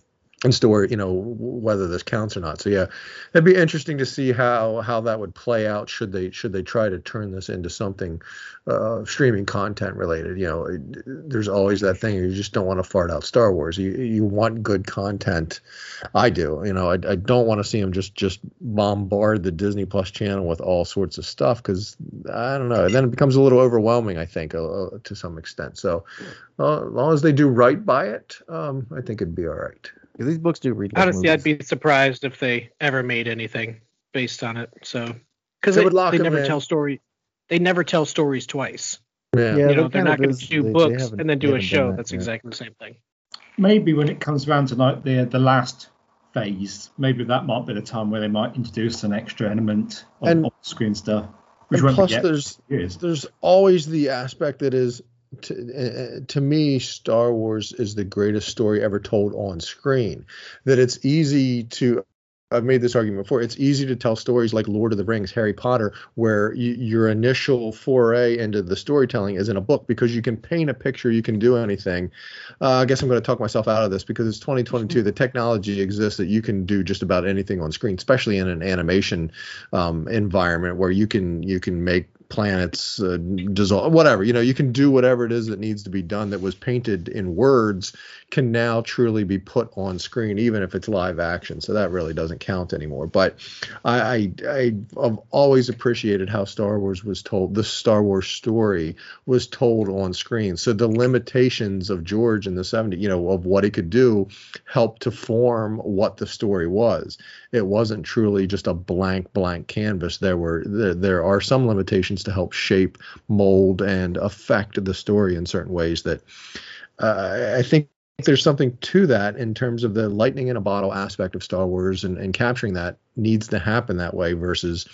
and story you know whether this counts or not. So yeah it'd be interesting to see how how that would play out should they should they try to turn this into something uh, streaming content related. You know it- there's always that thing you just don't want to fart out star wars. You you want good content. I do you know i, I don't want to see them just just bombard the disney plus channel with all sorts of stuff because i don't know then it becomes a little overwhelming i think uh, uh, to some extent. So uh, as long as they do right by it um, i think it'd be all right 'Cause these books do read like Honestly, I'd be surprised if they ever made anything based on it. So, because They they, would lock they 'em never in. tell story, they never tell stories twice. yeah Yeah, you know, that they're not going to do they- they books haven't- and then do a show. that That's yet. exactly the same thing. maybe when it comes around to like the the last phase, maybe that might be the time where they might introduce an extra element of And- on-screen stuff. Which and plus there's years. there's always the aspect that is to, uh, to me star wars is the greatest story ever told on screen that it's easy to I've made this argument before. It's easy to tell stories like Lord of the Rings, Harry Potter, where you, your initial foray into the storytelling is in a book because you can paint a picture, you can do anything. Uh, I guess I'm going to talk myself out of this because it's 2022. The technology exists that you can do just about anything on screen, especially in an animation um, environment where you can you can make planets uh, dissolve whatever you know you can do whatever it is that needs to be done that was painted in words can now truly be put on screen even if it's live action. So that really doesn't count anymore. But i i i've always appreciated how star wars was told the star wars story was told on screen. So the limitations of george in the 70s you know of what he could do helped to form what the story was it wasn't truly just a blank blank canvas. There were there, there are some limitations to help shape mold and affect the story in certain ways that uh, i think there's something to that in terms of the lightning in a bottle aspect of star wars and, and capturing that needs to happen that way versus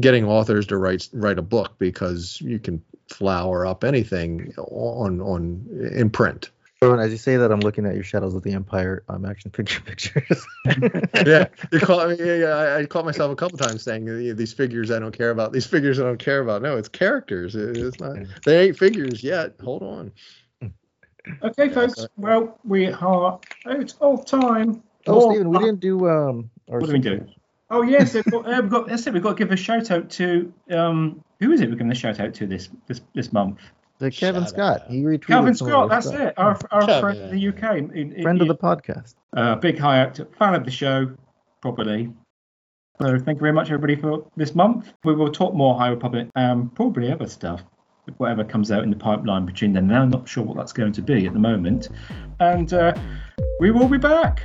getting authors to write write a book because you can flower up anything on on in print So, and as you say that, I'm looking at your Shadows of the Empire um, action figure pictures. yeah, you caught me. Yeah, yeah, I, I caught myself a couple times saying these figures I don't care about. These figures I don't care about. No, it's characters. It- It's not. They ain't figures yet. Hold on. Okay, folks. Well, we are out of time. oh, More- Stephen, we didn't do um. Our What do we do? Oh yes, we've got, uh, we've got. That's it. We've got to give a shout out to um. Who is it? We're giving a shout out to this this this month. The Kevin Shout Scott. out. He retweeted. Calvin some of Scott. That's stuff. it. Our our Kevin. friend in the UK. In, in, Friend of the podcast. uh, big hi out to fan of the show, probably. So thank you very much, everybody, for this month. We will talk more High Republic and probably other stuff, whatever comes out in the pipeline between then now. I'm not sure what that's going to be at the moment. And uh, we will be back.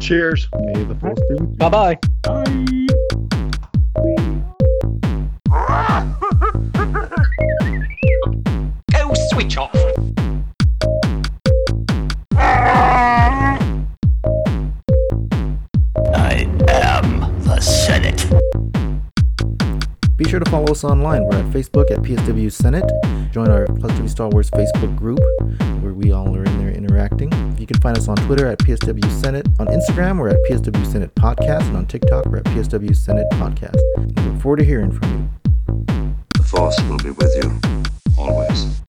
Cheers. May the force be with you. Bye bye. Bye. Switch off. I am the Senate. Be sure to follow us online. We're at Facebook at PSW Senate. Join our Plus TV Star Wars Facebook group where we all are in there interacting. You can find us on Twitter at PSW Senate. On Instagram, we're at PSW Senate Podcast. And on TikTok, we're at PSW Senate Podcast. We look forward to hearing from you. The Force will be with you, always.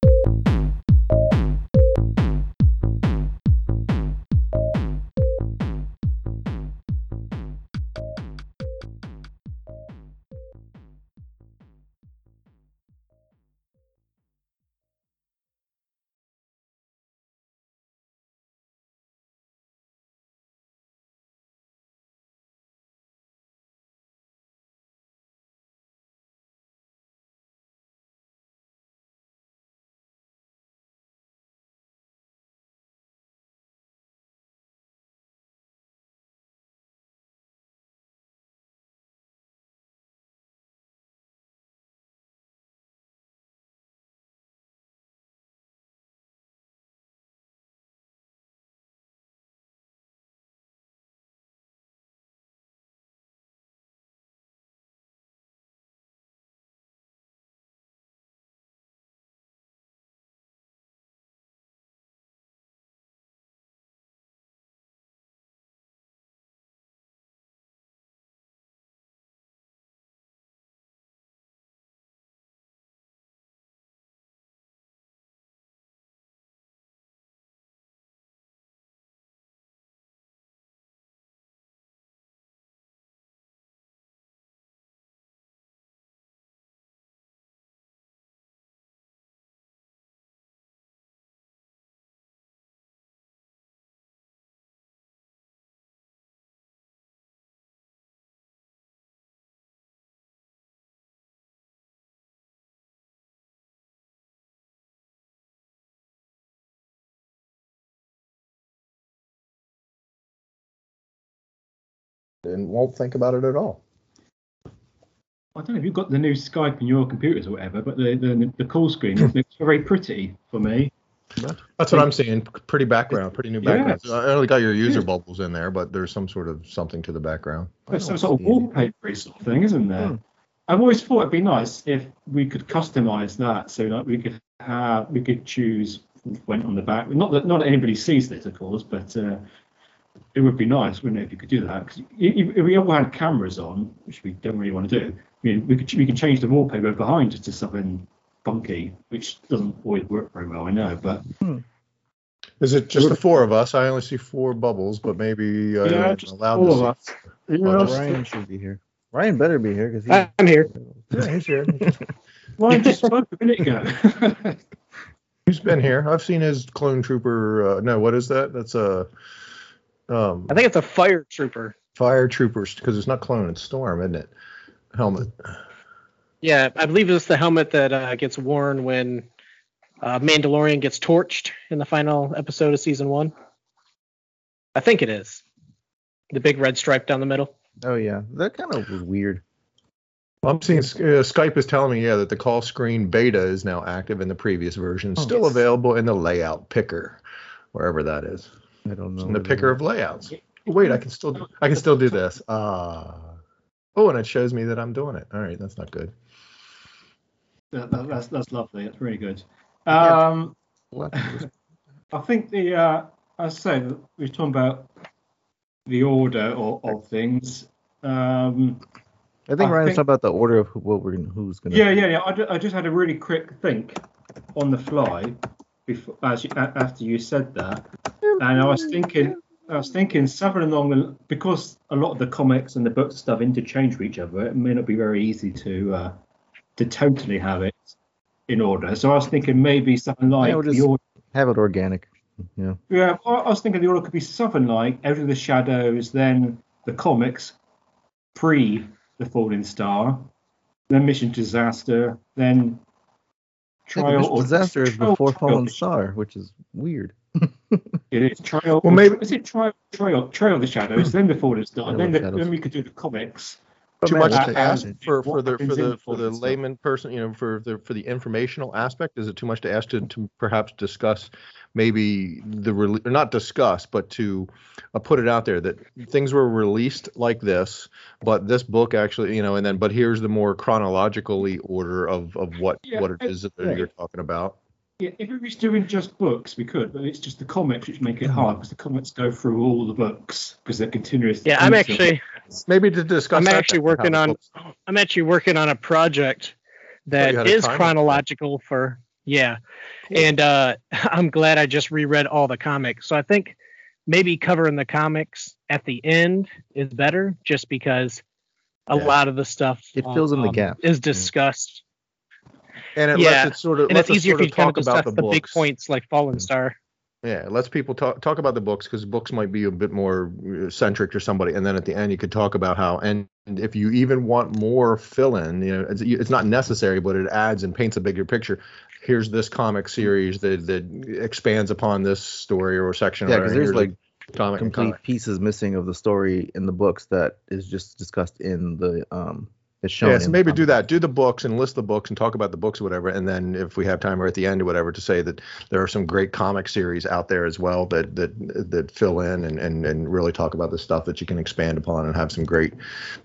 And won't think about it at all. I don't know if you've got the new Skype in your computers or whatever, but the the, the call screen looks very pretty for me. That's what I'm seeing. Pretty background, pretty new Yeah. background. I only got your user bubbles in there, but there's some sort of something to the background. It's some sort of wallpaper sort of thing, isn't there? Hmm. I've always thought it'd be nice if we could customize that, so that we could have we could choose went on the back. Not that not that anybody sees this, of course, but uh, it would be nice, wouldn't it, if you could do that? 'Cause if, if we all had cameras on, which we don't really want to do, I mean, we could we could change the wallpaper behind just to something funky, which doesn't always work very well, I know, but Is it just the four of us? I only see four bubbles, but maybe I yeah, just allowed all to of us. You Oh, know, Ryan should be here. Ryan better be here because Uh, I'm here. Yeah, he's here. Ryan just spoke a minute ago. He's been here. I've seen his clone trooper. Uh, no, what is that? That's a um, I think it's a fire trooper. fire troopers because it's not clone, it's storm, isn't it? Helmet. Yeah, I believe it's the helmet that uh, gets worn when uh, Mandalorian gets torched in the final episode of season one. I think it is. The big red stripe down the middle. oh yeah, that kind of was weird. I'm seeing uh, Skype is telling me yeah that the call screen beta is now active in the previous version, Oh, still yes. available in the layout picker, wherever that is, I don't know. in the picker of layouts. Wait, I can still I can still do this. Ah. oh, and it shows me that I'm doing it. All right, that's not good. That, that, that's that's lovely. That's really good. Um, What? I think the uh, I say we we're talking about the order of, of things. Um, I think I Ryan's think- talking about the order of who, what we're gonna, who's gonna. yeah, yeah, yeah. I, I just had a really quick think on the fly before as you, after you said that, and I was thinking. I was thinking something along the because a lot of the comics and the books and stuff interchange with each other. It may not be very easy to uh, to totally have it in order. So I was thinking maybe something like we'll the order. Have it organic. Yeah. Yeah, I I was thinking the order could be something like Out of the Shadows, then the comics, pre The Falling Star, then Mission Disaster, then I think Trial or Disaster is before Trial- Fallen Star, which is weird. It is Trial. Well, maybe- is it Trial Trial Trial of the Shadows, then The Falling Star, then the, then we could do the comics. But Too man, much that's to the ask average. for, for the for the for the Fallen Star? layman person, you know, for the for the informational aspect. Is it too much to ask to, to perhaps discuss maybe the re- or not discuss, but to uh, put it out there that things were released like this, but this book actually, you know, and then but here's the more chronologically order of of what Yeah, what it I- is that yeah. you're talking about. Yeah, if we was doing just books, we could, but it's just the comics which make it Mm-hmm. hard because the comics go through all the books because they're continuous. Yeah, I'm into- actually Maybe to discuss. I'm actually working on books- I'm actually working on a project that you had a is timer. chronological for yeah. And uh I'm glad I just reread all the comics. So I think maybe covering the comics at the end is better just because a Yeah. lot of the stuff It fills in the gap is discussed. and it yeah, lets it sort of And lets it's easier sort if you of kind of talk about the the, big points like Fallen Star. Yeah, it lets people talk talk about the books because books might be a bit more uh, centric to somebody, and then at the end you could talk about how, and if you even want more fill in, you know, it's, it's not necessary, but it adds and paints a bigger picture. Here's this comic series that that expands upon this story or section. Yeah, because there's like comic complete comic. pieces missing of the story in the books that is just discussed in the um. It's shown. Yeah, so maybe do that. Do the books and list the books and talk about the books or whatever. And then if we have time or at the end or whatever to say that there are some great comic series out there as well that that that fill in and, and, and really talk about the stuff that you can expand upon and have some great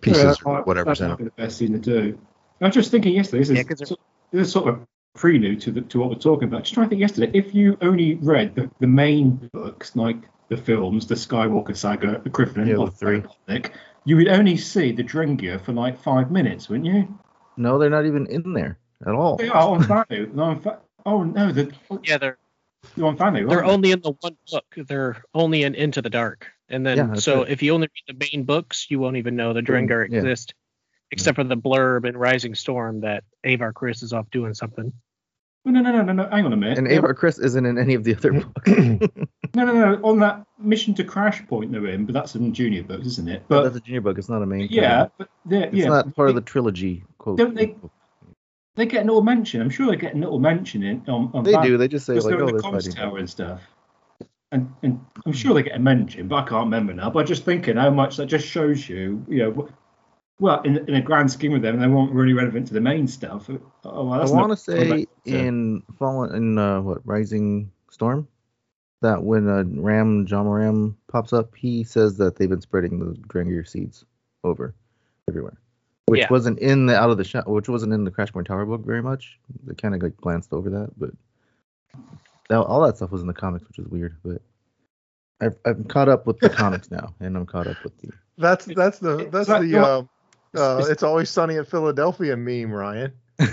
pieces Yeah, or that- whatever's that in it. be the best thing to do. I was just thinking yesterday. This is, Yeah, 'cause they're- this is sort of prelude to the, to what we're talking about. Just trying to think yesterday. If you only read the, the main books, like the films, the Skywalker saga, the Griffin Yeah, the of three. Republic, you would only see the Drengir for like five minutes, wouldn't you? No, they're not even in there at all. They are on Vanu. On Fa- oh no, the, Yeah, they're they're on Vanu. they're aren't they? only in the one book. They're only in Into the Dark. And then Yeah, so it. if you only read the main books, you won't even know the Drengir Yeah. exist. Except for the blurb in Rising Storm that Avar Kriss is off doing something. Oh, no, no, no, no, no. Hang on a minute. And Avar Kriss isn't in any of the other books. No, no, no. On that mission to Crash Point, they're in, but that's in junior books, isn't it? but But that's a junior book. It's not a main. yeah, but they're, it's yeah, not part of the trilogy. Quote. Don't they- They get a little mention. I'm sure they get a little mention in on. on They that, do. They just say because like, oh, they're "Oh, in the comms tower and stuff. and, and I'm sure they get a mention, but I can't remember now. But just thinking how much that just shows you, you know, well, in, in a grand scheme of them, they weren't really relevant to the main stuff. Oh, well, I that's want to say in Fallen in uh, what Rising Storm that when uh, Ram Jomaram pops up, he says that they've been spreading the Drengir seeds over everywhere, which Yeah. wasn't in the Out of the Shot, which wasn't in the Crashmore Tower book very much. They kind of like glanced over that, but that, all that stuff was in the comics, which is weird. But I've I'm caught up with the comics now, and I'm caught up with the. That's that's the that's that- the uh, uh, it's always sunny at Philadelphia meme, Ryan.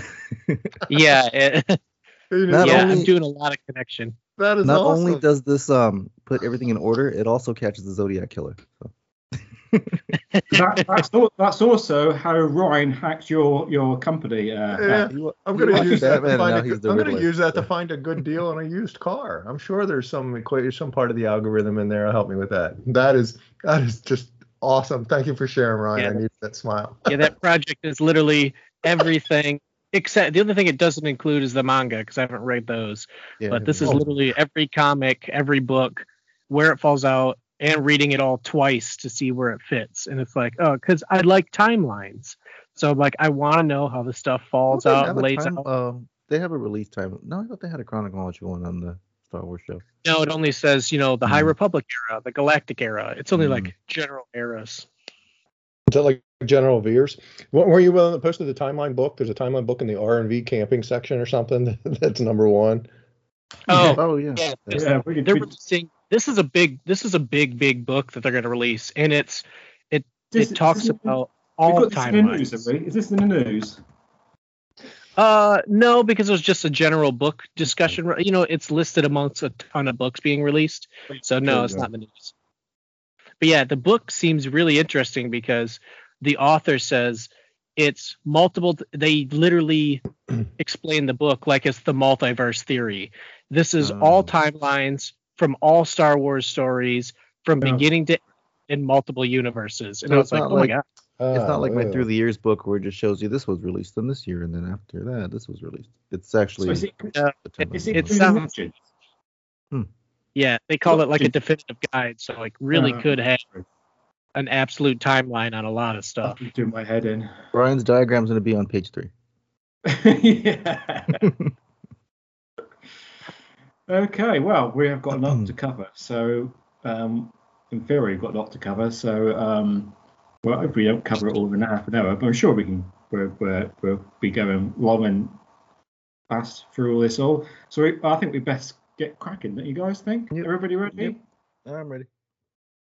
Yeah, it, You know, Not yeah, only- I'm doing a lot of connection. that is Not awesome. only does this um put everything in order, it also catches the Zodiac killer. So. that, that's, that's also how Ryan hacked your your company. Uh, Yeah. uh, I'm gonna use that to find now a, he's good- the I'm gonna use that to find a good deal on a used car. I'm sure there's some equation, some part of the algorithm in there. will help me with that. That is that is just awesome. Thank you for sharing, Ryan. Yeah. I need that smile. Yeah, that project is literally everything except the only thing it doesn't include is the manga because I haven't read those. Yeah, but this is Oh. literally every comic, every book, where it falls out, and reading it all twice to see where it fits. And it's like, oh, because I like timelines, so I'm like, I want to know how the stuff falls out, have and a lays time- out. Uh, they have a release time. No, I thought they had a chronological one on the Star Wars show. No, it only says you know the High Mm. Republic era, the Galactic era. It's only Mm. like general eras. Is that like General Veers? Wa- Were you willing to post the timeline book? There's a timeline book in the R and V camping section or something. That's number one. Oh, Oh yeah. yeah, That's- yeah, we, they're releasing. This is a big. This is a big, big book that they're going to release, and it's this- it talks about all got this the news, timelines. Is this in the news? Uh, no, because it was just a general book discussion. You know, it's listed amongst a ton of books being released. So no, it's not the news. But yeah, the book seems really interesting because the author says it's multiple. They literally explain the book like it's the multiverse theory. This is Oh. all timelines from all Star Wars stories from Yeah. beginning to in multiple universes. And So I was like, oh my like- god. It's not like my Through the Years book where it just shows you this was released in this year and then after that this was released. It's So actually is it, Uh, the timeline. is it it sounds- legends? Yeah, they call it like a definitive guide, so like really Uh, could have an absolute timeline on a lot of stuff. I'm doing my head in. Brian's diagram's gonna be on page three. yeah. okay, well, we have got a lot to cover. So, um, in theory, we've got a lot to cover. So, um, well, if we don't cover it all in half an hour, but I'm sure we can. We're, we're, we'll be going long and fast through all this all. So, we, I think we best get cracking. Don't you guys think? Yep. Everybody ready? Yep. I'm ready.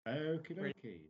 Okie dokie.